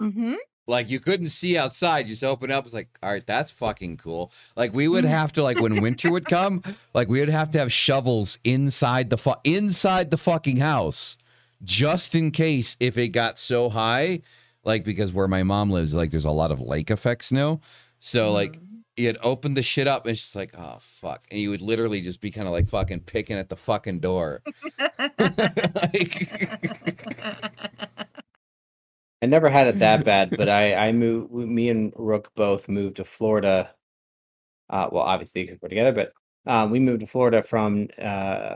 Mhm. Like you couldn't see outside, you just open up, it's like, all right, that's fucking cool. Like we would Mhm. have to like when winter would come, like we would have to have shovels inside the fu- inside the fucking house just in case if it got so high, like because where my mom lives, like there's a lot of lake effect snow. So like Mhm. you'd open the shit up and it's just like, oh fuck. And you would literally just be kind of like fucking picking at the fucking door. <laughs> <laughs> Like- <laughs> I never had it that bad, but <laughs> I I moved. Me and Rook both moved to Florida. Uh, well, obviously because we're together, but uh, we moved to Florida from uh,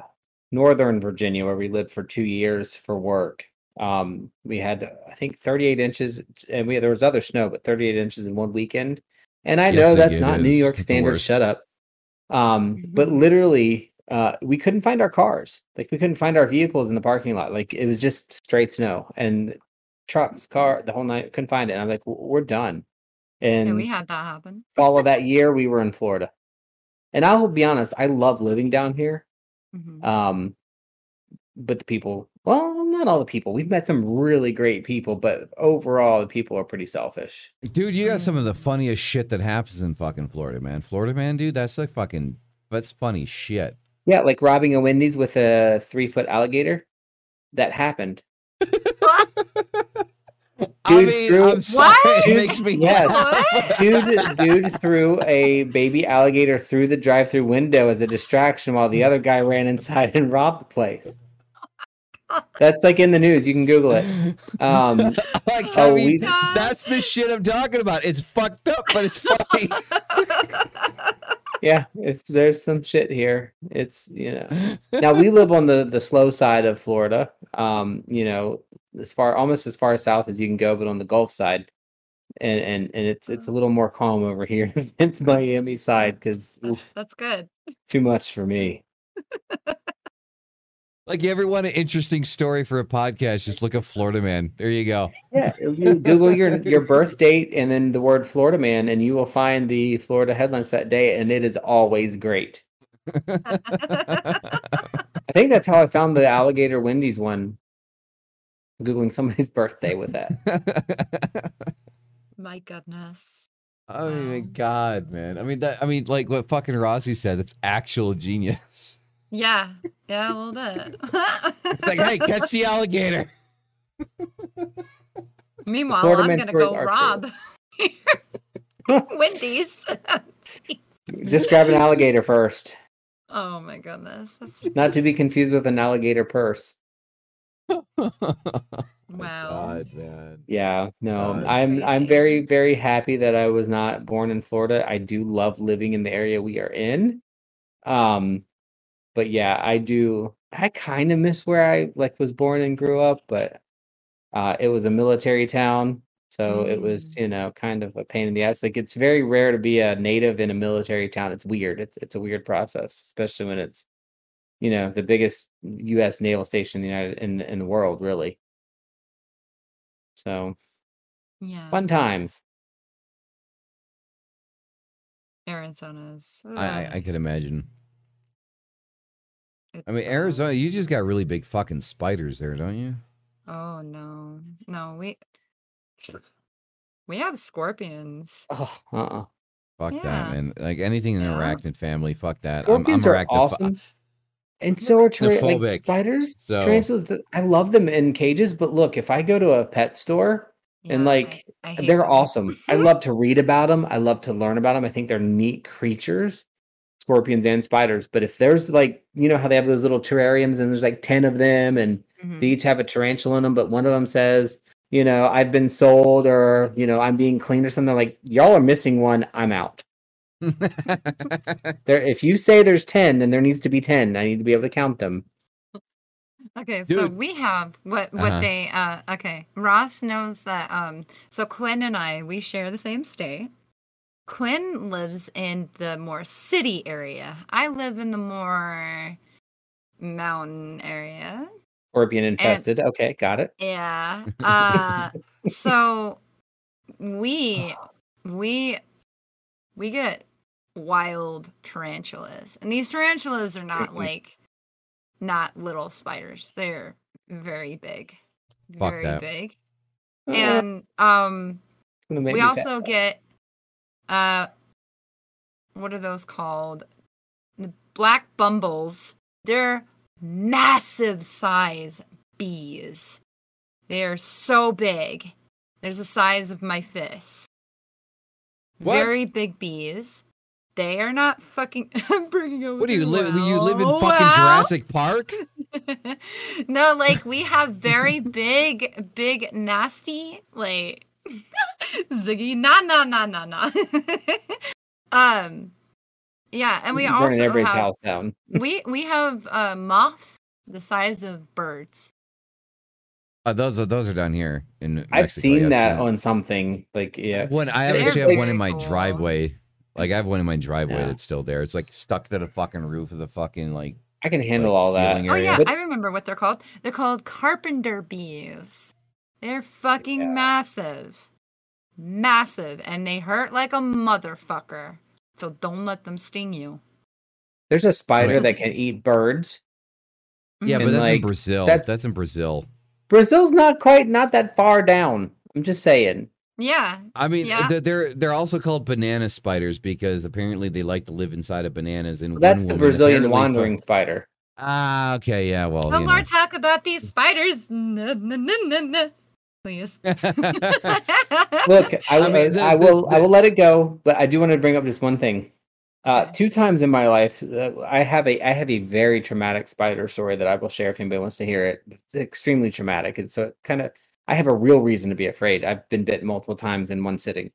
Northern Virginia, where we lived for two years for work. Um, we had I think 38 inches, and we there was other snow, but 38 inches in one weekend. And I Yes, know that's not New. York It's standard. Shut up. Um, but Mhm. literally, uh, we couldn't find our cars. Like we couldn't find our vehicles in the parking lot. Like it was just straight snow and trucks, car, the whole night. Couldn't find it. And I'm like, we're done. And yeah, we had that happen. fall of that year, we were in Florida. And I will be honest, I love living down here. Mhm. Um, but the people, well, not all the people. We've met some really great people, but overall, the people are pretty selfish. Dude, you got some of the funniest shit that happens in fucking Florida, man. Florida man, dude, that's like fucking that's funny shit. Yeah, like robbing a Wendy's with a three foot alligator. That happened. <laughs> <laughs> I Dude mean, threw- I'm sorry, <laughs> What? it makes me Yes. <laughs> dude dude threw a baby alligator through the drive-through window as a distraction while the other guy ran inside and robbed the place that's like in the news you can google it um <laughs> like, I mean, we- that's the shit I'm talking about. It's fucked up, but it's funny. yeah it's there's some shit here it's you know now we live on the the slow side of florida um you know as far almost as far south as you can go but on the gulf side and and, and it's it's a oh. little more calm over here <laughs> than <laughs> the miami side because That's good. too much for me <laughs> like, you ever want an interesting story for a podcast? Just look up Florida man. There you go. Yeah, you Google your your birth date and then the word Florida man, and you will find the Florida headlines that day, and it is always great. I think that's how I found the alligator Wendy's one. Googling somebody's birthday with that. My goodness. Oh my Wow. god, man. I mean that I mean like what fucking Rossi said, it's actual genius. Yeah. Yeah, a little bit. It's like, hey, catch the alligator. Meanwhile, Florida I'm gonna go are rob <laughs> Wendy's. <laughs> Just grab an alligator first, oh my goodness. That's not to be confused with an alligator purse. <laughs> wow. wow. man. Yeah, no, I'm I'm very very happy that I was not born in Florida. I do love living in the area we are in. Um but yeah, I do I kind of miss where I like was born and grew up, but uh it was a military town, so it was, Mm. you know, kind of a pain in the ass. Like it's very rare to be a native in a military town. It's weird. It's it's a weird process, especially when it's you know, the biggest U.S. naval station in the United in in the world, really. So Yeah. fun times. Arizona's. I, I I could imagine. I mean, bad. Arizona, you just got really big fucking spiders there, don't you? Oh no, no, we we have scorpions. Oh, uh-uh. Fuck Yeah. that, man. Like anything in the Yeah. arachnid family, fuck that. Scorpions I'm, are I'm arachnopho- awesome. And so are tar- like, Arachnophobic, spiders, so- tarantulas. I love them in cages, but look, if I go to a pet store, And, Yeah, I- like, I hate they're them. awesome. I love to read about them. I love to learn about them. I think they're neat creatures, scorpions and spiders. But if there's like, you know how they have those little terrariums and there's like 10 of them and Mhm. they each have a tarantula in them, but one of them says, you know, I've been sold or, you know, I'm being cleaned or something like y'all are missing one. I'm out. <laughs> There if you say there's 10, then there needs to be 10. I need to be able to count them. Okay, so we have what what Uh-huh. they uh okay. Ross knows that um so Quinn and I we share the same state. Quinn lives in the more city area. I live in the more mountain area. Or being infested. okay, got it. Yeah. <laughs> Uh so we we we get wild tarantulas. And these tarantulas are not like not little spiders. They're very big. Fuck very that. big. Uh, And um it's gonna make we also get uh what are those called? The black bumbles. They're massive size bees. They are so big. There's the size of my fist. What? Very big bees. They are not fucking. <laughs> I'm bringing over. what do you the live? You live in fucking wow. Jurassic Park? <laughs> no, like we have very <laughs> big, big, nasty, like Ziggy. Nah, nah, nah, nah, nah. um, yeah, and we You're burning also everybody's have house down. we we have uh, moths the size of birds. Uh, those are those are down here in. I've Mexico, seen yeah, that seen on something. Like, yeah. One, I They're actually have one in my cool. driveway. Like I have one in my driveway Yeah. that's still there. It's like stuck to the fucking roof of the fucking like. I can handle like, all that. ceiling Oh yeah, But- I remember what they're called. They're called carpenter bees. They're fucking Yeah. massive. Massive. And they hurt like a motherfucker. So don't let them sting you. There's a spider Right. that can eat birds. Yeah, Mhm. but And, that's in Brazil. that's- That's in Brazil. Brazil's not quite not that far down. I'm just saying. Yeah. I mean, Yeah. they're, they're they're also called banana spiders because apparently they like to live inside of bananas. And That's the Brazilian apparently fuck- wandering spider. Ah, okay, yeah. Well, No more know. talk about these spiders. Please. <laughs> Look, <laughs> I, I mean, the- I the- will I will let it go, but I do want to bring up just one thing. Uh, two times in my life, uh, I have a I have a very traumatic spider story that I will share if anybody wants to hear it. It's extremely traumatic, and so it kind of I have a real reason to be afraid. I've been bit multiple times in one sitting,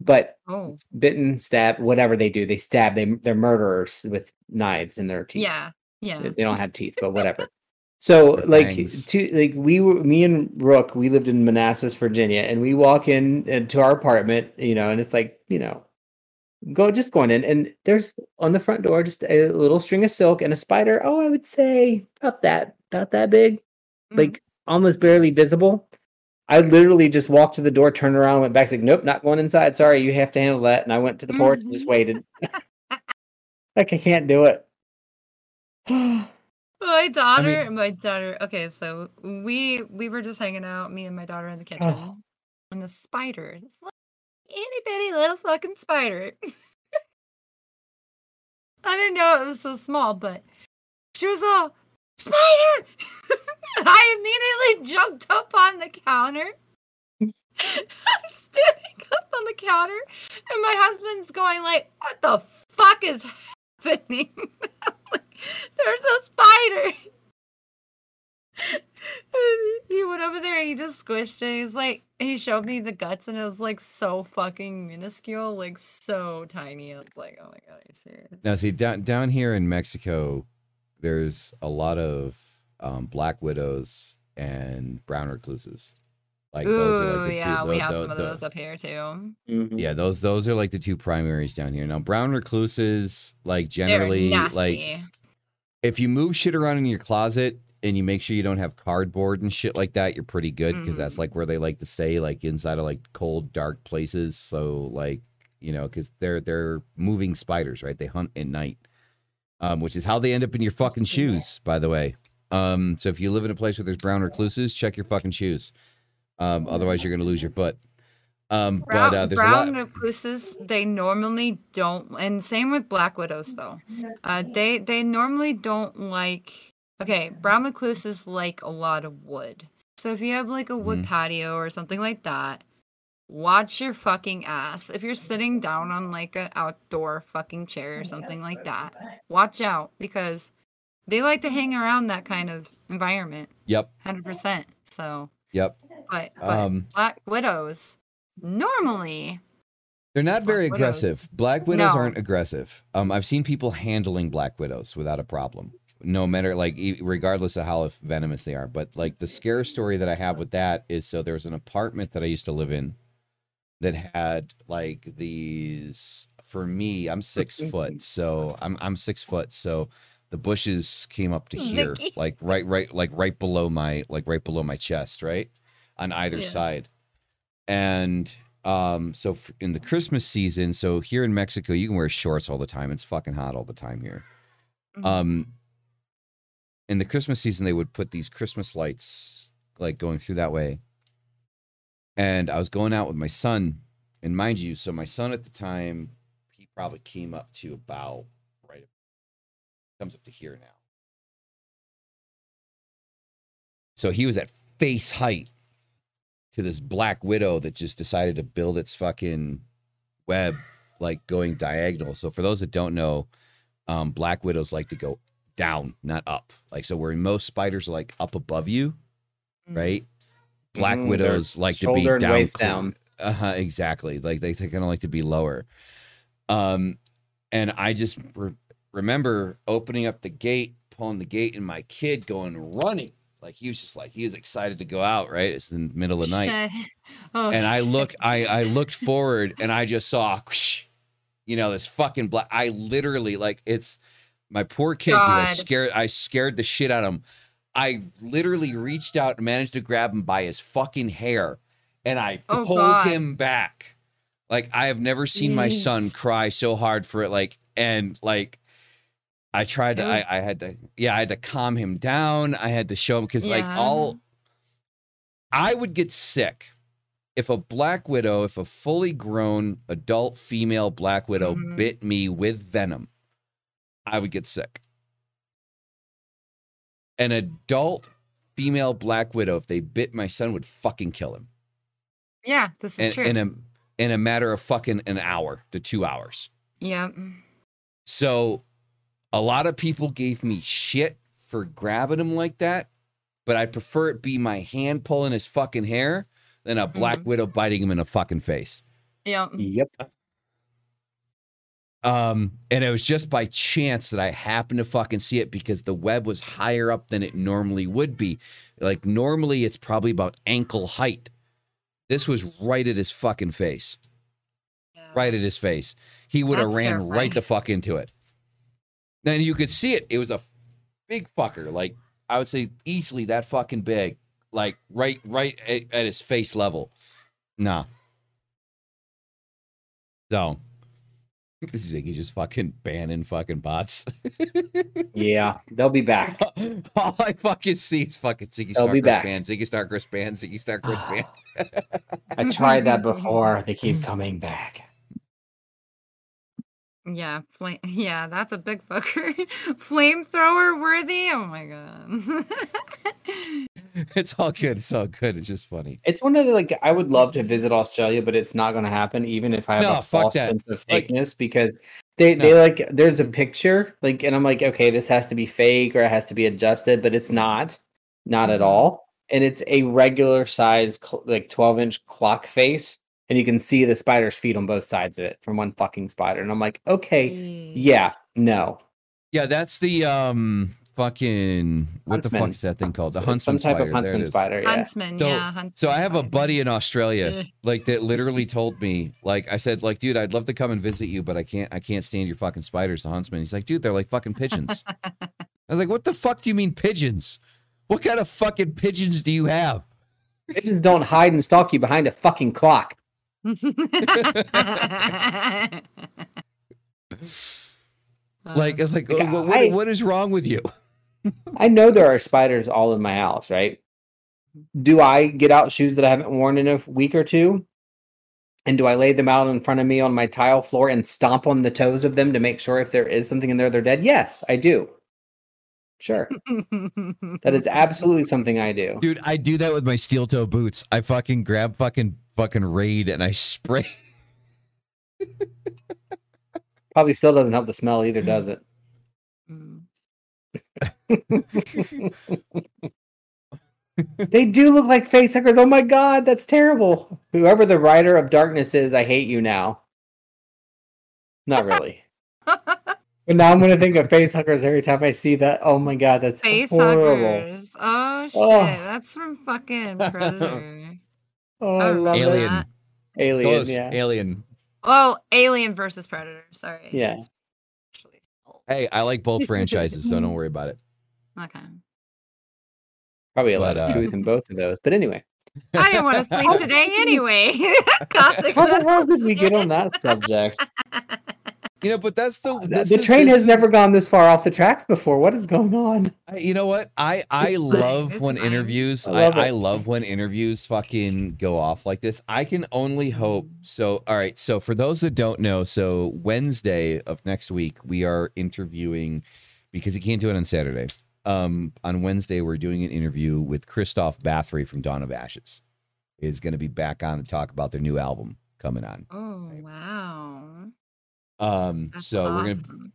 but oh. bitten, stabbed, whatever they do, they stab. They they're murderers with knives in their teeth. Yeah. Yeah. They they don't have teeth, but whatever. <laughs> So With like fangs. to like we were me and Rook, we lived in Manassas, Virginia, and we walk in into our apartment, you know, and it's like, you know, go just going in and there's on the front door just a little string of silk and a spider, oh, I would say about that, about that big, Mhm. like almost barely visible. I literally just walked to the door, turned around, went back, said, Nope, not going inside. Sorry, you have to handle that. And I went to the porch and just Mhm. waited. <laughs> like I can't do it. <sighs> My daughter, mean- my daughter. Okay, so we we were just hanging out, me and my daughter in the kitchen, Oh. and the spider, this itty bitty little fucking spider. <laughs> I didn't know it was so small, but she was all spider. <laughs> I immediately jumped up on the counter, <laughs> standing up on the counter, and my husband's going like, "What the fuck is happening?" <laughs> Like, There's a spider. He went over there and he just squished it. He's like, he showed me the guts and it was like so fucking minuscule, like so tiny. I was like, oh my god, are you serious? Now, see down down here in Mexico, there's a lot of um, black widows and brown recluses. Like those are like the yeah, two. we tho- have tho- some of tho- those up here too. Mhm. Yeah, those those are like the two primaries down here. Now, brown recluses, like They're generally, like if you move shit around in your closet and you make sure you don't have cardboard and shit like that, you're pretty good because that's Mhm. like where they like to stay, like inside of like cold, dark places. So like you know, because they're they're moving spiders, right? They hunt at night, um, which is how they end up in your fucking shoes, by the way. Um, so if you live in a place where there's brown recluses, check your fucking shoes. Um, otherwise, you're gonna lose your foot. Um, Brown, but uh, there's a lot. recluses, they normally don't, and same with black widows though. Uh, they they normally don't like. Okay, brown recluses like a lot of wood. So if you have like a wood Mhm. patio or something like that, watch your fucking ass. If you're sitting down on like an outdoor fucking chair or something like that, watch out because they like to hang around that kind of environment. Yep, Hundred percent. So, yep. but but Um, black widows normally They're not Black very widows. aggressive. Black widows No. aren't aggressive. Um, I've seen people handling black widows without a problem, no matter like regardless of how venomous they are. But like the scare story that I have with that is so there was an apartment that I used to live in that had like these. For me, I'm six foot, so I'm I'm six foot, so the bushes came up to here, like right right like right below my like right below my chest, right on either Yeah. side, and um so in the christmas season so here in mexico you can wear shorts all the time it's fucking hot all the time here Mhm. um in the christmas season they would put these christmas lights like going through that way and i was going out with my son and mind you so my son at the time he probably came up to about right comes up to here now so he was at face height to this black widow that just decided to build its fucking web like going diagonal. So for those that don't know, um, black widows like to go down, not up. Like so, where most spiders are like up above you, Mhm. right? Black they're widows like to be down. waist cl- down. Uh-huh, exactly. Like they, they kind of like to be lower. Um, and I just re- remember opening up the gate, pulling the gate, and my kid going running. Like he was just like he was excited to go out. Right, it's in the middle of the night <laughs> Oh, and I look, I I looked forward, and I just saw, whoosh, you know, this fucking black. I literally like it's my poor kid. I scared, I scared the shit out of him. I literally reached out and managed to grab him by his fucking hair, and I Oh, pulled God. him back. Like I have never seen my son cry so hard for it. Like and like. I tried to. Was- I, I had to. Yeah, I had to calm him down. I had to show him because, like, all I would get sick if a black widow, if a fully grown adult female black widow Mhm. bit me with venom, I would get sick. An adult female black widow, if they bit my son, would fucking kill him Yeah, this is in, true. in a in a matter of fucking an hour to two hours. yeah. So a lot of people gave me shit for grabbing him like that, but I prefer it be my hand pulling his fucking hair than a black Mhm. widow biting him in the fucking face. Yeah. Yep. Um, and it was just by chance that I happened to fucking see it because the web was higher up than it normally would be. Like normally it's probably about ankle height. This was right at his fucking face. yeah, Right at his face. He would have ran right the fuck into it. Then you could see it. It was a big fucker. Like I would say easily that fucking big. Like right right at, at his face level. Nah. So <laughs> Ziggy just fucking banning fucking bots. <laughs> Yeah, they'll be back. <laughs> All I fucking see is fucking Ziggy They'll back. band, Ziggy Starcross band, Ziggy Starcross <sighs> band. I tried that before. They keep coming back. Yeah, flame. <laughs> Yeah, that's a big fucker. <laughs> Flamethrower worthy. Oh my god. <laughs> it's all good. It's all good. It's just funny. It's one of the like I would love to visit Australia, but it's not going to happen. Even if I have No, a fuck false that. sense of Like- fakeness, because they No. they like there's a picture like, and I'm like, okay, this has to be fake or it has to be adjusted, but it's not, not at Mhm. all. And it's a regular size, cl- like 12 inch clock face, and you can see the spider's feet on both sides of it from one fucking spider. And I'm like, okay, yeah, no, Yeah, that's the um fucking what the fuck is that thing called? The It's huntsman some type spider. of huntsman spider. Yeah. Huntsman. So- yeah. Huntsman So I have a buddy in Australia, like that literally told me, like I said, like, dude, I'd love to come and visit you, but I can't I can't stand your fucking spiders, the huntsman. He's like, dude, they're like fucking pigeons. <laughs> I was like, what the fuck do you mean pigeons? What kind of fucking pigeons do you have? Pigeons don't hide and stalk you behind a fucking clock. <laughs> Like, I was like, Like, oh, what, what- I- what is wrong with you? <laughs> I know there are spiders all in my house, right? Do I get out shoes that I haven't worn in a week or two? And do I lay them out in front of me on my tile floor and stomp on the toes of them to make sure if there is something in there they're dead? Yes, I do. Sure. That is <laughs> absolutely something I do. Dude, I do that with my steel toe boots. I fucking grab fucking fucking raid and I spray. <laughs> Probably still doesn't help the smell either, does it? Mm. They do look like face huggers. Oh my god, that's terrible. Whoever the writer of darkness is, I hate you now. Not really. <laughs> But now I'm gonna think of face huggers every time I see that. Oh my god, that's Face horrible. huggers. Oh shit, Oh. that's from fucking Predator. Oh, I I love. Alien. that. Alien, Close. yeah. Alien. Oh, Alien versus Predator. Sorry. Yeah. Hey, I like both <laughs> franchises, so don't worry about it. Okay. Probably a lot But, of uh, truth in both of those. But anyway, I didn't want to sleep today anyway. Gothic <laughs> how the hell did we get on that <laughs> subject? You know, but that's the The, this the is- train this has never gone this far off the tracks before. What is going on? I- You know what? I I love when interviews. I I, love I, it. love when interviews fucking go off like this. I can only hope. So, all right. So, for those that don't know, so Wednesday of next week we are interviewing because you can't do it on Saturday. Um, on Wednesday we're doing an interview with Kristof Bathory from Dawn of Ashes. Is going to be back on to talk about their new album coming on. Oh wow. Um, That's so we're gonna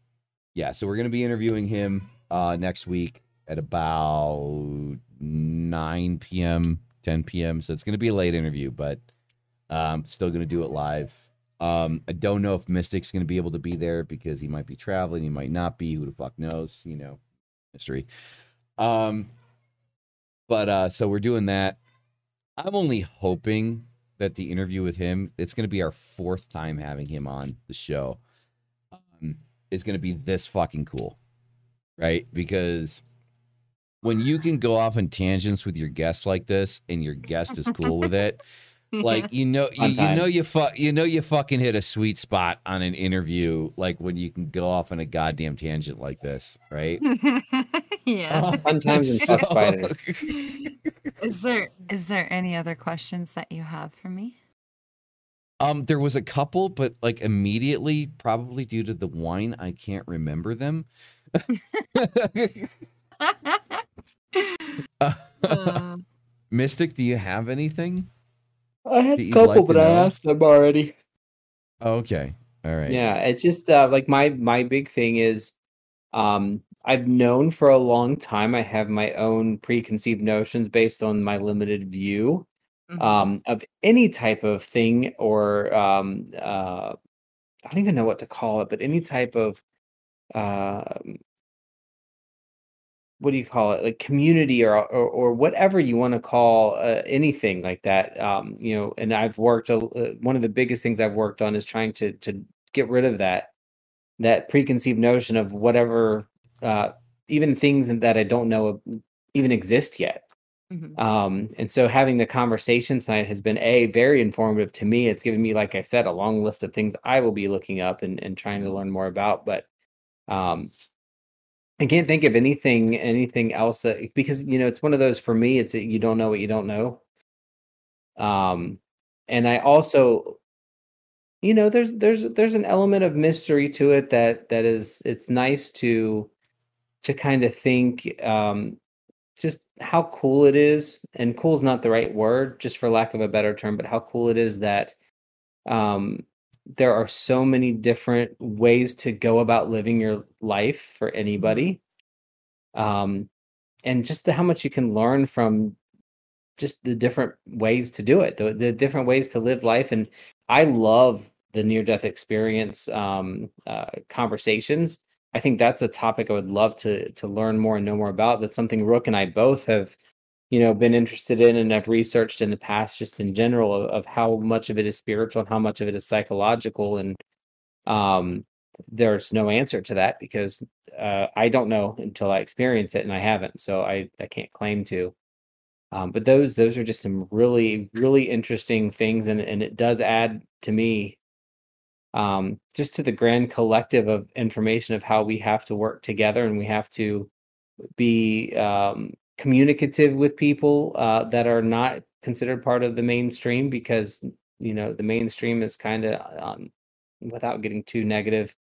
yeah, so we're gonna be interviewing him uh next week at about 9 p.m., 10 p.m. So it's gonna be a late interview, but um still gonna do it live. Um, I don't know if Mystic's gonna be able to be there because he might be traveling, he might not be, who the fuck knows, you know, mystery. Um but uh so we're doing that. I'm only hoping that the interview with him, it's gonna be our fourth time having him on the show is going to be this fucking cool, right? Because when you can go off in tangents with your guest like this, and your guest is cool with it, <laughs> like you know, you, you know, you fu- you know, you fucking hit a sweet spot on an interview, like when you can go off on a goddamn tangent like this, right? <laughs> yeah. Oh, fun times and fuck <laughs> So- spiders. Is there is there any other questions that you have for me? Um, there was a couple, but like immediately, probably due to the wine, I can't remember them. Uh, <laughs> Mystic, do you have anything? I had a couple, like but I asked them already. Okay, all right. Yeah, it's just uh, like my my big thing is, um, I've known for a long time I have my own preconceived notions based on my limited view mhm. um, of any type of thing or um, uh, I don't even know what to call it, but any type of um, what do you call it like community or or, or whatever you want to call uh, anything like that um you know and i've worked a, uh, one of the biggest things i've worked on is trying to to get rid of that that preconceived notion of whatever uh even things that i don't know even exist yet Mhm. um and so having the conversation tonight has been a very informative to me. It's given me like i said a long list of things i will be looking up and, and trying to learn more about but um i can't think of anything anything else that because you know it's one of those for me it's that you don't know what you don't know. Um and i also you know there's there's there's an element of mystery to it that that is it's nice to to kind of think um how cool it is and cool is not the right word just for lack of a better term but how cool it is that um there are so many different ways to go about living your life for anybody. Um and just the, how much you can learn from just the different ways to do it the, the different ways to live life and i love the near death experience um uh, conversations I think that's a topic I would love to to learn more and know more about. That's something Rook and I both have, you know, been interested in and have researched in the past, just in general, of, of how much of it is spiritual and how much of it is psychological. And um, there's no answer to that because uh, I don't know until I experience it, and I haven't, so I I can't claim to. Um, but those those are just some really really interesting things, and and it does add to me um, just to the grand collective of information of how we have to work together and we have to be um, communicative with people uh, that are not considered part of the mainstream because you know the mainstream is kind of um, without getting too negative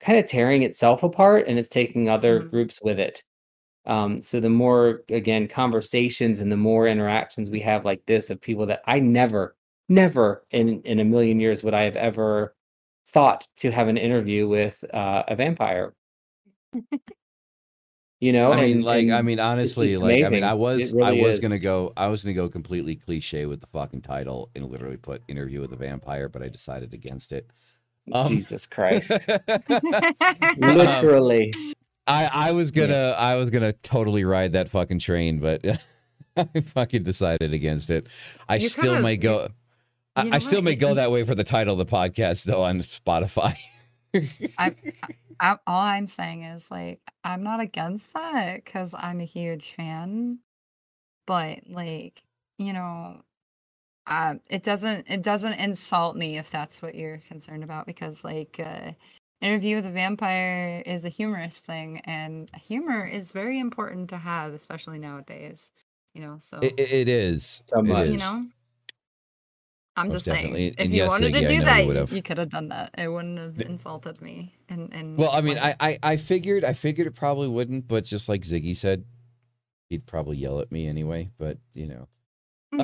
kind of tearing itself apart and it's taking other Mhm. groups with it um, so the more again conversations and the more interactions we have like this of people that i never never in in a million years would i have ever thought to have an interview with uh, a vampire <laughs> you know I mean, and- like, I mean, honestly, it's like, I mean. I It was, I was is. gonna go, I was gonna go completely cliche with the fucking title and literally put "Interview with a Vampire," but I decided against it. Um, jesus christ I, <laughs> <laughs> literally I I was gonna, I was gonna totally ride that fucking train, but I fucking decided against it. I You still kinda- may go. I, I still may go that way for the title of the podcast, though, on Spotify. I, <laughs> I, all I'm saying is like I'm not against that because I'm a huge fan, but like you know, um, it doesn't it doesn't insult me if that's what you're concerned about because like uh, interview with a vampire is a humorous thing and humor is very important to have, especially nowadays. You know, so It, it- it is. So much. is. you know. I'm Most just saying, definitely. if And you yes, wanted to I do know that, would've. you could have done that. It wouldn't have insulted me. And and Well, I mean, I, I I figured I figured it probably wouldn't, but just like Ziggy said, he'd probably yell at me anyway. But you know, <laughs>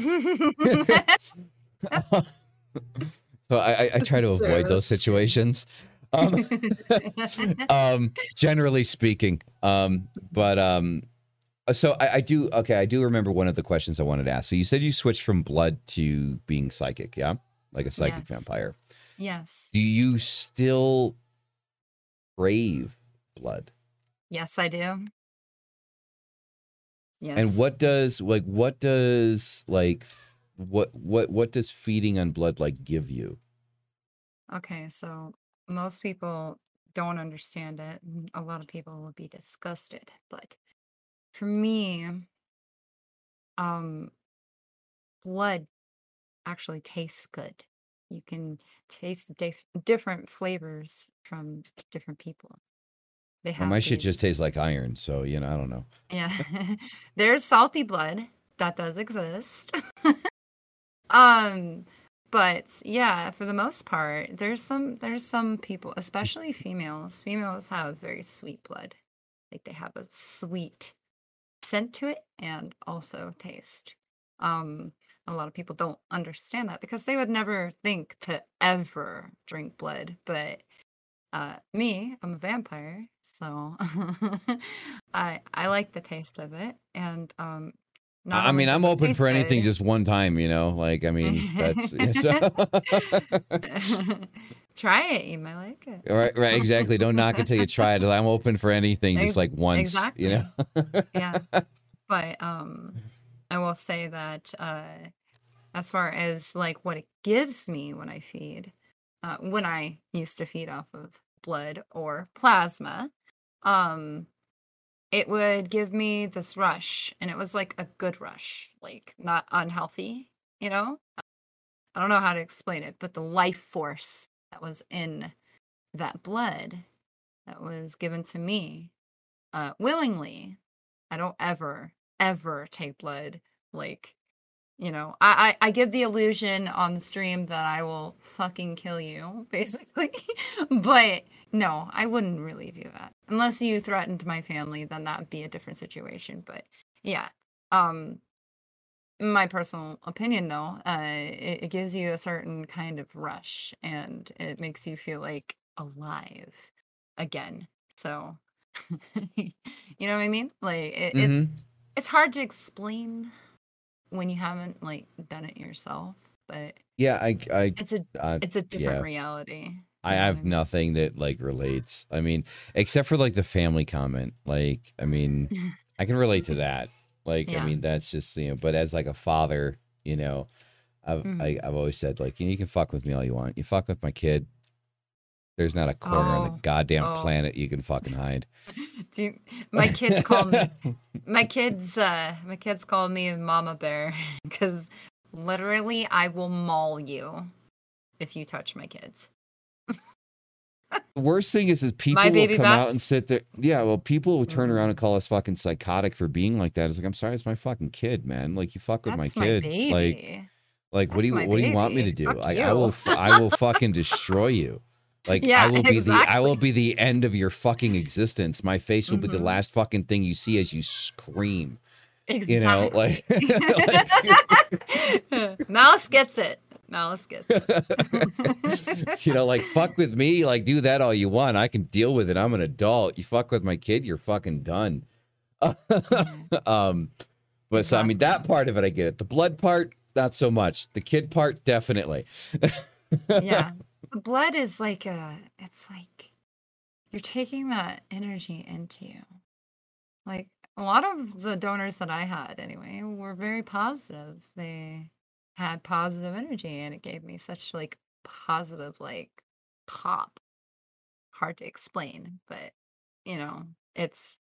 so I I, I try to avoid those situations. Um, <laughs> <laughs> um, generally speaking, um, but um, Uh, so I, I do okay. I do remember one of the questions I wanted to ask. So you said you switched from blood to being psychic, yeah, like a psychic Yes. vampire. yes, Do you still crave blood? yes, I do. Yes. And what does like what does like what what what does feeding on blood like give you? Okay, so most people don't understand it. A lot of people will be disgusted, but for me, um, blood actually tastes good. You can taste the dif- different flavors from different people. They Well, have my shit these- just tastes like iron, so you know I don't know. Yeah. <laughs> There's salty blood that does exist. <laughs> um but yeah, for the most part, there's some there's some people, especially females. Females have very sweet blood. Like they have a sweet scent to it and also taste. Um a lot of people don't understand that because they would never think to ever drink blood, but uh me i'm a vampire so <laughs> i i like the taste of it and um not I mean, I'm open for anything good- just one time, you know. Like I mean, that's so- <laughs> try it you might like it right, right, exactly. Don't knock it till you try it. <laughs> I'm open for anything, just like once, you know. yeah <laughs> but um i will say that uh as far as like what it gives me when i feed uh when i used to feed off of blood or plasma um it would give me this rush and it was like a good rush like not unhealthy you know? I don't know how to explain it but the life force that was in that blood that was given to me uh willingly i don't ever ever take blood like you know I, I i give the illusion on the stream that i will fucking kill you <laughs> basically. But no i wouldn't really do that. Unless you threatened my family then that would be a different situation. But yeah um my personal opinion though uh it, it gives you a certain kind of rush and it makes you feel like alive again. So <laughs> you know what i mean? Like it, it's Mhm. it's hard to explain when you haven't like done it yourself but Yeah, I, I, it's a I, it's a different yeah. reality I you know what have nothing that like relates. I mean, except for like the family comment. Like, I mean, <laughs> I can relate to that. Like, Yeah. I mean, that's just you know. But as like a father, you know, I've Mhm. I, I've always said like you, know, you can fuck with me all you want. You fuck with my kid, There's not a corner on the Oh, goddamn oh. planet you can fucking hide. <laughs> Do you- my kids call me <laughs> my kids uh my kids call me mama bear <laughs> because literally I will maul you if you touch my kids. The worst thing is, is people will baby come out and sit there. Yeah, well, people will turn around and call us fucking psychotic for being like that. It's like, I'm sorry, it's my fucking kid, man. Like you fuck with That's my my, kid. baby. Like, like what do you my what do you want me to do? I, I will I will fucking destroy you. Like I will <laughs> be the I will be the end of your fucking existence. My face will be the Mhm. last fucking thing you see as you scream. exactly. You know, like, <laughs> <laughs> Malice gets it. Malice gets it. you know, like fuck with me, like do that all you want. I can deal with it. I'm an adult. You fuck with my kid, you're fucking done. um, but so I mean that part of it I get it. The blood part, not so much. The kid part, definitely. yeah. The blood is like a it's like you're taking that energy into you. Like a lot of the donors that I had anyway were very positive. They had positive energy and it gave me such like positive like pop. Hard to explain, but you know, it's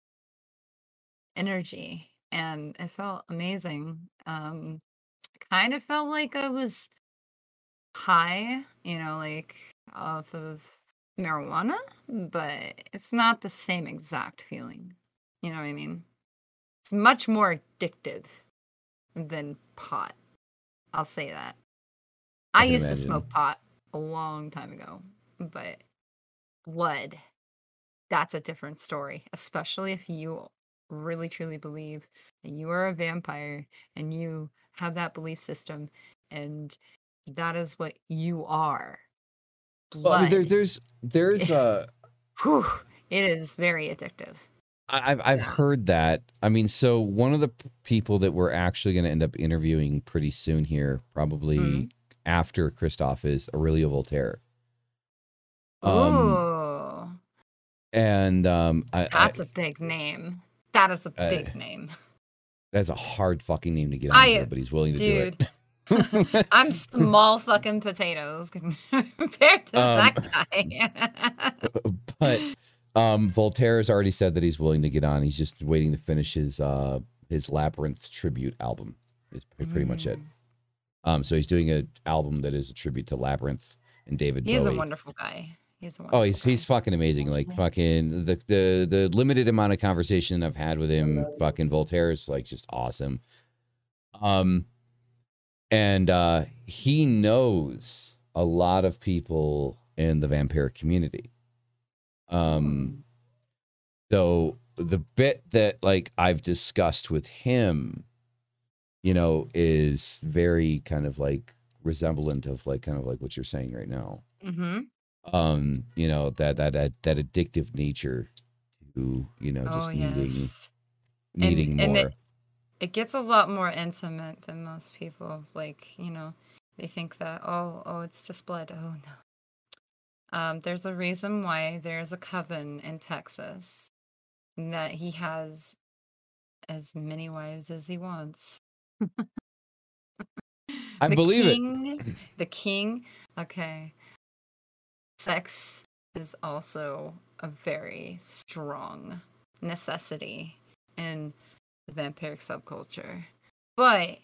energy and it felt amazing. Um kind of felt like I was high, you know, like off of marijuana, but it's not the same exact feeling. You know what I mean? It's much more addictive than pot. I'll say that. I, can used to smoke pot a long time ago, but blood, that's a different story, especially if you really truly believe that you are a vampire and you have that belief system and that is what you are. Well, I mean, there's there's there's is- uh Whew, it is very addictive. I- I've I've Yeah. heard that. I mean, so one of the people that we're actually going to end up interviewing pretty soon here, probably Mhm. after Kristof, is Aurelio Voltaire. Um, Ooh, and um, I, I, that's a big name. That is a big name. <laughs> that's a hard fucking name to get on I- here, but he's willing to dude. do it. I'm small fucking potatoes <laughs> compared to Um, that guy. <laughs> but um, Voltaire has already said that he's willing to get on. He's just waiting to finish his uh his Labyrinth tribute album. Is pre- pretty much it. Mm. Um, so he's doing a album that is a tribute to Labyrinth and David He's Bowie. a wonderful guy. He's a wonderful Oh, he's guy. he's fucking amazing. Like fucking the the the limited amount of conversation I've had with him, fucking Voltaire is like just awesome. Um and uh he knows a lot of people in the vampire community. Um so the bit that like I've discussed with him, you know, is very kind of like resemblant of like kind of like what you're saying right now Mm-hmm. um you know that that that, that addictive nature to you know just oh needing yes. needing and more it, it gets a lot more intimate than most people. It's like, you know, they think that, oh, oh, it's just blood. Oh no. Um, there's a reason why there's a coven in Texas that he has as many wives as he wants. <laughs> I believe it. king, The king, okay. Sex is also a very strong necessity in the vampiric subculture. But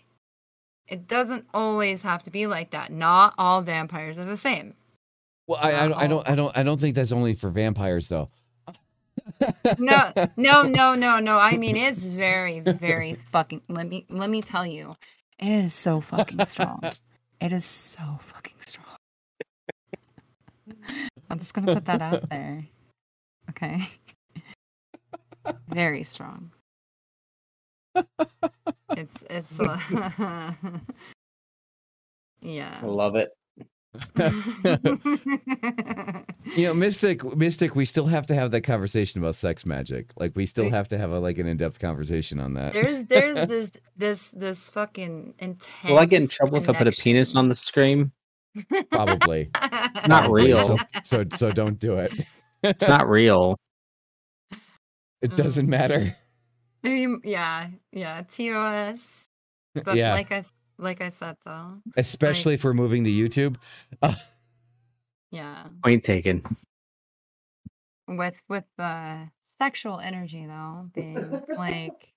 it doesn't always have to be like that. Not all vampires are the same. well I, I I don't. I don't I don't think that's only for vampires though No, <laughs> no, no, no, no. I mean, it's very, very fucking. Let me let me tell you, it is so fucking strong. It is so fucking strong. I'm just gonna put that out there. Okay. Very strong. It's it's. Uh, <laughs> yeah. I love it. <laughs> you know mystic mystic we still have to have that conversation about sex magic like we still have to have a like an in-depth conversation on that there's there's <laughs> this this this fucking intense. Will I get in trouble if I put a penis on the screen? probably Not Probably. real. so, so so don't do it It's not real. it doesn't matter Um, yeah, yeah, TOS. But yeah like I s- like I said though, especially if we're moving to youtube <laughs> yeah. Point taken. with with the sexual energy though being like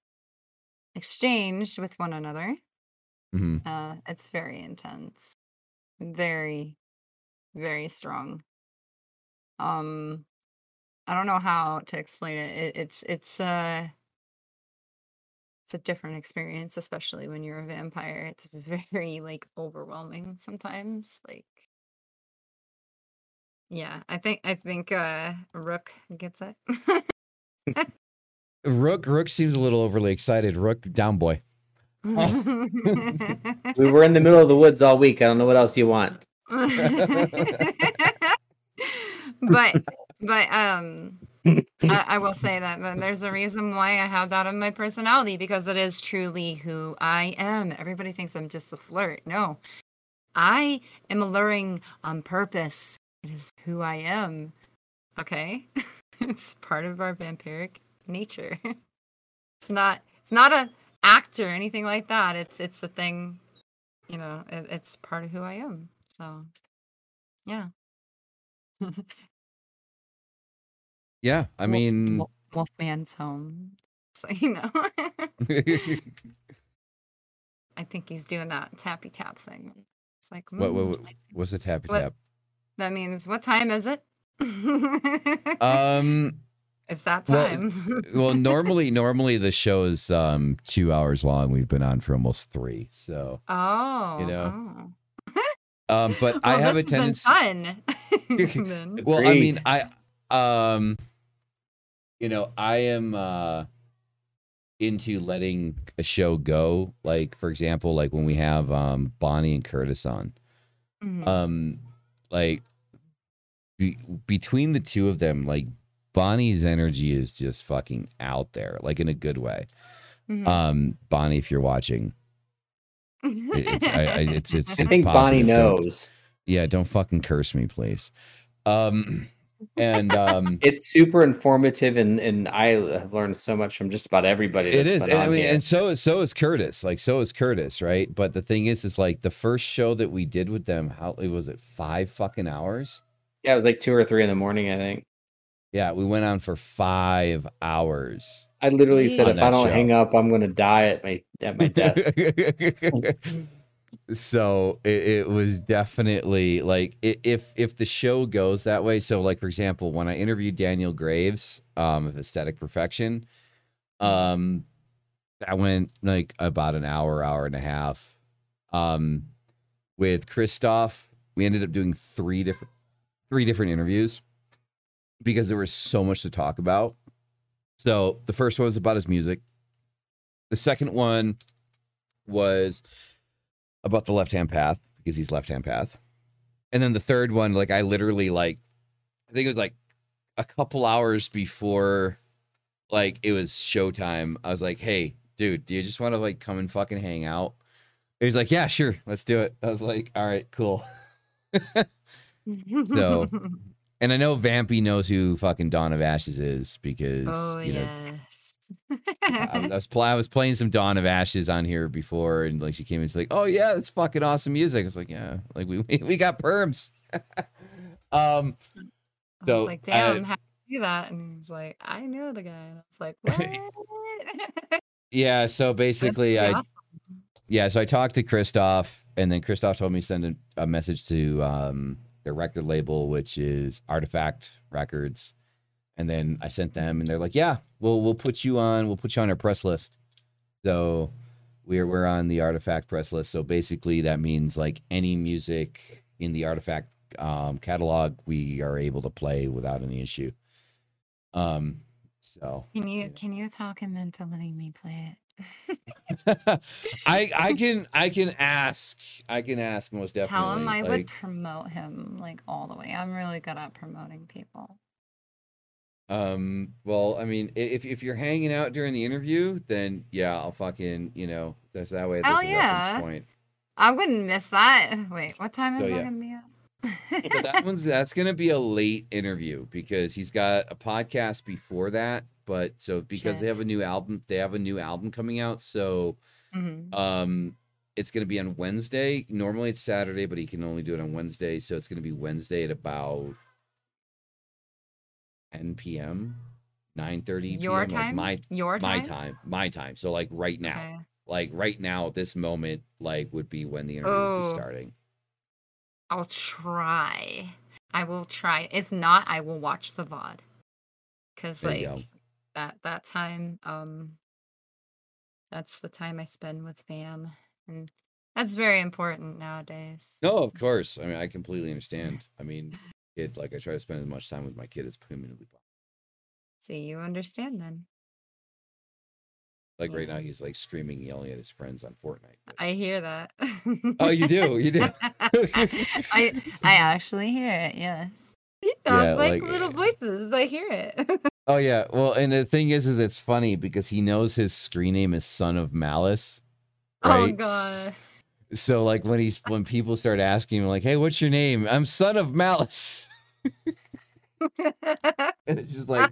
exchanged with one another, hmm uh, it's very intense, very very strong. Um, I don't know how to explain it. it it's it's uh it's a different experience, especially when you're a vampire. It's very like overwhelming sometimes. Like yeah, I think I think uh Rook gets it. <laughs> Rook Rook seems a little overly excited. Rook down boy. Oh. <laughs> We were in the middle of the woods all week. I don't know what else you want. <laughs> but but um I, I will say that, that there's a reason why I have that in my personality because it is truly who I am. Everybody thinks I'm just a flirt. No, I am alluring on purpose. It is who I am. Okay, <laughs> it's part of our vampiric nature. <laughs> It's not. It's not a act or anything like that. It's it's a thing. You know, it, it's part of who I am. So, yeah. <laughs> Yeah, I Wolf- mean, Wolf- Wolfman's home. <laughs> So you know, <laughs> I think he's doing that tappy tap thing. It's like what, what, "Mm, what what's the tappy What- tap? that means. What time is it? Um, <laughs> it's that time. well, normally normally the show is um two hours long. We've been on for almost three, so oh, you know, oh. um, but I have a this has tendency. fun. then. Well, I mean, I um, you know, I am uh into letting a show go. Like, for example, like when we have um Bonnie and Curtis on, Mhm. um, like be, between the two of them, like Bonnie's energy is just fucking out there, like in a good way. Mhm. Um, Bonnie, if you're watching, it's I, I, it's it's. <laughs> I it's think Bonnie positive. Don't- knows. yeah, don't fucking curse me, please. Um, and um. <laughs> It's super informative, and and I have learned so much from just about everybody. It is, and I mean, here. and so is so is Curtis. Like, so is Curtis, right? But the thing is, is like the first show that we did with them. How it was it five fucking hours? yeah, it was like two or three in the morning. I think Yeah, we went on for five hours. I literally said, if I don't show. hang up, I'm gonna die at my at my desk. <laughs> <laughs> so it, it was definitely like if if the show goes that way. So like for example, when I interviewed Daniel Graves um, of Aesthetic Perfection, um, that went like about an hour, hour and a half. Um, with Kristof, we ended up doing three different three different interviews because there was so much to talk about. So the first one was about his music. The second one was about the left hand path because he's left hand path. And then the third one, like I literally like I think it was like a couple hours before like it was showtime. I was like, hey, dude, do you just want to like come and fucking hang out? He was like, Yeah, sure, let's do it. I was like, All right, cool. <laughs> So, <laughs> And I know Vampy knows who fucking Dawn of Ashes is because oh you know. I, was- I was pl- I was playing some Dawn of Ashes on here before, and like she came in, she's like, "Oh yeah, that's fucking awesome music." I was like, "Yeah, like we we, we got perms." <laughs> um, I So, like, damn, uh, how do you do that? And he was like, I know the guy. And I was like, <laughs> what? <laughs> yeah. So basically, I awesome. yeah. So I talked to Kristof, and then Kristof told me to send a, a message to um their record label, which is Artoffact Records, and then I sent them, and they're like, "Yeah, we'll we'll put you on. We'll put you on our press list." So we're we're on the Artoffact press list. So basically, that means like any music in the Artoffact um, catalog, we are able to play without any issue. Um, so Can you can you talk him into letting me play it? <laughs> I I can I can ask I can ask most definitely. Tell him I would promote him like all the way. I'm really good at promoting people. Um. Well, I mean, if if you're hanging out during the interview, then yeah, I'll fucking you know that's that way. That's a yeah. point. I wouldn't miss that. Wait, what time is So, that yeah. gonna be at? So that one's that's gonna be a late interview because he's got a podcast before that. But so because they have a new album, they have a new album coming out. So Mhm. um, it's gonna be on Wednesday. Normally it's Saturday, but he can only do it on Wednesday. So it's gonna be Wednesday at about 10 p.m., 9 30 Your p.m. Like my Your my time? time, my time. So like right now, Okay. like right now, at this moment, like would be when the interview would Oh. be starting. I'll try. I will try. If not, I will watch the VOD. Cause There like that that time, um that's the time I spend with fam. And that's very important nowadays. No, of course. I mean, I completely understand. I mean, it like I try to spend as much time with my kid as humanly possible. See, you understand then. Like right now, he's like screaming, yelling at his friends on Fortnite. but- I hear that. Oh, you do, you do. <laughs> I I actually hear it, yes. Yeah, like, like, little eh, voices. I hear it. <laughs> Oh yeah. Well, and the thing is, is it's funny because he knows his screen name is Son of Malice. oh Right? god. So like when he's when people start asking him like, "Hey, what's your name?" I'm Son of Malice, <laughs> and it's just like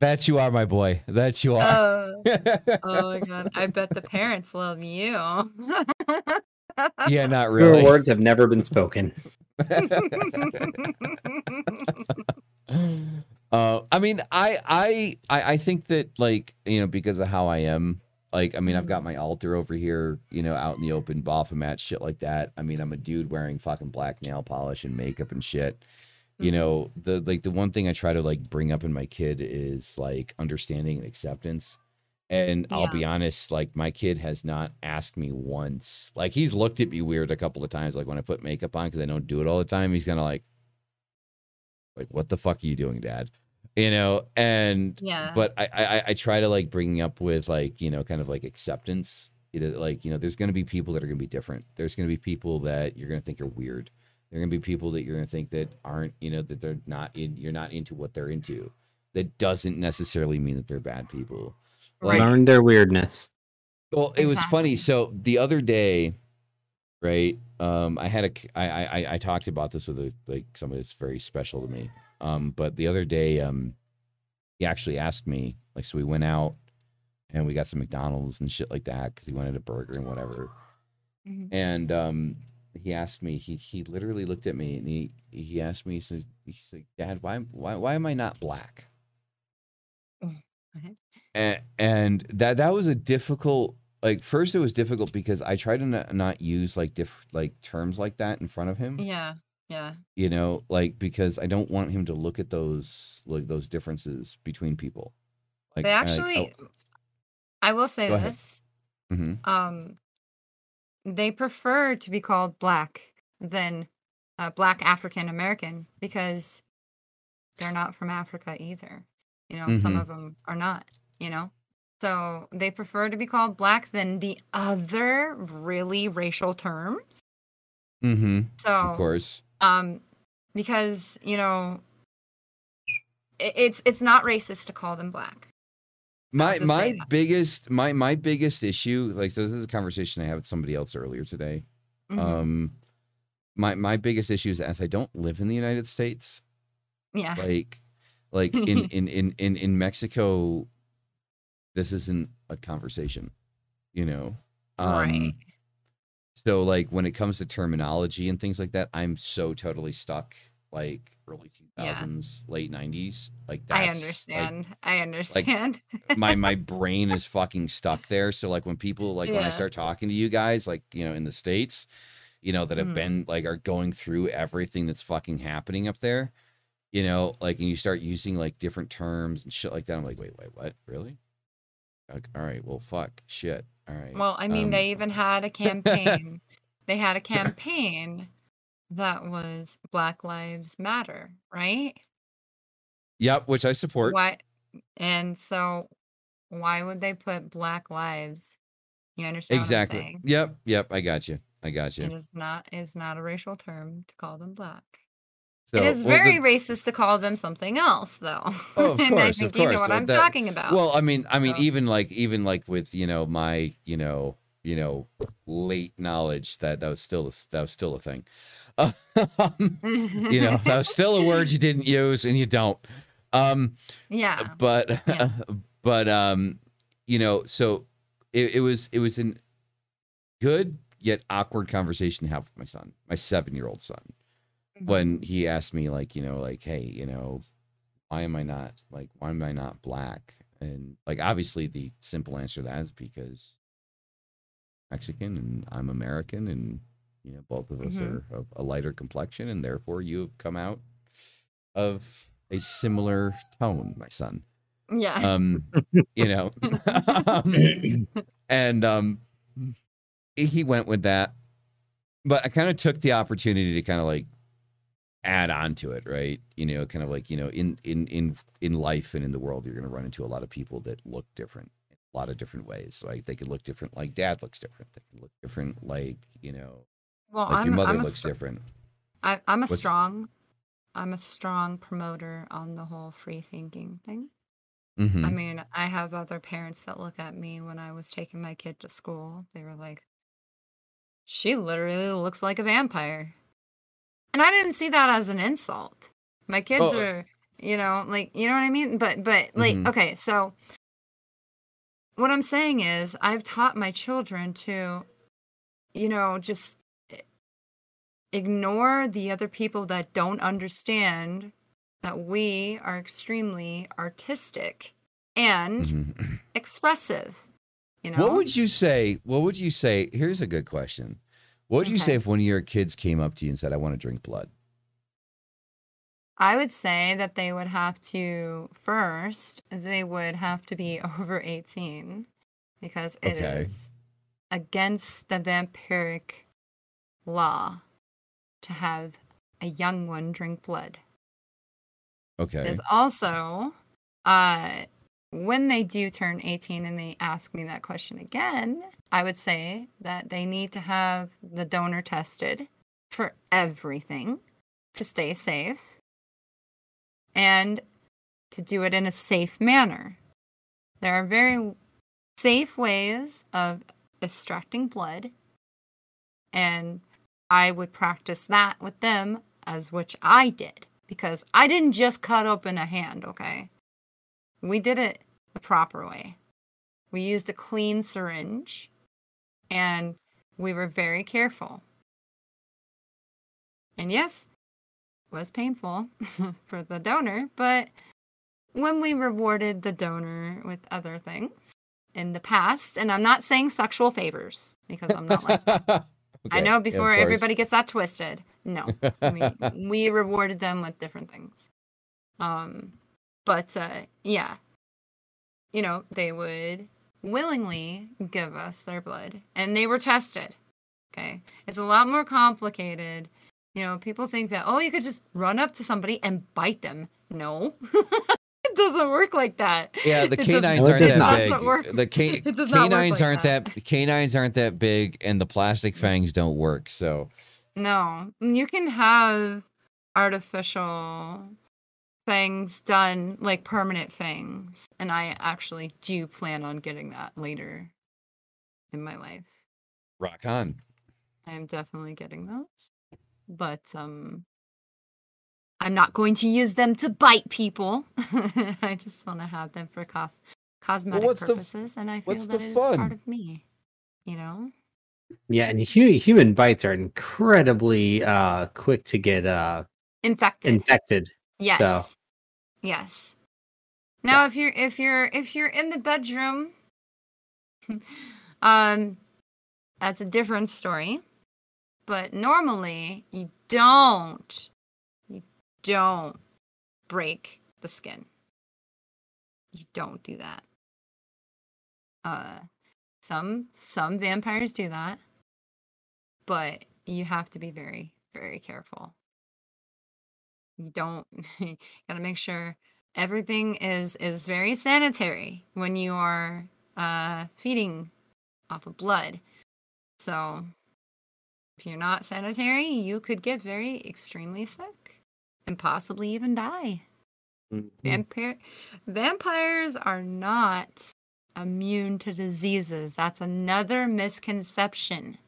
that. You are my boy. That you are. oh, <laughs> oh my god. I bet the parents love you. yeah, not really. Your words have never been spoken. <laughs> uh, I mean, I, I, I, I think that like you know because of how I am, like I mean, I've got my altar over here, you know, out in the open, Baphomet, shit like that. I mean, I'm a dude wearing fucking black nail polish and makeup and shit. You Mhm. know, the like the one thing I try to like bring up in my kid is like understanding and acceptance. And I'll be honest, like my kid has not asked me once. Like he's looked at me weird a couple of times, like when I put makeup on because I don't do it all the time. He's kind of like, like, what the fuck are you doing, Dad? You know, and Yeah. but I, I I try to like bring up with like you know kind of like acceptance. Either like you know, there's gonna be people that are gonna be different. There's gonna be people that you're gonna think are weird. There are gonna be people that you're gonna think that aren't you know that they're not in. You're not into what they're into. That doesn't necessarily mean that they're bad people. Like, Learn their weirdness. well, it was funny. So the other day, right? Um, I had a c- I I I- I talked about this with a, like somebody that's very special to me. Um, but the other day, um, he actually asked me like, so we went out and we got some McDonald's and shit like that because he wanted a burger and whatever. Mhm. And um, he asked me. He he literally looked at me and he he asked me. He says, he's like, Dad, why why why am I not black? And, and that that was a difficult like first it was difficult because i tried to not, not use like diff like terms like that in front of him Yeah. Yeah. you know like because i don't want him to look at those like those differences between people like They actually I will say Go this. Mhm. Um they prefer to be called black than uh, black African American because they're not from Africa either. You know, some Mhm. of them are not, you know. So they prefer to be called black than the other really racial terms. Mm-hmm. So of course um because you know i- it's it's not racist to call them black. My my biggest my my biggest issue like so this is a conversation i had with somebody else earlier today. Mhm. um my my biggest issue is as i don't live in the united states yeah. like like in <laughs> in in in, in mexico this isn't a conversation you know? Um Right. So like when it comes to terminology and things like that i'm so totally stuck like early 2000s late 90s like that's i like, understand i <laughs> understand. my my brain is fucking stuck there. So like when people like when i start talking to you guys like you know in the states you know that have Mhm. been like are going through everything that's fucking happening up there you know like and you start using like different terms and shit like that i'm like wait wait what? Really? Like, all right well fuck shit all right. Well i mean um, they even <laughs> had a campaign. They had a campaign that was black lives matter right? Yep which i support. Why and so why would they put black lives you understand exactly what i'm saying? Yep yep i got you i got you. It is not is not a racial term to call them black so it is well, the- very racist to call them something else though <laughs> Oh, of <laughs> and i course, of think you know course, what uh, i'm that- talking about Well, I mean, I mean, So- even like, even like with you know my you know you know late knowledge that that was still a, that was still a thing. <laughs> Um, you know, that was still a word you didn't use and you don't. Um, yeah but Yeah. but um, you know, so it, it was it was an good yet awkward conversation to have with my son, my seven year old son. When he asked me like you know like hey you know why am I not like why am I not black? And like obviously the simple answer to that is because Mexican and I'm American and you know both of us Mhm. are of a lighter complexion and therefore you have come out of a similar tone, my son. Yeah. Um, you know, <laughs> um, and um, he went with that, but I kind of took the opportunity to kind of like add on to it, right? You know, kind of like you know, in in in in life and in the world, you're going to run into a lot of people that look different, in a lot of different ways. Like they could look different, like dad looks different. They can look different, like you know, well, like I'm, your mother I'm a looks str- different. I, I'm a What's- strong, I'm a strong promoter on the whole free thinking thing. hmm I mean, I have other parents that look at me when I was taking my kid to school. They were like, she literally looks like a vampire. And I didn't see that as an insult. My kids Oh. are, you know, like, you know what I mean? But, but, like, Mhm. okay, so what I'm saying is, I've taught my children to, you know, just ignore the other people that don't understand that we are extremely artistic and Mhm. expressive. You know, What would you say? What would you say? Here's a good question. What would you say if one of your kids came up to you and said, "I want to drink blood"? I would say that they would have to first, they would have to be <laughs> over 18 because it is Okay. against the vampiric law to have a young one drink blood. Okay. There's also uh when they do turn 18 and they ask me that question again, I would say that they need to have the donor tested for everything to stay safe and to do it in a safe manner. There are very safe ways of extracting blood, and I would practice that with them as which I did because I didn't just cut open a hand, okay? We did it the proper way. We used a clean syringe and we were very careful. And yes, it was painful <laughs> for the donor, but when we rewarded the donor with other things in the past, and I'm not saying sexual favors because I'm not like <laughs> I Okay, yeah, know before course. everybody gets that twisted. No, we <laughs> we rewarded them with different things. Um, but uh, yeah, you know they would willingly give us their blood, and they were tested. Okay, it's a lot more complicated. You know, people think that oh, you could just run up to somebody and bite them. No, <laughs> it doesn't work like that. Yeah, the canines aren't that not. big. The ca- <laughs> It does not work canines like aren't that. that. canines aren't that big, and the plastic fangs don't work. So No, you can have artificial fangs done like permanent things. and I actually do plan on getting that later in my life. rock on. I am definitely getting those, but um, I'm not going to use them to bite people. <laughs> I just want to have them for cos- cosmetic what's the purposes, and I feel what's that the it is part of me. You know. Yeah, and hu- human bites are incredibly uh, quick to get uh, Infected. infected. Yes. Yes. Now if you're if you're if you're in the bedroom <laughs> um that's a different story. But normally you don't you don't break the skin. You don't do that. Uh some some vampires do that. But you have to be very very careful you don't <laughs> you gotta make sure everything is is very sanitary when you are uh feeding off of blood. So if you're not sanitary you could get very extremely sick and possibly even die. Mhm. Vampire vampires are not immune to diseases. That's another misconception.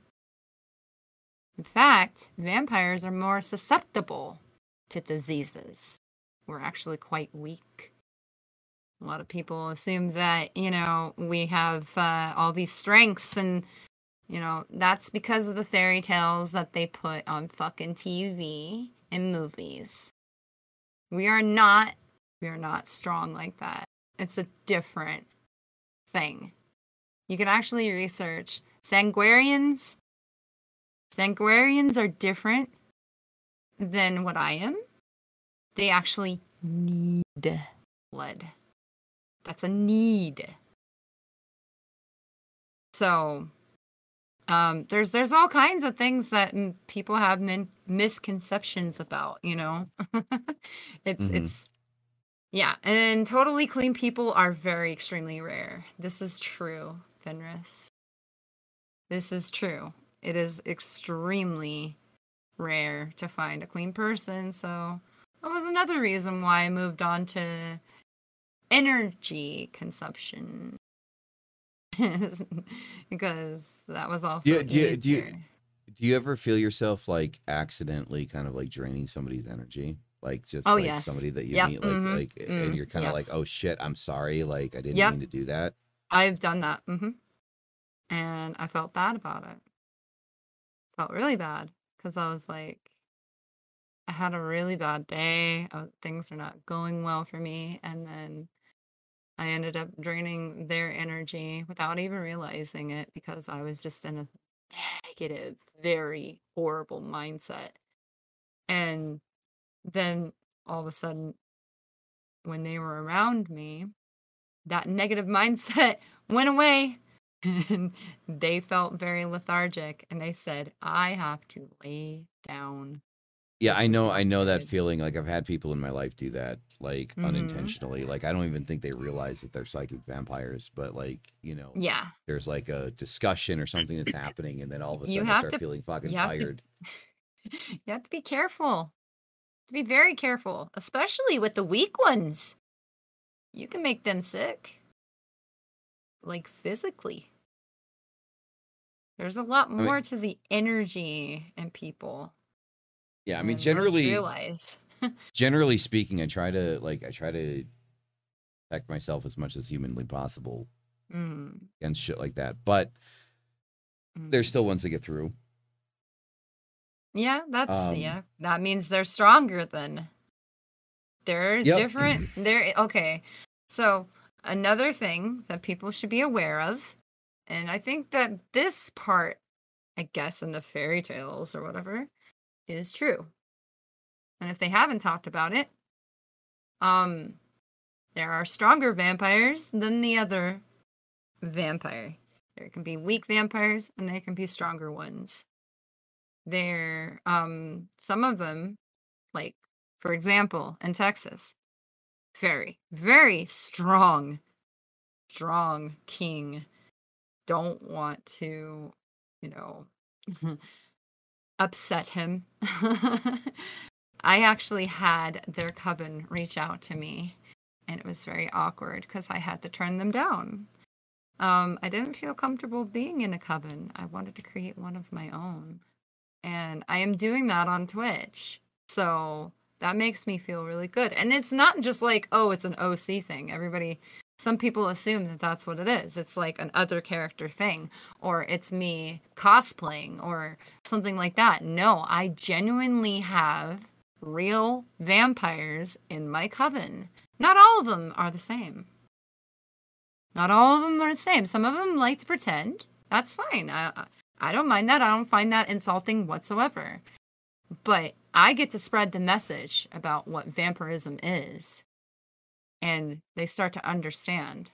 In fact vampires are more susceptible to diseases. We're actually quite weak. A lot of people assume that, you know, we have uh, all these strengths, and, you know, that's because of the fairy tales that they put on fucking TV and movies. We are not We are not strong like that. It's a different thing. You can actually research sanguinarians. Sanguinarians are different than what I am. They actually need blood. That's a need. So, um, there's there's all kinds of things that m- people have min- misconceptions about. You know, <laughs> it's Mhm. it's yeah, and totally clean people are very extremely rare. This is true, Fenris. This is true. It is extremely rare to find a clean person. So that was another reason why I moved on to energy consumption. <laughs> because that was also you- do you- do you- Do you ever feel yourself like accidentally kind of like draining somebody's energy? Like just Oh, like yes. somebody that you Yep, meet, like mhm, like, mm, and you're kind of yes. like, oh shit, I'm sorry, like I didn't Yep. mean to do that. I've done that. hmm And I felt bad about it. Felt really bad because I was like, I had a really bad day. uh, Things are not going well for me. And then I ended up draining their energy without even realizing it because I was just in a negative, very horrible mindset. And then all of a sudden, when they were around me, that negative <laughs> mindset went away and they felt very lethargic and they said i have to lay down Yeah, I know, I know that feeling. Like I've had people in my life do that, like Mhm. unintentionally. Like I don't even think they realize that they're psychic vampires, but like you know, yeah there's like a discussion or something that's happening, and then all of a You sudden I have start to- feeling fucking you have to- tired. <laughs> you have to be careful to be very careful especially with the weak ones you can make them sick like physically there's a lot mean- more to the energy in people Yeah, I mean, generally, realize <laughs> generally speaking, I try to like I try to protect myself as much as humanly possible Mm, against shit like that. But mm. there's still ones that get through. Yeah, that's Um, yeah. That means they're stronger than There's Yep. different there okay. So another thing that people should be aware of, and I think that this part, I guess, in the fairy tales or whatever, is true. And if they haven't talked about it, um there are stronger vampires than the other vampire. There can be weak vampires and there can be stronger ones there um some of them like for example in texas very very strong strong king don't want to you know <laughs> upset him <laughs> i actually had their coven reach out to me and it was very awkward because i had to turn them down um i didn't feel comfortable being in a coven i wanted to create one of my own and I am doing that on Twitch. So that makes me feel really good. And it's not just like, oh, it's an OC thing. Everybody, some people assume that that's what it is. It's like an other character thing, or it's me cosplaying, or something like that. No, I genuinely have real vampires in my coven. Not all of them are the same. Not all of them are the same. Some of them like to pretend. That's fine. I, I- don't mind that. I don't find that insulting whatsoever. But I get to spread the message about what vampirism is. And they start to understand.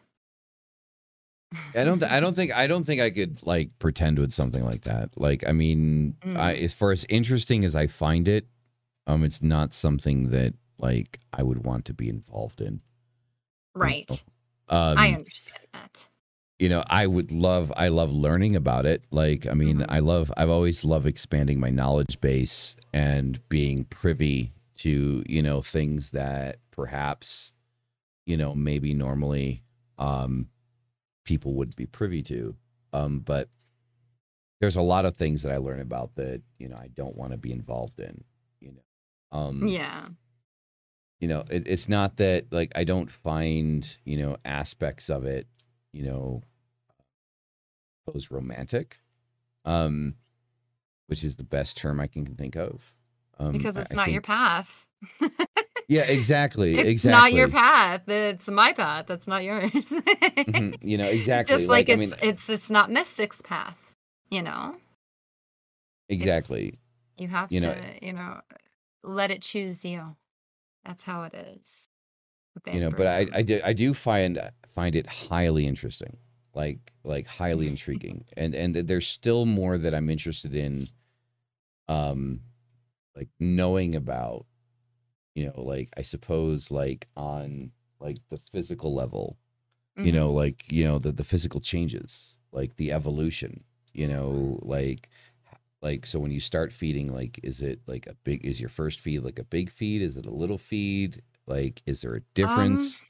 I don't. th- I don't think. <laughs> I don't think I could like pretend with something like that. Like, I mean, I, Mm. as far as interesting as I find it, um, it's not something that like I would want to be involved in. Right. Um, I understand that. you know i would love i love learning about it like i mean Mhm. i love i've always loved expanding my knowledge base and being privy to you know things that perhaps you know maybe normally um people would be privy to um but there's a lot of things that i learn about that you know i don't want to be involved in you know um Yeah. you know it, it's not that like i don't find you know aspects of it you know those romantic um which is the best term i can think of um Because it's I not think- your path. <laughs> Yeah, exactly. it's exactly. not your path. It's my path. That's not yours. Mhm, You know, <laughs> exactly. Just like, I it's mean, it's it's not Mystic's path. You know, exactly. you have You to know- you know let it choose you. That's how it is. you know but i i do i do find find it highly interesting like like highly intriguing <laughs> and and there's still more that i'm interested in um like knowing about you know like i suppose like on like the physical level you Mhm. know like you know the the physical changes like the evolution you know like like so when you start feeding like is it like a big is your first feed like a big feed is it a little feed like is there a difference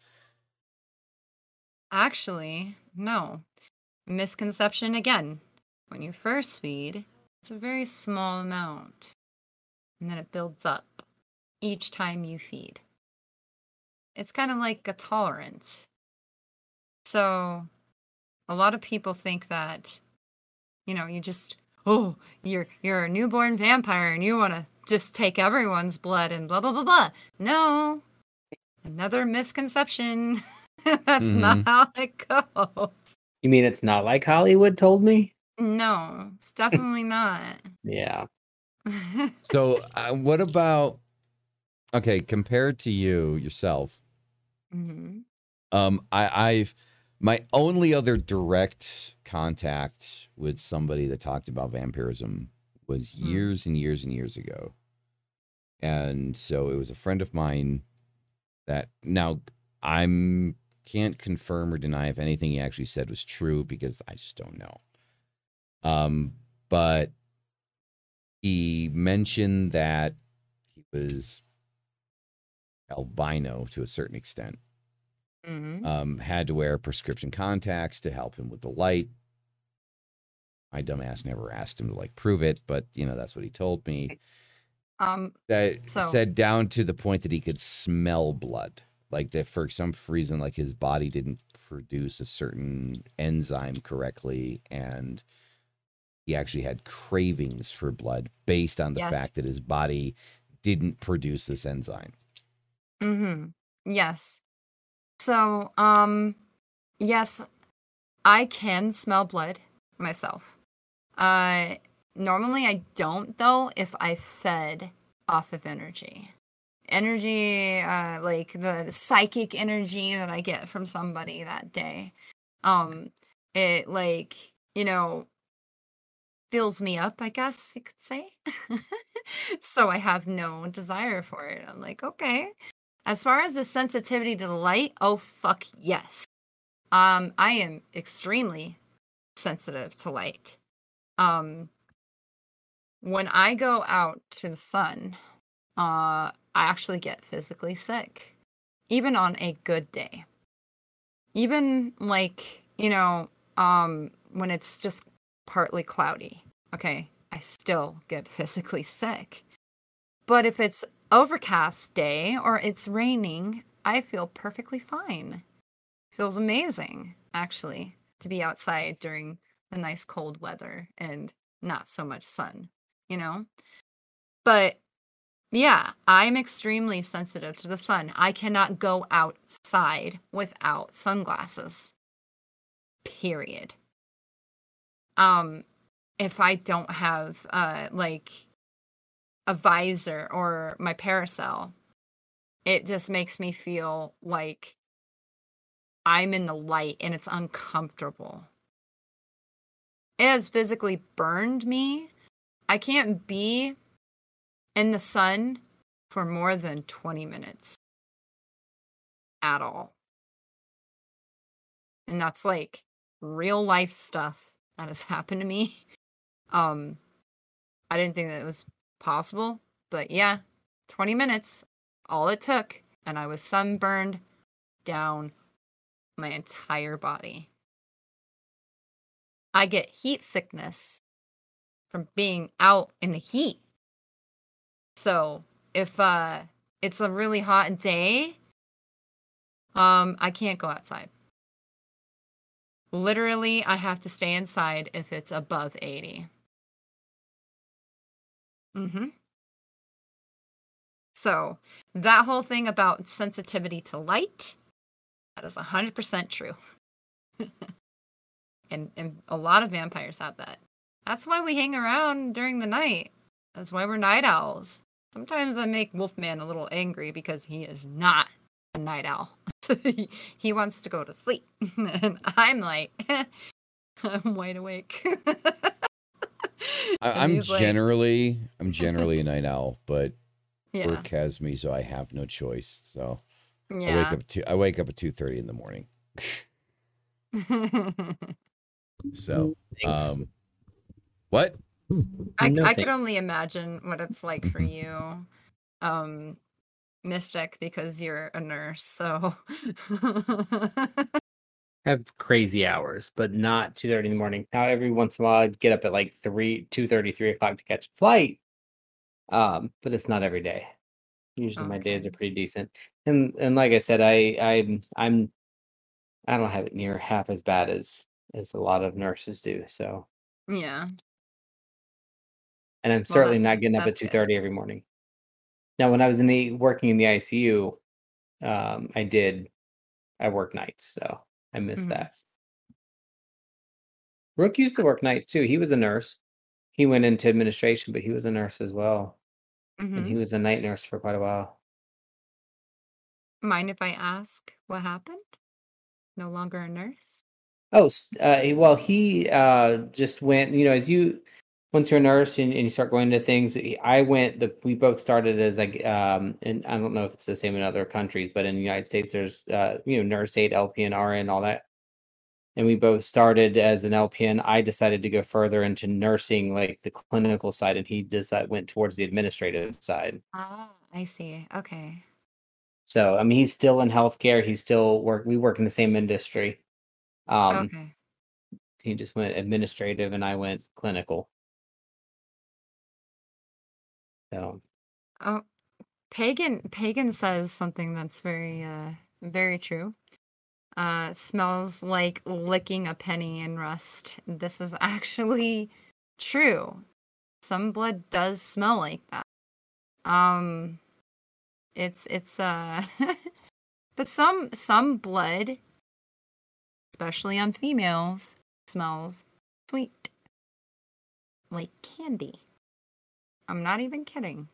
Actually, no. Misconception again. When you first feed, it's a very small amount. And then it builds up each time you feed. It's kind of like a tolerance. So, a lot of people think that, you know, you just, oh, you're you're a newborn vampire and you want to just take everyone's blood and blah blah blah blah. No, another misconception. <laughs> That's not how it goes. You mean it's not like Hollywood told me? No, it's definitely not. <laughs> Yeah. <laughs> so uh, what about okay compared to you yourself Mhm. um i i've my only other direct contact with somebody that talked about vampirism was Hmm. years and years and years ago and so it was a friend of mine that now i'm can't confirm or deny if anything he actually said was true because i just don't know um but he mentioned that he was albino to a certain extent Mhm. um, had to wear prescription contacts to help him with the light. My dumbass never asked him to like prove it, but you know that's what he told me. Um, That So- said down to the point that he could smell blood, like that for some reason, like his body didn't produce a certain enzyme correctly, and he actually had cravings for blood based on the Yes. fact that his body didn't produce this enzyme. Mhm. Yes. So, um, yes, I can smell blood myself. Uh, normally I don't though if I fed off of energy. Energy, uh, like the psychic energy that I get from somebody that day. Um, it like, you know, fills me up, I guess you could say. <laughs> so I have no desire for it. I'm like, okay. As far as the sensitivity to the light, oh fuck yes. Um, I am extremely sensitive to light. Um, when I go out to the sun, uh, I actually get physically sick, even on a good day. Even like, you know, um, when it's just partly cloudy, okay, I still get physically sick. But if it's overcast day or it's raining, I feel perfectly fine. Feels amazing, actually, to be outside during the nice cold weather and not so much sun, you know? But yeah, I'm extremely sensitive to the sun. I cannot go outside without sunglasses. Period. Um if I don't have uh like a visor or my parasol, it just makes me feel like I'm in the light and it's uncomfortable. It has physically burned me. I can't be in the sun for more than 20 minutes at all. And that's like real life stuff that has <laughs> happened to me. Um I didn't think that it was possible, but yeah, 20 minutes all it took and I was sunburned down my entire body. I get heat sickness from being out in the heat. So, if uh it's a really hot day, um I can't go outside. Literally, I have to stay inside if it's above 80. Mhm. So that whole thing about sensitivity to light, that is hundred percent true. <laughs> and and a lot of vampires have that. That's why we hang around during the night. That's why we're night owls. Sometimes I make Wolfman a little angry because he is not a night owl. <laughs> he wants to go to sleep. <laughs> and I'm like, I'm wide awake. <laughs> I, And I'm he's like- generally I'm generally a night owl, but <laughs> yeah. work has me, so I have no choice. So I wake up at two. I wake up at two thirty in the morning. <laughs> So Thanks. um, what? I, No I could only imagine what it's like for Mhm. you, um, Mystic, because you're a nurse. So, have crazy hours, but not two thirty in the morning. Now every once in a while I'd get up at like three, two thirty, three o'clock to catch a flight. Um, but it's not every day. Usually my days are pretty decent. And and like I said, I I'm I'm I don't have it near half as bad as as a lot of nurses do. So yeah. and I'm certainly not getting up at two thirty every morning. Now when I was in the working in the ICU, um, I did I worked nights, so I missed Mhm. that. Rook used to work nights too. He was a nurse. He went into administration, but he was a nurse as well. And Mhm. he was a night nurse for quite a while. Mind if I ask what happened? No longer a nurse? Oh, uh, well, he uh, just went. You know, as you once you're a nurse and, and you start going into things, I went. The we both started as like, um, and I don't know if it's the same in other countries, but in the United States, there's uh, you know, nurse aid, LPN, RN, all that. And we both started as an LPN. I decided to go further into nursing, like the clinical side, and he decided went towards the administrative side. Ah, I see. Okay. So I mean, he's still in healthcare. He's still work. We work in the same industry. Um, okay. he just went administrative and I went clinical. So Oh, Pagan Pagan says something that's very uh very true. Uh smells like licking a penny in rust. This is <laughs> actually true. Some blood does smell like that. Um it's it's uh <laughs> but some some blood especially on females smells sweet like candy. I'm not even kidding.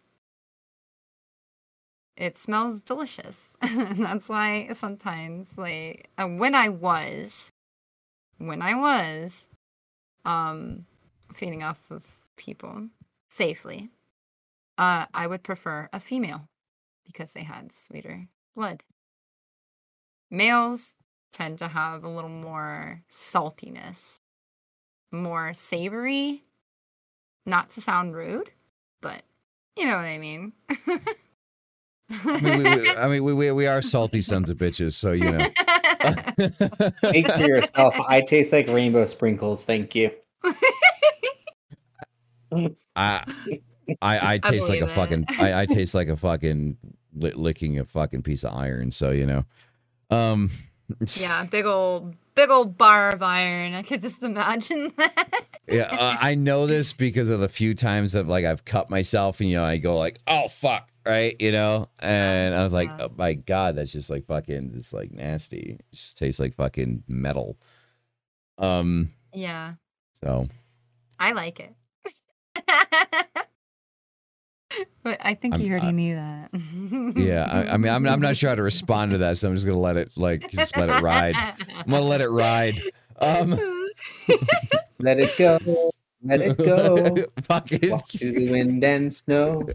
It smells delicious. <laughs> That's why sometimes, like, uh, when I was, when I was, um, feeding off of people safely, uh, I would prefer a female because they had sweeter blood. Males tend to have a little more saltiness, more savory. Not to sound rude, but you know what I mean. I mean, we, we, I mean, we, we, we are salty <laughs> sons of bitches, so you know. <laughs> speak for yourself. I taste like rainbow sprinkles. Thank you. <laughs> I, I, I taste like a believe it. fucking, I, I taste like a fucking li- licking a fucking piece of iron. So you know, um, yeah, <laughs> big old, big old bar of iron. I could just imagine <laughs> that. yeah, uh, I know this because of the few times that like I've cut myself, and you know, I go like, oh fuck, right, you know, and I was like, Yeah. oh, my god, that's just like fucking, it's like nasty. It just tastes like fucking metal. Um, yeah, so I like it. <laughs> but I think I'm- you already I- knew that. <laughs> yeah, I, I mean, I'm, I'm not sure how to respond to that, so I'm just gonna let it like just let it ride. I'm gonna let it ride. Um, <laughs> Let it go. Let it go. <laughs> fucking. Walk through the wind and snow.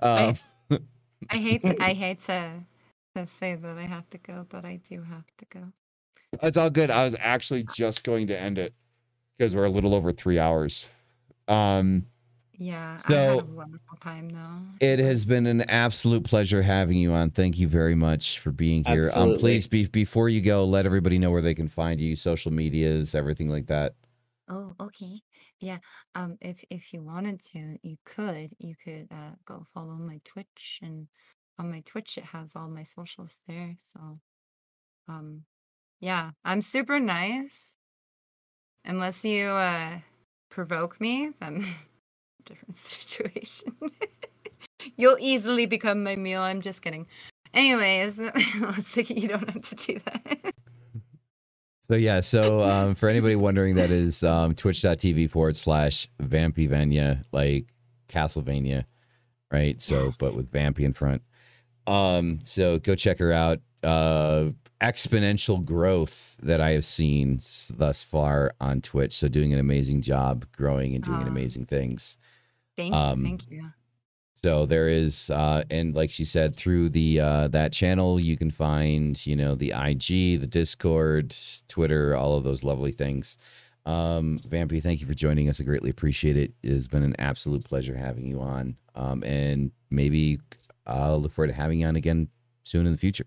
Um, I hate to, I hate to, to say that I have to go, but I do have to go. It's all good. I was actually just going to end it because we're a little over three hours. Um, Yeah, I So, had a wonderful time though. it has been an absolute pleasure having you on. Thank you very much for being here. Um, Absolutely. please be before you go, let everybody know where they can find you, social medias, everything like that. Oh, okay. Yeah. Um, if if you wanted to, you could. You could uh go follow my Twitch and on my Twitch it has all my socials there. So um yeah, I'm super nice. Unless you uh provoke me, then <laughs> different <laughs> situation. You'll easily become my meal. I'm just kidding. Anyways, <laughs> let's. You don't have to do that. So yeah, so um, for anybody wondering, that is um, twitch.tv forward slash Vampyvania, like Castlevania, right? So, Yes. but with Vampy in front. Um, so go check her out. Uh, exponential growth that I have seen thus far on Twitch. So doing an amazing job growing and doing amazing things. Thank Um, you. Thank you. So there is, uh, and like she said, through the uh, that channel, you can find, you know, the IG, the Discord, Twitter, all of those lovely things. Um, Vampy, thank you for joining us. I greatly appreciate it. It has been an absolute pleasure having you on. Um, and maybe I'll look forward to having you on again soon in the future.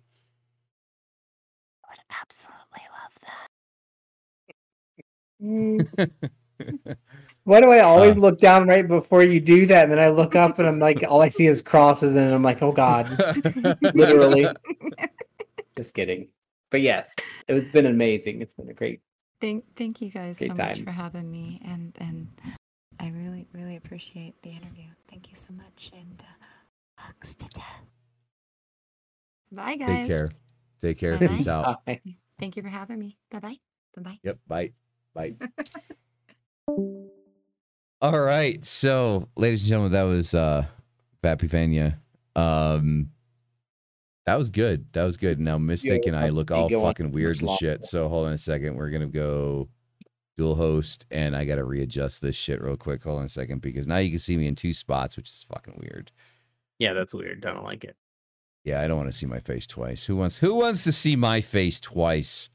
would absolutely love that. <laughs> Why do I always Uh. look down right before you do that? And then I look up and I'm like, all I see is crosses, and I'm like, oh God, <laughs> literally. <laughs> Just kidding. But yes, it's been amazing. It's been a great. Thank thank you guys Great so much for having me and and I really really appreciate the interview. Thank you so much and uh, hugs to death. Bye guys. Take care. Take care. Bye-bye. Peace out. Bye. Thank you for having me. Bye bye. Bye bye. Yep. Bye. Bye. <laughs> All right. So, ladies and gentlemen, that was uh Vampyvania. Um that was good. That was good. Now Mystic and I look all fucking weird and shit. So hold on a second. We're gonna go dual host and I gotta readjust this shit real quick. Hold on a second because now you can see me in two spots, which is fucking weird. Yeah, that's weird. I don't like it. Yeah, I don't want to see my face twice. Who wants who wants to see my face twice?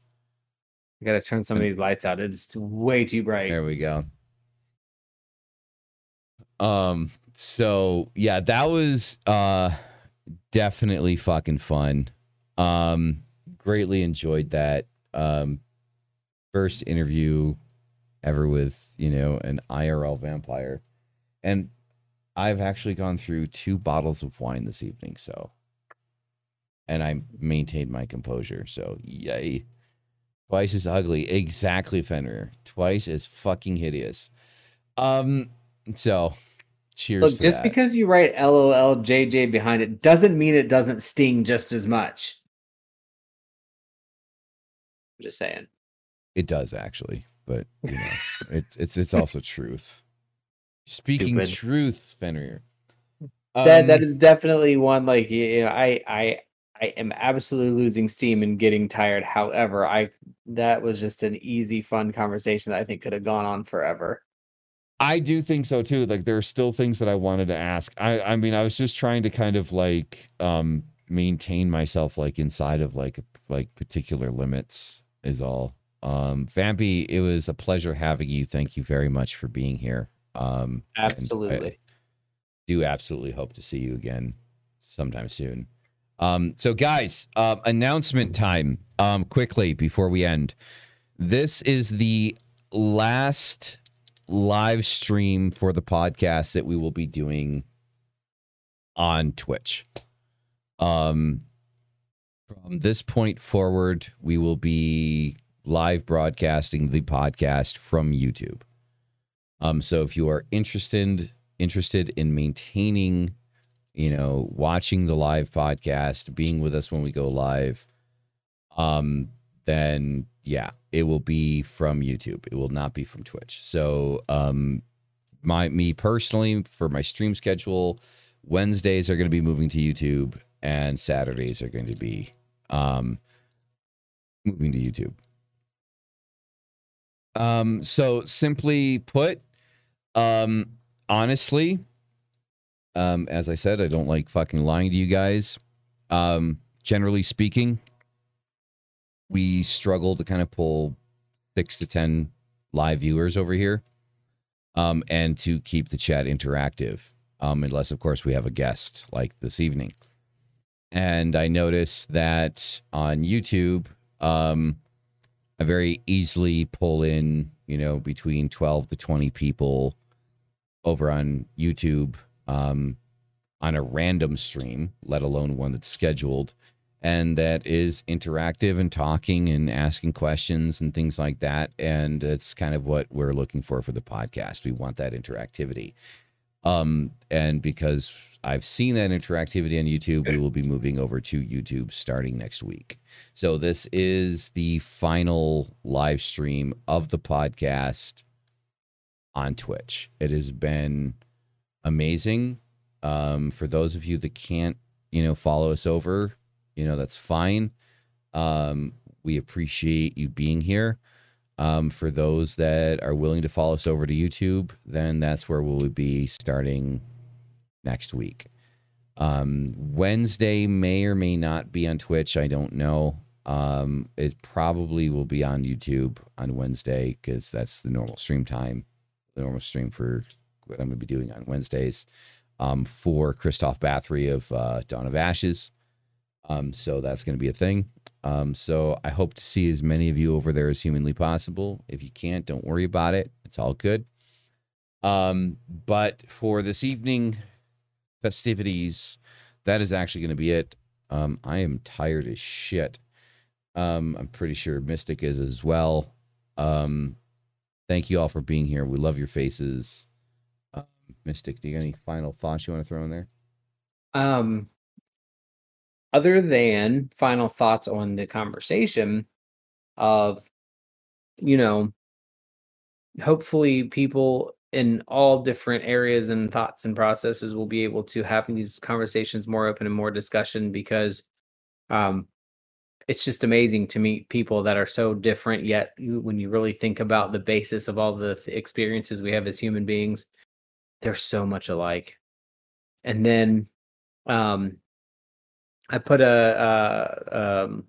I gotta turn some of these lights out. It's way too bright. There we go. Um so yeah, that was uh definitely fucking fun. Um greatly enjoyed that. Um first interview ever with, you know, an IRL vampire. And I've actually gone through two bottles of wine this evening, so and I maintained my composure. So yay. Twice as ugly. Exactly, Fenrir. Twice as fucking hideous. Um, so cheers. Look, to just that. because you write LOL JJ behind it doesn't mean it doesn't sting just as much. I'm just saying. it does actually, but you know, <laughs> it's it's it's also truth. Speaking Stupid. truth, Fenrir. that that Um, is definitely one like you know, I I I am absolutely losing steam and getting tired. However, I that was just an easy, fun conversation that I think could have gone on forever. I do think so too. Like there are still things that I wanted to ask. I I mean, I was just trying to kind of like um maintain myself like inside of like like particular limits is all. Um Vampy, it was a pleasure having you. Thank you very much for being here. Um Absolutely. do absolutely hope to see you again sometime soon. Um so guys, um announcement time um quickly before we end. This is the last live stream for the podcast that we will be doing on Twitch. Um, from this point forward, we will be live broadcasting the podcast from YouTube. Um, so if you are interested interested in maintaining, you know, watching the live podcast, being with us when we go live, um, then yeah, it will be from YouTube. It will not be from Twitch. So, um, my me personally for my stream schedule, Wednesdays are going to be moving to YouTube, and Saturdays are going to be um, moving to YouTube. Um, so simply put, um, honestly, um, as I said, I don't like fucking lying to you guys. Um, generally speaking, we struggle to kind of pull six to ten live viewers over here, um, and to keep the chat interactive. Um, unless of course we have a guest like this evening. And I noticed that on YouTube, um, I very easily pull in, you know, between 12 to 20 people over on YouTube um, on a random stream, let alone one that's scheduled and that is interactive and talking and asking questions and things like that. And it's kind of what we're looking for for the podcast. We want that interactivity. Um, and because I've seen that interactivity on YouTube, we will be moving over to YouTube starting next week. So this is the final live stream of the podcast on Twitch. It has been amazing. Um, for those of you that can't, you know, follow us over, you know, that's fine. Um, we appreciate you being here. Um, for those that are willing to follow us over to YouTube, then that's where we'll be starting next week. Um, Wednesday may or may not be on Twitch. I don't know. Um, it probably will be on YouTube on Wednesday because that's the normal stream time, the normal stream for what I'm going to be doing on Wednesdays um, for Kristof Bathory of uh, Dawn of Ashes. Um, so that's going to be a thing. Um, so I hope to see as many of you over there as humanly possible. If you can't, don't worry about it. It's all good. Um, but for this evening festivities, that is actually going to be it. Um, I am tired as shit. Um, I'm pretty sure Mystic is as well. Um, thank you all for being here. We love your faces. Mystic, do you have any final thoughts you want to throw in there? Um, other than final thoughts on the conversation of, you know, hopefully people in all different areas and thoughts and processes will be able to have these conversations more open and more discussion because um it's just amazing to meet people that are so different yet when you really think about the basis of all the th- experiences we have as human beings they're so much alike and then um i put a, a um,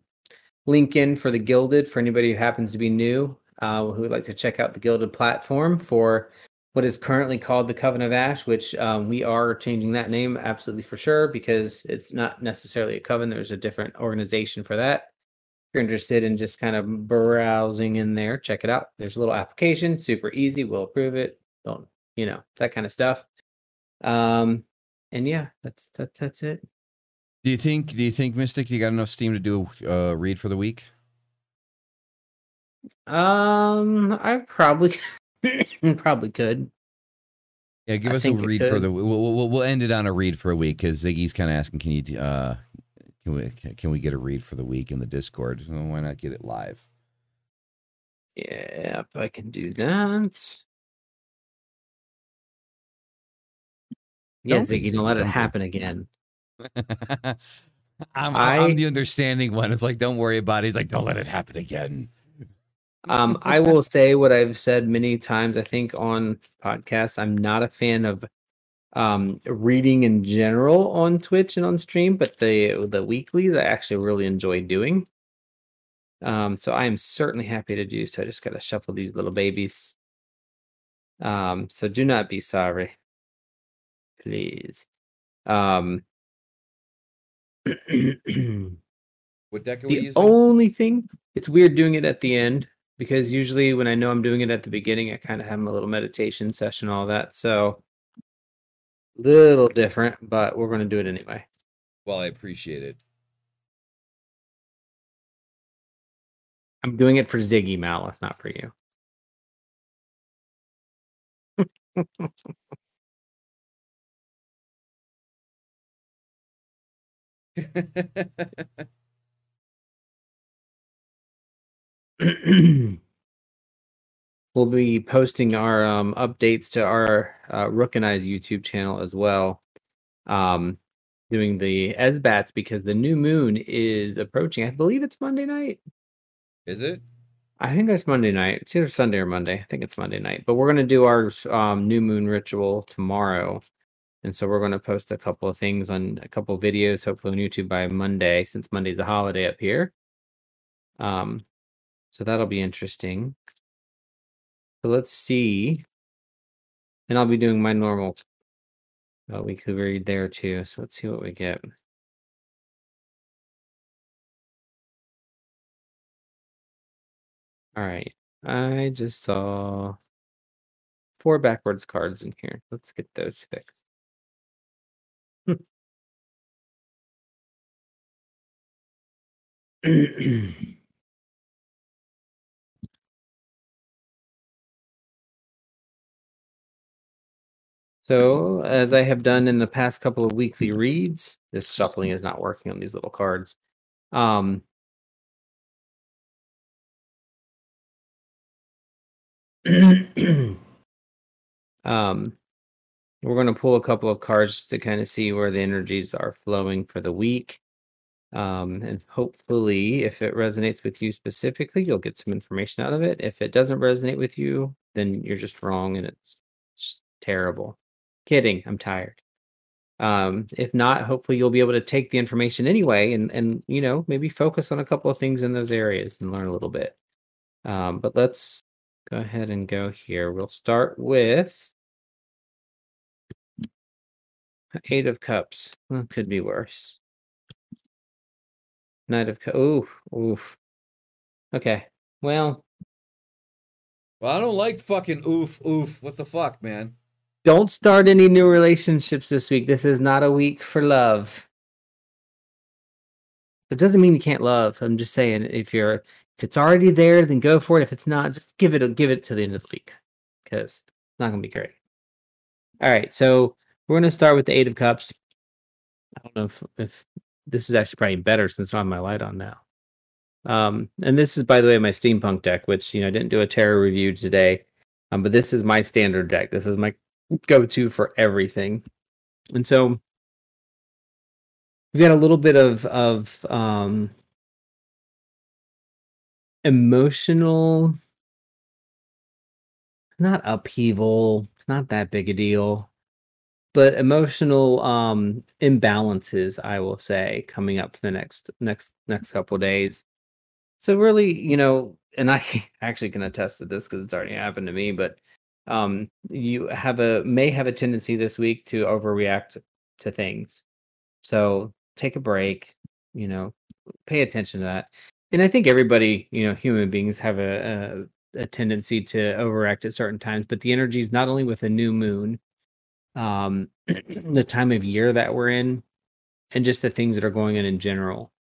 link in for the Guilded for anybody who happens to be new uh, who would like to check out the Guilded platform for what is currently called the Coven of Ash, which um, we are changing that name absolutely for sure because it's not necessarily a coven. There's a different organization for that. If you're interested in just kind of browsing in there, check it out. There's a little application, super easy. We'll approve it. Don't you know that kind of stuff. Um, and yeah, that's that, that's it. Do you think? Do you think Mystic? You got enough steam to do a uh, read for the week? Um, I probably <laughs> probably could. Yeah, give I us a read for the. We'll, we'll we'll end it on a read for a week because Ziggy's kind of asking, can you uh, can we can we get a read for the week in the Discord? Why not get it live? Yeah, if I can do that. Yeah, Don't be Ziggy, don't let it happen again. <laughs> I'm I- I'm the understanding one. It's like don't worry about it. He's like don't let it happen again. Um, I will say what I've said many times, I think, on podcasts. I'm not a fan of um reading in general on Twitch and on stream, but the the weeklies I actually really enjoy doing. Um, so I am certainly happy to do so. I just gotta shuffle these little babies. Um, so do not be sorry. Please. Um What deck are we the using? only thing it's weird doing it at the end because usually when I know I'm doing it at the beginning, I kind of have a little meditation session, all that. So little different, but we're going to do it anyway. well, I appreciate it. I'm doing it for Ziggy Malice, not for you. <laughs> we'll be posting our um, updates to our uh, Rook and I's YouTube channel as well. Um, doing the esbats because the new moon is approaching. I believe it's Monday night. Is it? I think it's Monday night. It's either Sunday or Monday. I think it's Monday night. But we're gonna do our um, new moon ritual tomorrow, and so we're gonna post a couple of things on a couple of videos, hopefully on YouTube by Monday, since Monday's a holiday up here. Um, so that'll be interesting. So let's see, and I'll be doing my normal uh, weekly read there too. So let's see what we get. All right. I just saw four backwards cards in here. Let's get those fixed. <clears throat> So, as I have done in the past couple of weekly reads, this shuffling is not working on these little cards. Um, <clears throat> um, we're going to pull a couple of cards to kind of see where the energies are flowing for the week. Um, and hopefully, if it resonates with you specifically, you'll get some information out of it. If it doesn't resonate with you, then you're just wrong and it's, it's terrible. Kidding, I'm tired. Um, if not, hopefully you'll be able to take the information anyway and and you know maybe focus on a couple of things in those areas and learn a little bit. Um, but let's go ahead and go here. We'll start with Eight of Cups. Well, could be worse. Knight of Cups. Ooh, oof. Okay. Well, Well, I don't like fucking oof oof. What the fuck, man? don't start any new relationships this week. This is not a week for love. It doesn't mean you can't love. I'm just saying if you're if it's already there, then go for it. If it's not, just give it a, give it to the end of the week because it's not gonna be great. All right, so we're gonna start with the Eight of Cups. I don't know if, if this is actually probably better since I have my light on now. Um, and this is by the way my steampunk deck, which you know I didn't do a tarot review today. Um, but this is my standard deck. This is my go-to for everything. And so we've got a little bit of of um emotional not upheaval it's not that big a deal but emotional um imbalances i will say coming up for the next next next couple days. So really you know and i <laughs> actually can attest to this because it's already happened to me but um you have a may have a tendency this week to overreact to things. So take a break you know pay attention to that. And i think everybody you know human beings have a, a, a tendency to overact at certain times but the energy is not only with a new moon um <clears throat> the time of year that we're in and just the things that are going on in general.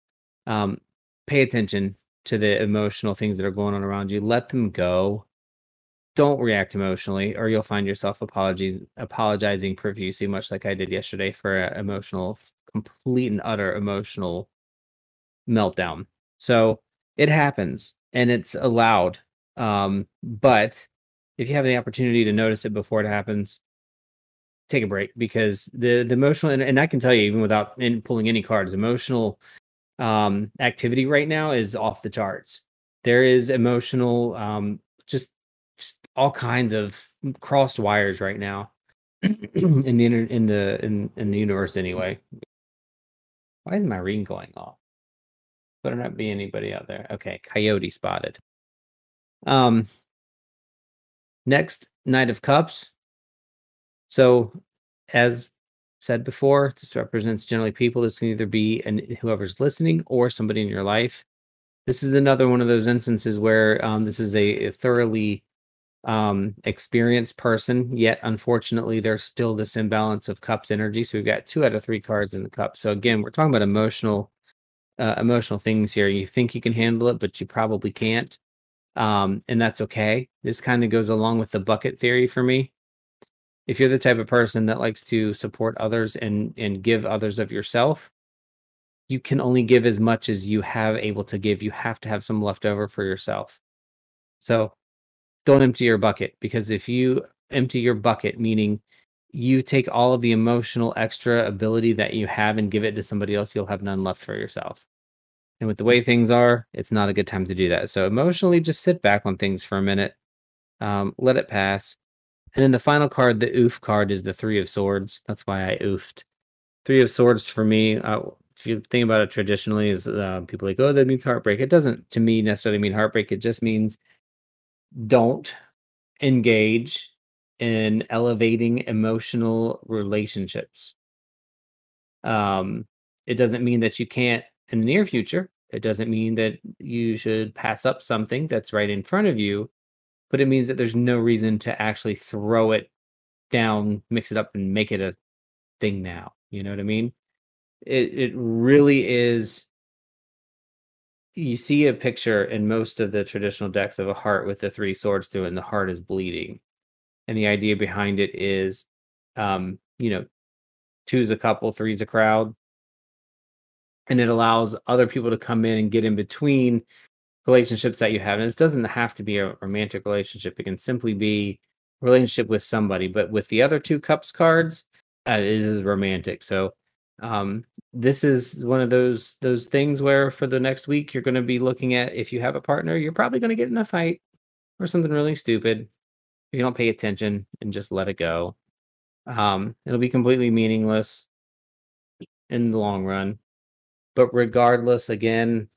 Um pay attention to the emotional things that are going on around you. Let them go. Don't react emotionally or you'll find yourself apologies apologizing profusely much like i did yesterday for an emotional complete and utter emotional meltdown. So it happens and it's allowed. Um but if you have the opportunity to notice it before it happens take a break because the the emotional and, and i can tell you even without in pulling any cards emotional um activity right now is off the charts. There is emotional um just just all kinds of crossed wires right now <clears throat> in the in the in, in the universe anyway. Why is my ring going off? Better not be anybody out there. Okay coyote spotted. Um next knight of cups so as said before this represents generally people. This can either be and whoever's listening or somebody in your life. This is another one of those instances where um, this is a, a thoroughly um experienced person yet unfortunately there's still this imbalance of cups energy. So we've got two out of three cards in the cup. So again we're talking about emotional uh, emotional things here. You think you can handle it but you probably can't. Um and that's okay. This kind of goes along with the bucket theory for me if you're the type of person that likes to support others and and give others of yourself you can only give as much as you have able to give. You have to have some left over for yourself. So don't empty your bucket because if you empty your bucket meaning you take all of the emotional extra ability that you have and give it to somebody else you'll have none left for yourself. And with the way things are it's not a good time to do that. So emotionally just sit back on things for a minute. Um, let it pass and then the final card the oof card is the three of swords. That's why i oofed. Three of swords for me uh, if you think about it traditionally is uh, people like oh that means heartbreak. It doesn't to me necessarily mean heartbreak. It just means don't engage in elevating emotional relationships. Um, it doesn't mean that you can't in the near future. It doesn't mean that you should pass up something that's right in front of you, but it means that there's no reason to actually throw it down, mix it up, and make it a thing now. You know what I mean? It it really is you see a picture in most of the traditional decks of a heart with the three swords through it, and the heart is bleeding. And the idea behind it is um, you know, two's a couple, three's a crowd. And it allows other people to come in and get in between relationships that you have. And it doesn't have to be a romantic relationship. It can simply be relationship with somebody. But with the other two cups cards, uh, it is romantic. So um, this is one of those those things where for the next week you're going to be looking at if you have a partner, you're probably going to get in a fight or something really stupid. If you don't pay attention and just let it go, um, it'll be completely meaningless in the long run. But regardless, again,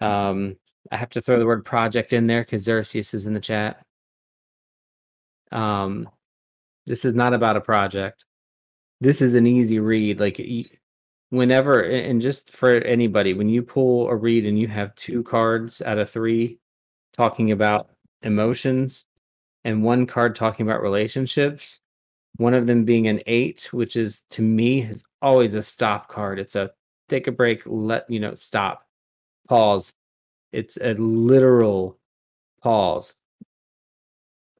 um, I have to throw the word project in there because Xerxes is in the chat. Um, this is not about a project. This is an easy read. Like whenever, and just for anybody, when you pull a read and you have two cards out of three talking about emotions and one card talking about relationships, one of them being an eight, which is to me is always a stop card. It's a take a break, let you know, stop, pause. It's a literal pause.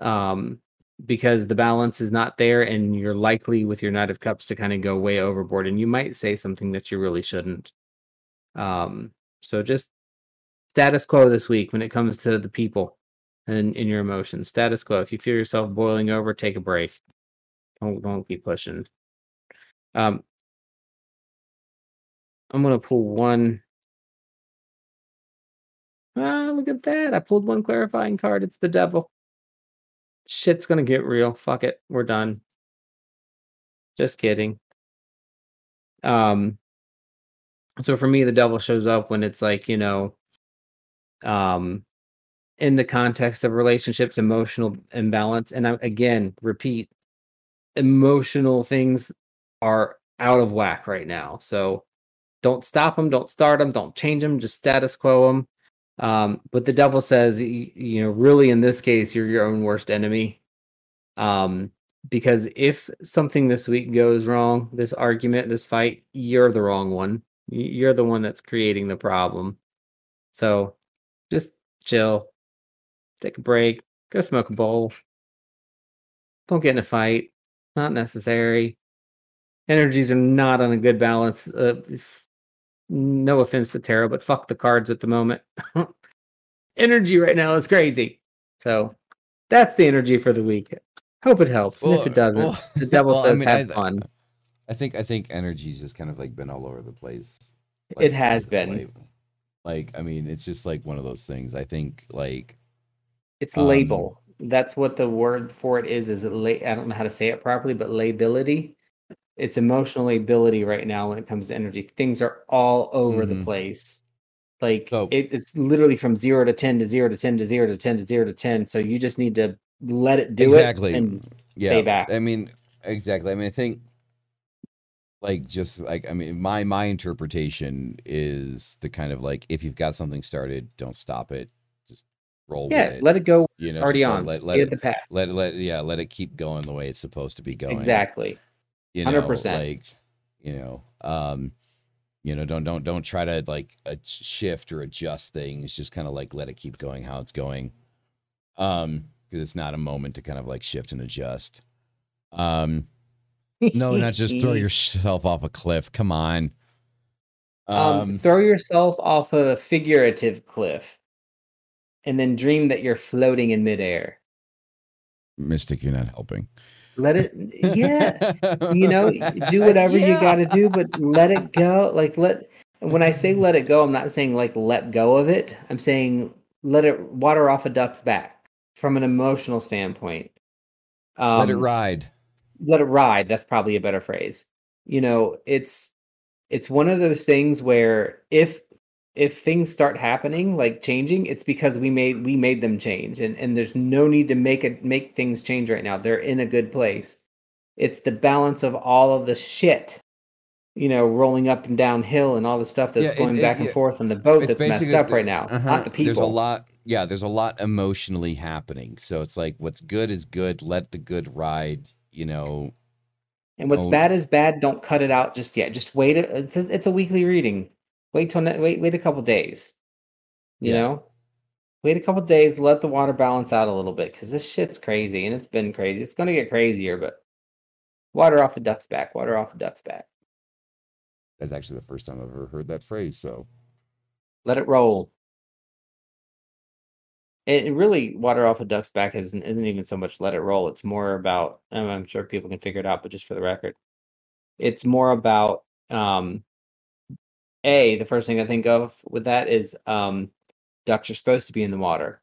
Um, because the balance is not there and you're likely with your knight of cups to kind of go way overboard and you might say something that you really shouldn't. Um so just status quo this week when it comes to the people and in your emotions. Status quo. If you feel yourself boiling over take a break. Don't don't keep pushing. Um i'm gonna pull one ah look at that i pulled one clarifying card it's the devil shit's gonna get real. Fuck it. We're done. Just kidding. Um so for me the devil shows up when it's like, you know, um in the context of relationships, emotional imbalance. And I again repeat, emotional things are out of whack right now. So don't stop them, don't start them, don't change them, just status quo them. Um, but the devil says, you know, really in this case, you're your own worst enemy. Um, because if something this week goes wrong, this argument, this fight, you're the wrong one. You're the one that's creating the problem. So just chill, take a break, go smoke a bowl. Don't get in a fight. Not necessary. Energies are not on a good balance. Uh, no offense to tarot, but fuck the cards at the moment. <laughs> energy right now is crazy. So that's the energy for the week. Hope it helps. Well, and if it doesn't, well, the devil <laughs> well, says I mean, have I, fun. I think I think energy's just kind of like been all over the place. Like, it has been. Like, like, I mean, it's just like one of those things. I think like it's um, labile. That's what the word for it is. Is it? La- I don't know how to say it properly, but lability it's emotional ability right now when it comes to energy. Things are all over mm-hmm. the place. Like so, it, it's literally from zero to ten to zero to ten to zero to ten to zero to ten. So you just need to let it do exactly. it and yeah. stay back. I mean, exactly. I mean, I think like just like I mean, my my interpretation is the kind of like if you've got something started, don't stop it. Just roll yeah, it. let it go. You know, already on. Let, let it, the path. Let let yeah, let it keep going the way it's supposed to be going. Exactly. You know, 100%. like you know, um, you know, don't don't don't try to like shift or adjust things. Just kind of like let it keep going how it's going. Um, because it's not a moment to kind of like shift and adjust. Um, no, not just throw <laughs> yourself off a cliff. Come on. Um, um, throw yourself off a figurative cliff, and then dream that you're floating in midair. Mystic, you're not helping let it yeah you know do <laughs> whatever yeah. you got to do but let it go like let when i say let it go i'm not saying like let go of it. I'm saying let it water off a duck's back from an emotional standpoint. Um, let it um, ride. let it ride that's probably a better phrase. You know it's it's one of those things where if if things start happening like changing it's because we made we made them change and and there's no need to make it make things change right now. They're in a good place. It's the balance of all of the shit you know rolling up and down hill and all the stuff that's yeah, going it, back it, and forth on the boat that's messed up right now uh-huh. not the people there's a lot yeah there's a lot emotionally happening. So it's like what's good is good let the good ride you know. And what's oh. bad is bad don't cut it out just yet. Just wait it's a, it's a weekly reading Wait till ne- wait wait a couple days. You yeah. know, wait a couple days, let the water balance out a little bit because this shit's crazy and it's been crazy. It's gonna get crazier, but Water off a duck's back. Water off a duck's back. That's actually the first time I've ever heard that phrase. So Let it roll. It really water off a duck's back isn't isn't even so much let it roll. It's more about and I'm sure people can figure it out, but just for the record, it's more about um a the first thing I think of with that is um ducks are supposed to be in the water.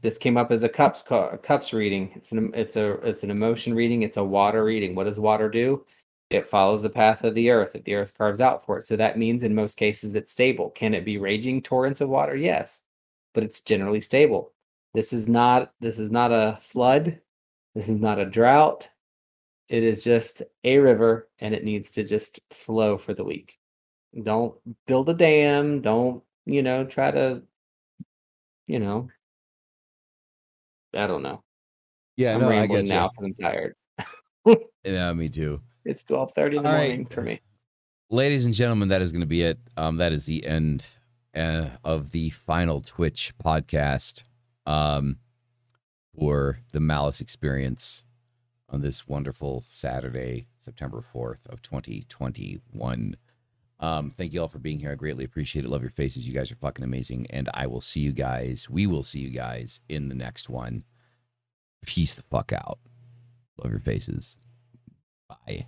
This came up as a cups cups reading. It's an it's a it's an emotion reading. It's a water reading. What does water do? It follows the path of the earth that the earth carves out for it. So that means in most cases it's stable. Can it be raging torrents of water? Yes, but it's generally stable. This is not this is not a flood. This is not a drought. It is just a river and it needs to just flow for the week. Don't build a dam. Don't, you know, try to, you know, I don't know. yeah, I'm no, I rambling get now because I'm tired. <laughs> Yeah, me too. It's twelve thirty in the All right. morning for me. ladies and gentlemen, that is going to be it. Um, that is the end uh, of the final Twitch podcast um, for the Malice Experience on this wonderful Saturday, September fourth of twenty twenty one. Um, thank you all for being here. I greatly appreciate it. Love your faces. You guys are fucking amazing. And I will see you guys. We will see you guys in the next one. Peace the fuck out. Love your faces. Bye.